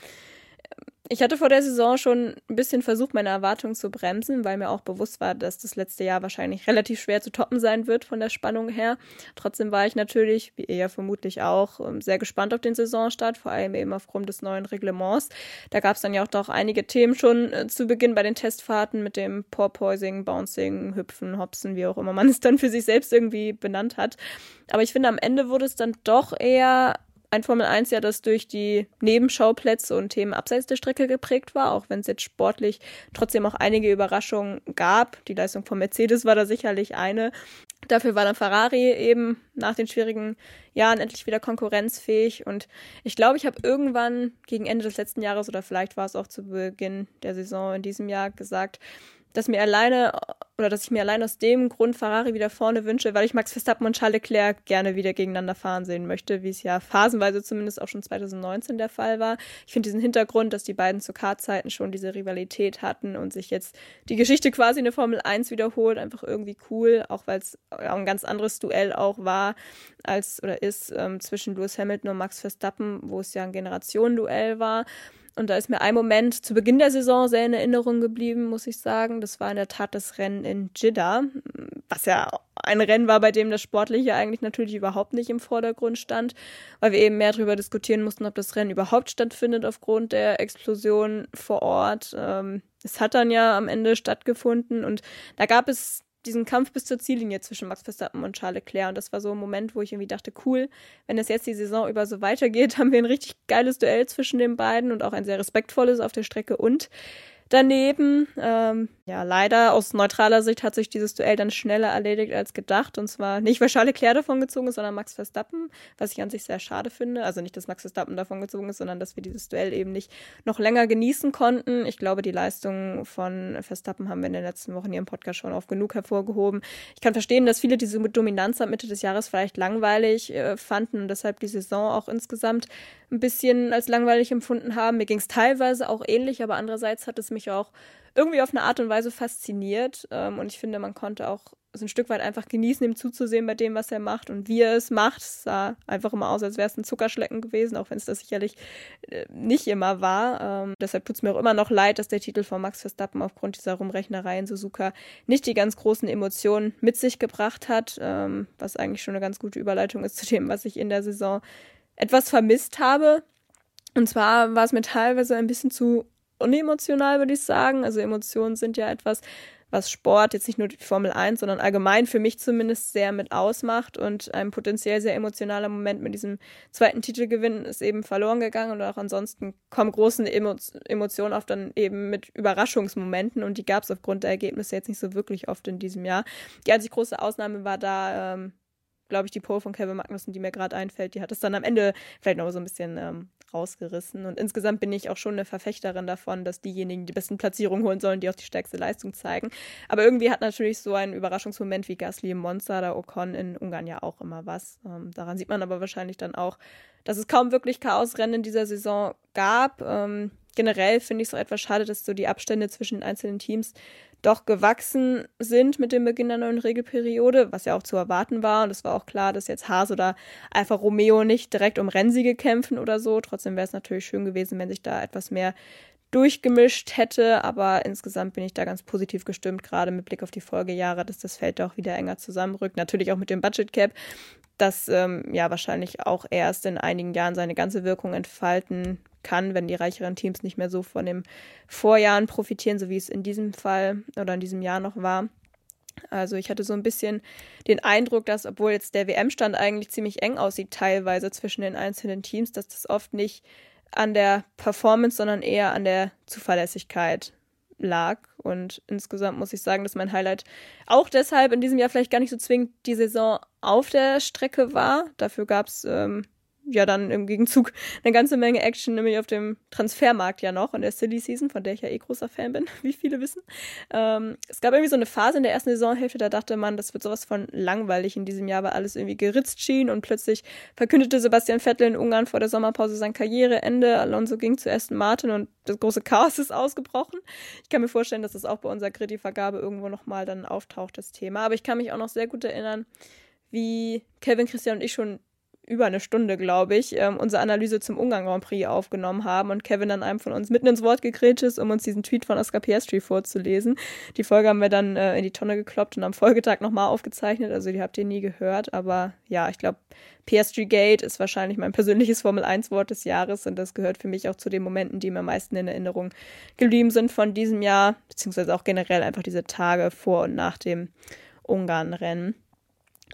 ich hatte vor der Saison schon ein bisschen versucht, meine Erwartungen zu bremsen, weil mir auch bewusst war, dass das letzte Jahr wahrscheinlich relativ schwer zu toppen sein wird von der Spannung her. Trotzdem war ich natürlich, wie ihr ja vermutlich auch, ähm, sehr gespannt auf den Saisonstart, vor allem eben aufgrund des neuen Reglements. Da gab es dann ja auch doch einige Themen schon äh, zu Beginn bei den Testfahrten mit dem Porpoising, Bouncing, Hüpfen, Hopsen, wie auch immer man es dann für sich selbst irgendwie benannt hat. Aber ich finde, am Ende wurde es dann doch eher ein Formel 1 ja, das durch die Nebenschauplätze und Themen abseits der Strecke geprägt war, auch wenn es jetzt sportlich trotzdem auch einige Überraschungen gab. Die Leistung von Mercedes war da sicherlich eine. Dafür war dann Ferrari eben nach den schwierigen Jahren endlich wieder konkurrenzfähig. Und ich glaube, ich habe irgendwann gegen Ende des letzten Jahres oder vielleicht war es auch zu Beginn der Saison in diesem Jahr gesagt, dass mir alleine oder dass ich mir allein aus dem Grund Ferrari wieder vorne wünsche, weil ich Max Verstappen und Charles Leclerc gerne wieder gegeneinander fahren sehen möchte, wie es ja phasenweise zumindest auch schon 2019 der Fall war. Ich finde diesen Hintergrund, dass die beiden zu Kartzeiten schon diese Rivalität hatten und sich jetzt die Geschichte quasi in der Formel 1 wiederholt, einfach irgendwie cool, auch weil es ein ganz anderes Duell auch war als oder ist ähm, zwischen Lewis Hamilton und Max Verstappen, wo es ja ein Generationenduell war. Und da ist mir ein Moment zu Beginn der Saison sehr in Erinnerung geblieben, muss ich sagen. Das war in der Tat das Rennen in Jeddah, was ja ein Rennen war, bei dem das Sportliche eigentlich natürlich überhaupt nicht im Vordergrund stand, weil wir eben mehr darüber diskutieren mussten, ob das Rennen überhaupt stattfindet aufgrund der Explosion vor Ort. Ähm, es hat dann ja am Ende stattgefunden und da gab es diesen Kampf bis zur Ziellinie zwischen Max Verstappen und Charles Leclerc. Und das war so ein Moment, wo ich irgendwie dachte, cool, wenn das jetzt die Saison über so weitergeht, haben wir ein richtig geiles Duell zwischen den beiden und auch ein sehr respektvolles auf der Strecke und daneben. Ähm, ja, leider aus neutraler Sicht hat sich dieses Duell dann schneller erledigt als gedacht. Und zwar nicht, weil Charles Leclerc davon gezogen ist, sondern Max Verstappen, was ich an sich sehr schade finde. Also nicht, dass Max Verstappen davon gezogen ist, sondern dass wir dieses Duell eben nicht noch länger genießen konnten. Ich glaube, die Leistung von Verstappen haben wir in den letzten Wochen hier im Podcast schon oft genug hervorgehoben. Ich kann verstehen, dass viele diese Dominanz ab Mitte des Jahres vielleicht langweilig äh, fanden und deshalb die Saison auch insgesamt ein bisschen als langweilig empfunden haben. Mir ging es teilweise auch ähnlich, aber andererseits hat es mich auch irgendwie auf eine Art und Weise fasziniert. Ähm, und ich finde, man konnte auch so ein Stück weit einfach genießen, ihm zuzusehen bei dem, was er macht und wie er es macht. Es sah einfach immer aus, als wäre es ein Zuckerschlecken gewesen, auch wenn es das sicherlich äh, nicht immer war. Ähm, deshalb tut es mir auch immer noch leid, dass der Titel von Max Verstappen aufgrund dieser Rumrechnerei in Suzuka nicht die ganz großen Emotionen mit sich gebracht hat, ähm, was eigentlich schon eine ganz gute Überleitung ist zu dem, was ich in der Saison etwas vermisst habe. Und zwar war es mir teilweise ein bisschen zu unemotional, würde ich sagen. Also Emotionen sind ja etwas, was Sport, jetzt nicht nur die Formel 1, sondern allgemein für mich zumindest sehr mit ausmacht. Und ein potenziell sehr emotionaler Moment mit diesem zweiten Titelgewinn ist eben verloren gegangen. Und auch ansonsten kommen große Emo Emotionen oft dann eben mit Überraschungsmomenten. Und die gab es aufgrund der Ergebnisse jetzt nicht so wirklich oft in diesem Jahr. Die einzig große Ausnahme war da ähm, glaube ich, die Pole von Kevin Magnussen, die mir gerade einfällt, die hat es dann am Ende vielleicht noch so ein bisschen ähm, rausgerissen. Und insgesamt bin ich auch schon eine Verfechterin davon, dass diejenigen die besten Platzierungen holen sollen, die auch die stärkste Leistung zeigen. Aber irgendwie hat natürlich so ein Überraschungsmoment wie Gasly im Monster oder Ocon in Ungarn ja auch immer was. Ähm, daran sieht man aber wahrscheinlich dann auch, dass es kaum wirklich Chaosrennen in dieser Saison gab. Ähm, generell finde ich es auch etwas schade, dass so die Abstände zwischen den einzelnen Teams doch gewachsen sind mit dem Beginn der neuen Regelperiode, was ja auch zu erwarten war. Und es war auch klar, dass jetzt Haas oder Alfa Romeo nicht direkt um Rennsiege kämpfen oder so. Trotzdem wäre es natürlich schön gewesen, wenn sich da etwas mehr durchgemischt hätte, aber insgesamt bin ich da ganz positiv gestimmt, gerade mit Blick auf die Folgejahre, dass das Feld da auch wieder enger zusammenrückt. Natürlich auch mit dem Budget Cap, das ähm, ja wahrscheinlich auch erst in einigen Jahren seine ganze Wirkung entfalten kann, wenn die reicheren Teams nicht mehr so von den Vorjahren profitieren, so wie es in diesem Fall oder in diesem Jahr noch war. Also ich hatte so ein bisschen den Eindruck, dass obwohl jetzt der WM-Stand eigentlich ziemlich eng aussieht, teilweise zwischen den einzelnen Teams, dass das oft nicht an der Performance, sondern eher an der Zuverlässigkeit lag. Und insgesamt muss ich sagen, dass mein Highlight auch deshalb in diesem Jahr vielleicht gar nicht so zwingend die Saison auf der Strecke war. Dafür gab es ähm, ja dann im Gegenzug eine ganze Menge Action, nämlich auf dem Transfermarkt ja noch in der Silly Season, von der ich ja eh großer Fan bin, wie viele wissen. Ähm, es gab irgendwie so eine Phase in der ersten Saisonhälfte, da dachte man, das wird sowas von langweilig in diesem Jahr, weil alles irgendwie geritzt schien und plötzlich verkündete Sebastian Vettel in Ungarn vor der Sommerpause sein Karriereende. Alonso ging zu Aston Martin und das große Chaos ist ausgebrochen. Ich kann mir vorstellen, dass das auch bei unserer Gritty-Vergabe irgendwo nochmal dann auftaucht, das Thema. Aber ich kann mich auch noch sehr gut erinnern, wie Kevin, Christian und ich schon über eine Stunde, glaube ich, ähm, unsere Analyse zum Ungarn Grand Prix aufgenommen haben und Kevin dann einem von uns mitten ins Wort gegrätscht ist, um uns diesen Tweet von Oscar Piastri vorzulesen. Die Folge haben wir dann äh, in die Tonne gekloppt und am Folgetag nochmal aufgezeichnet, also die habt ihr nie gehört, aber ja, ich glaube, Piastri Gate ist wahrscheinlich mein persönliches Formel 1 Wort des Jahres und das gehört für mich auch zu den Momenten, die mir am meisten in Erinnerung geblieben sind von diesem Jahr, beziehungsweise auch generell einfach diese Tage vor und nach dem Ungarn-Rennen.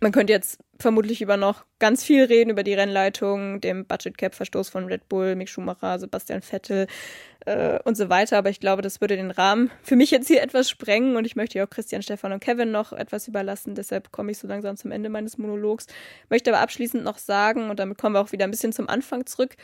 Man könnte jetzt vermutlich über noch ganz viel reden, über die Rennleitung, dem Budget Cap Verstoß von Red Bull, Mick Schumacher, Sebastian Vettel äh, und so weiter. Aber ich glaube, das würde den Rahmen für mich jetzt hier etwas sprengen und ich möchte ja auch Christian, Stefan und Kevin noch etwas überlassen. Deshalb komme ich so langsam zum Ende meines Monologs. Möchte aber abschließend noch sagen, und damit kommen wir auch wieder ein bisschen zum Anfang zurück,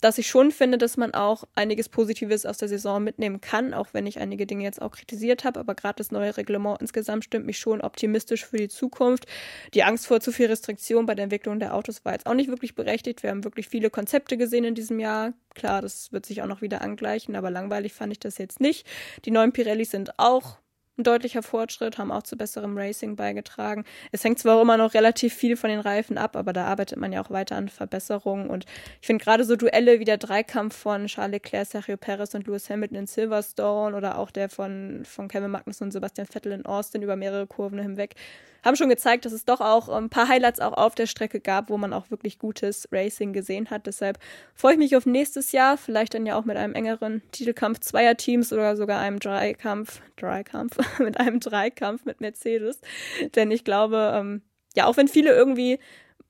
dass ich schon finde, dass man auch einiges Positives aus der Saison mitnehmen kann, auch wenn ich einige Dinge jetzt auch kritisiert habe. Aber gerade das neue Reglement insgesamt stimmt mich schon optimistisch für die Zukunft. Die Angst vor zu viel Restriktion bei der Entwicklung der Autos war jetzt auch nicht wirklich berechtigt. Wir haben wirklich viele Konzepte gesehen in diesem Jahr. Klar, das wird sich auch noch wieder angleichen, aber langweilig fand ich das jetzt nicht. Die neuen Pirellis sind auch ein deutlicher Fortschritt, haben auch zu besserem Racing beigetragen. Es hängt zwar auch immer noch relativ viel von den Reifen ab, aber da arbeitet man ja auch weiter an Verbesserungen. Und ich finde gerade so Duelle wie der Dreikampf von Charles Leclerc, Sergio Perez und Lewis Hamilton in Silverstone oder auch der von, von Kevin Magnussen und Sebastian Vettel in Austin über mehrere Kurven hinweg haben schon gezeigt, dass es doch auch ein paar Highlights auch auf der Strecke gab, wo man auch wirklich gutes Racing gesehen hat. Deshalb freue ich mich auf nächstes Jahr, vielleicht dann ja auch mit einem engeren Titelkampf zweier Teams oder sogar einem Dreikampf, Dreikampf mit einem Dreikampf mit Mercedes. Denn ich glaube, ähm, ja, auch wenn viele irgendwie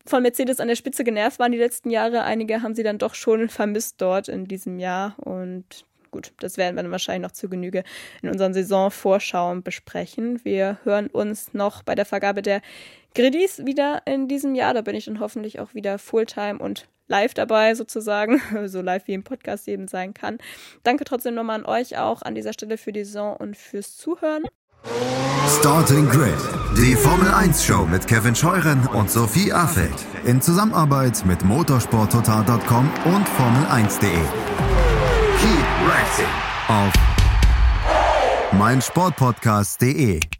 von Mercedes an der Spitze genervt waren die letzten Jahre, einige haben sie dann doch schon vermisst dort in diesem Jahr. Und gut, das werden wir dann wahrscheinlich noch zu Genüge in unseren Saisonvorschauen besprechen. Wir hören uns noch bei der Vergabe der Griddies wieder in diesem Jahr. Da bin ich dann hoffentlich auch wieder Fulltime und live dabei sozusagen, so live wie im Podcast eben sein kann. Danke trotzdem nochmal an euch auch an dieser Stelle für die Saison und fürs Zuhören. Starting Grid, die Formel 1 Show mit Kevin Scheuren und Sophie Affeld in Zusammenarbeit mit motorsporttotal.com und Formel1.de. Keep racing auf meinsportpodcast.de.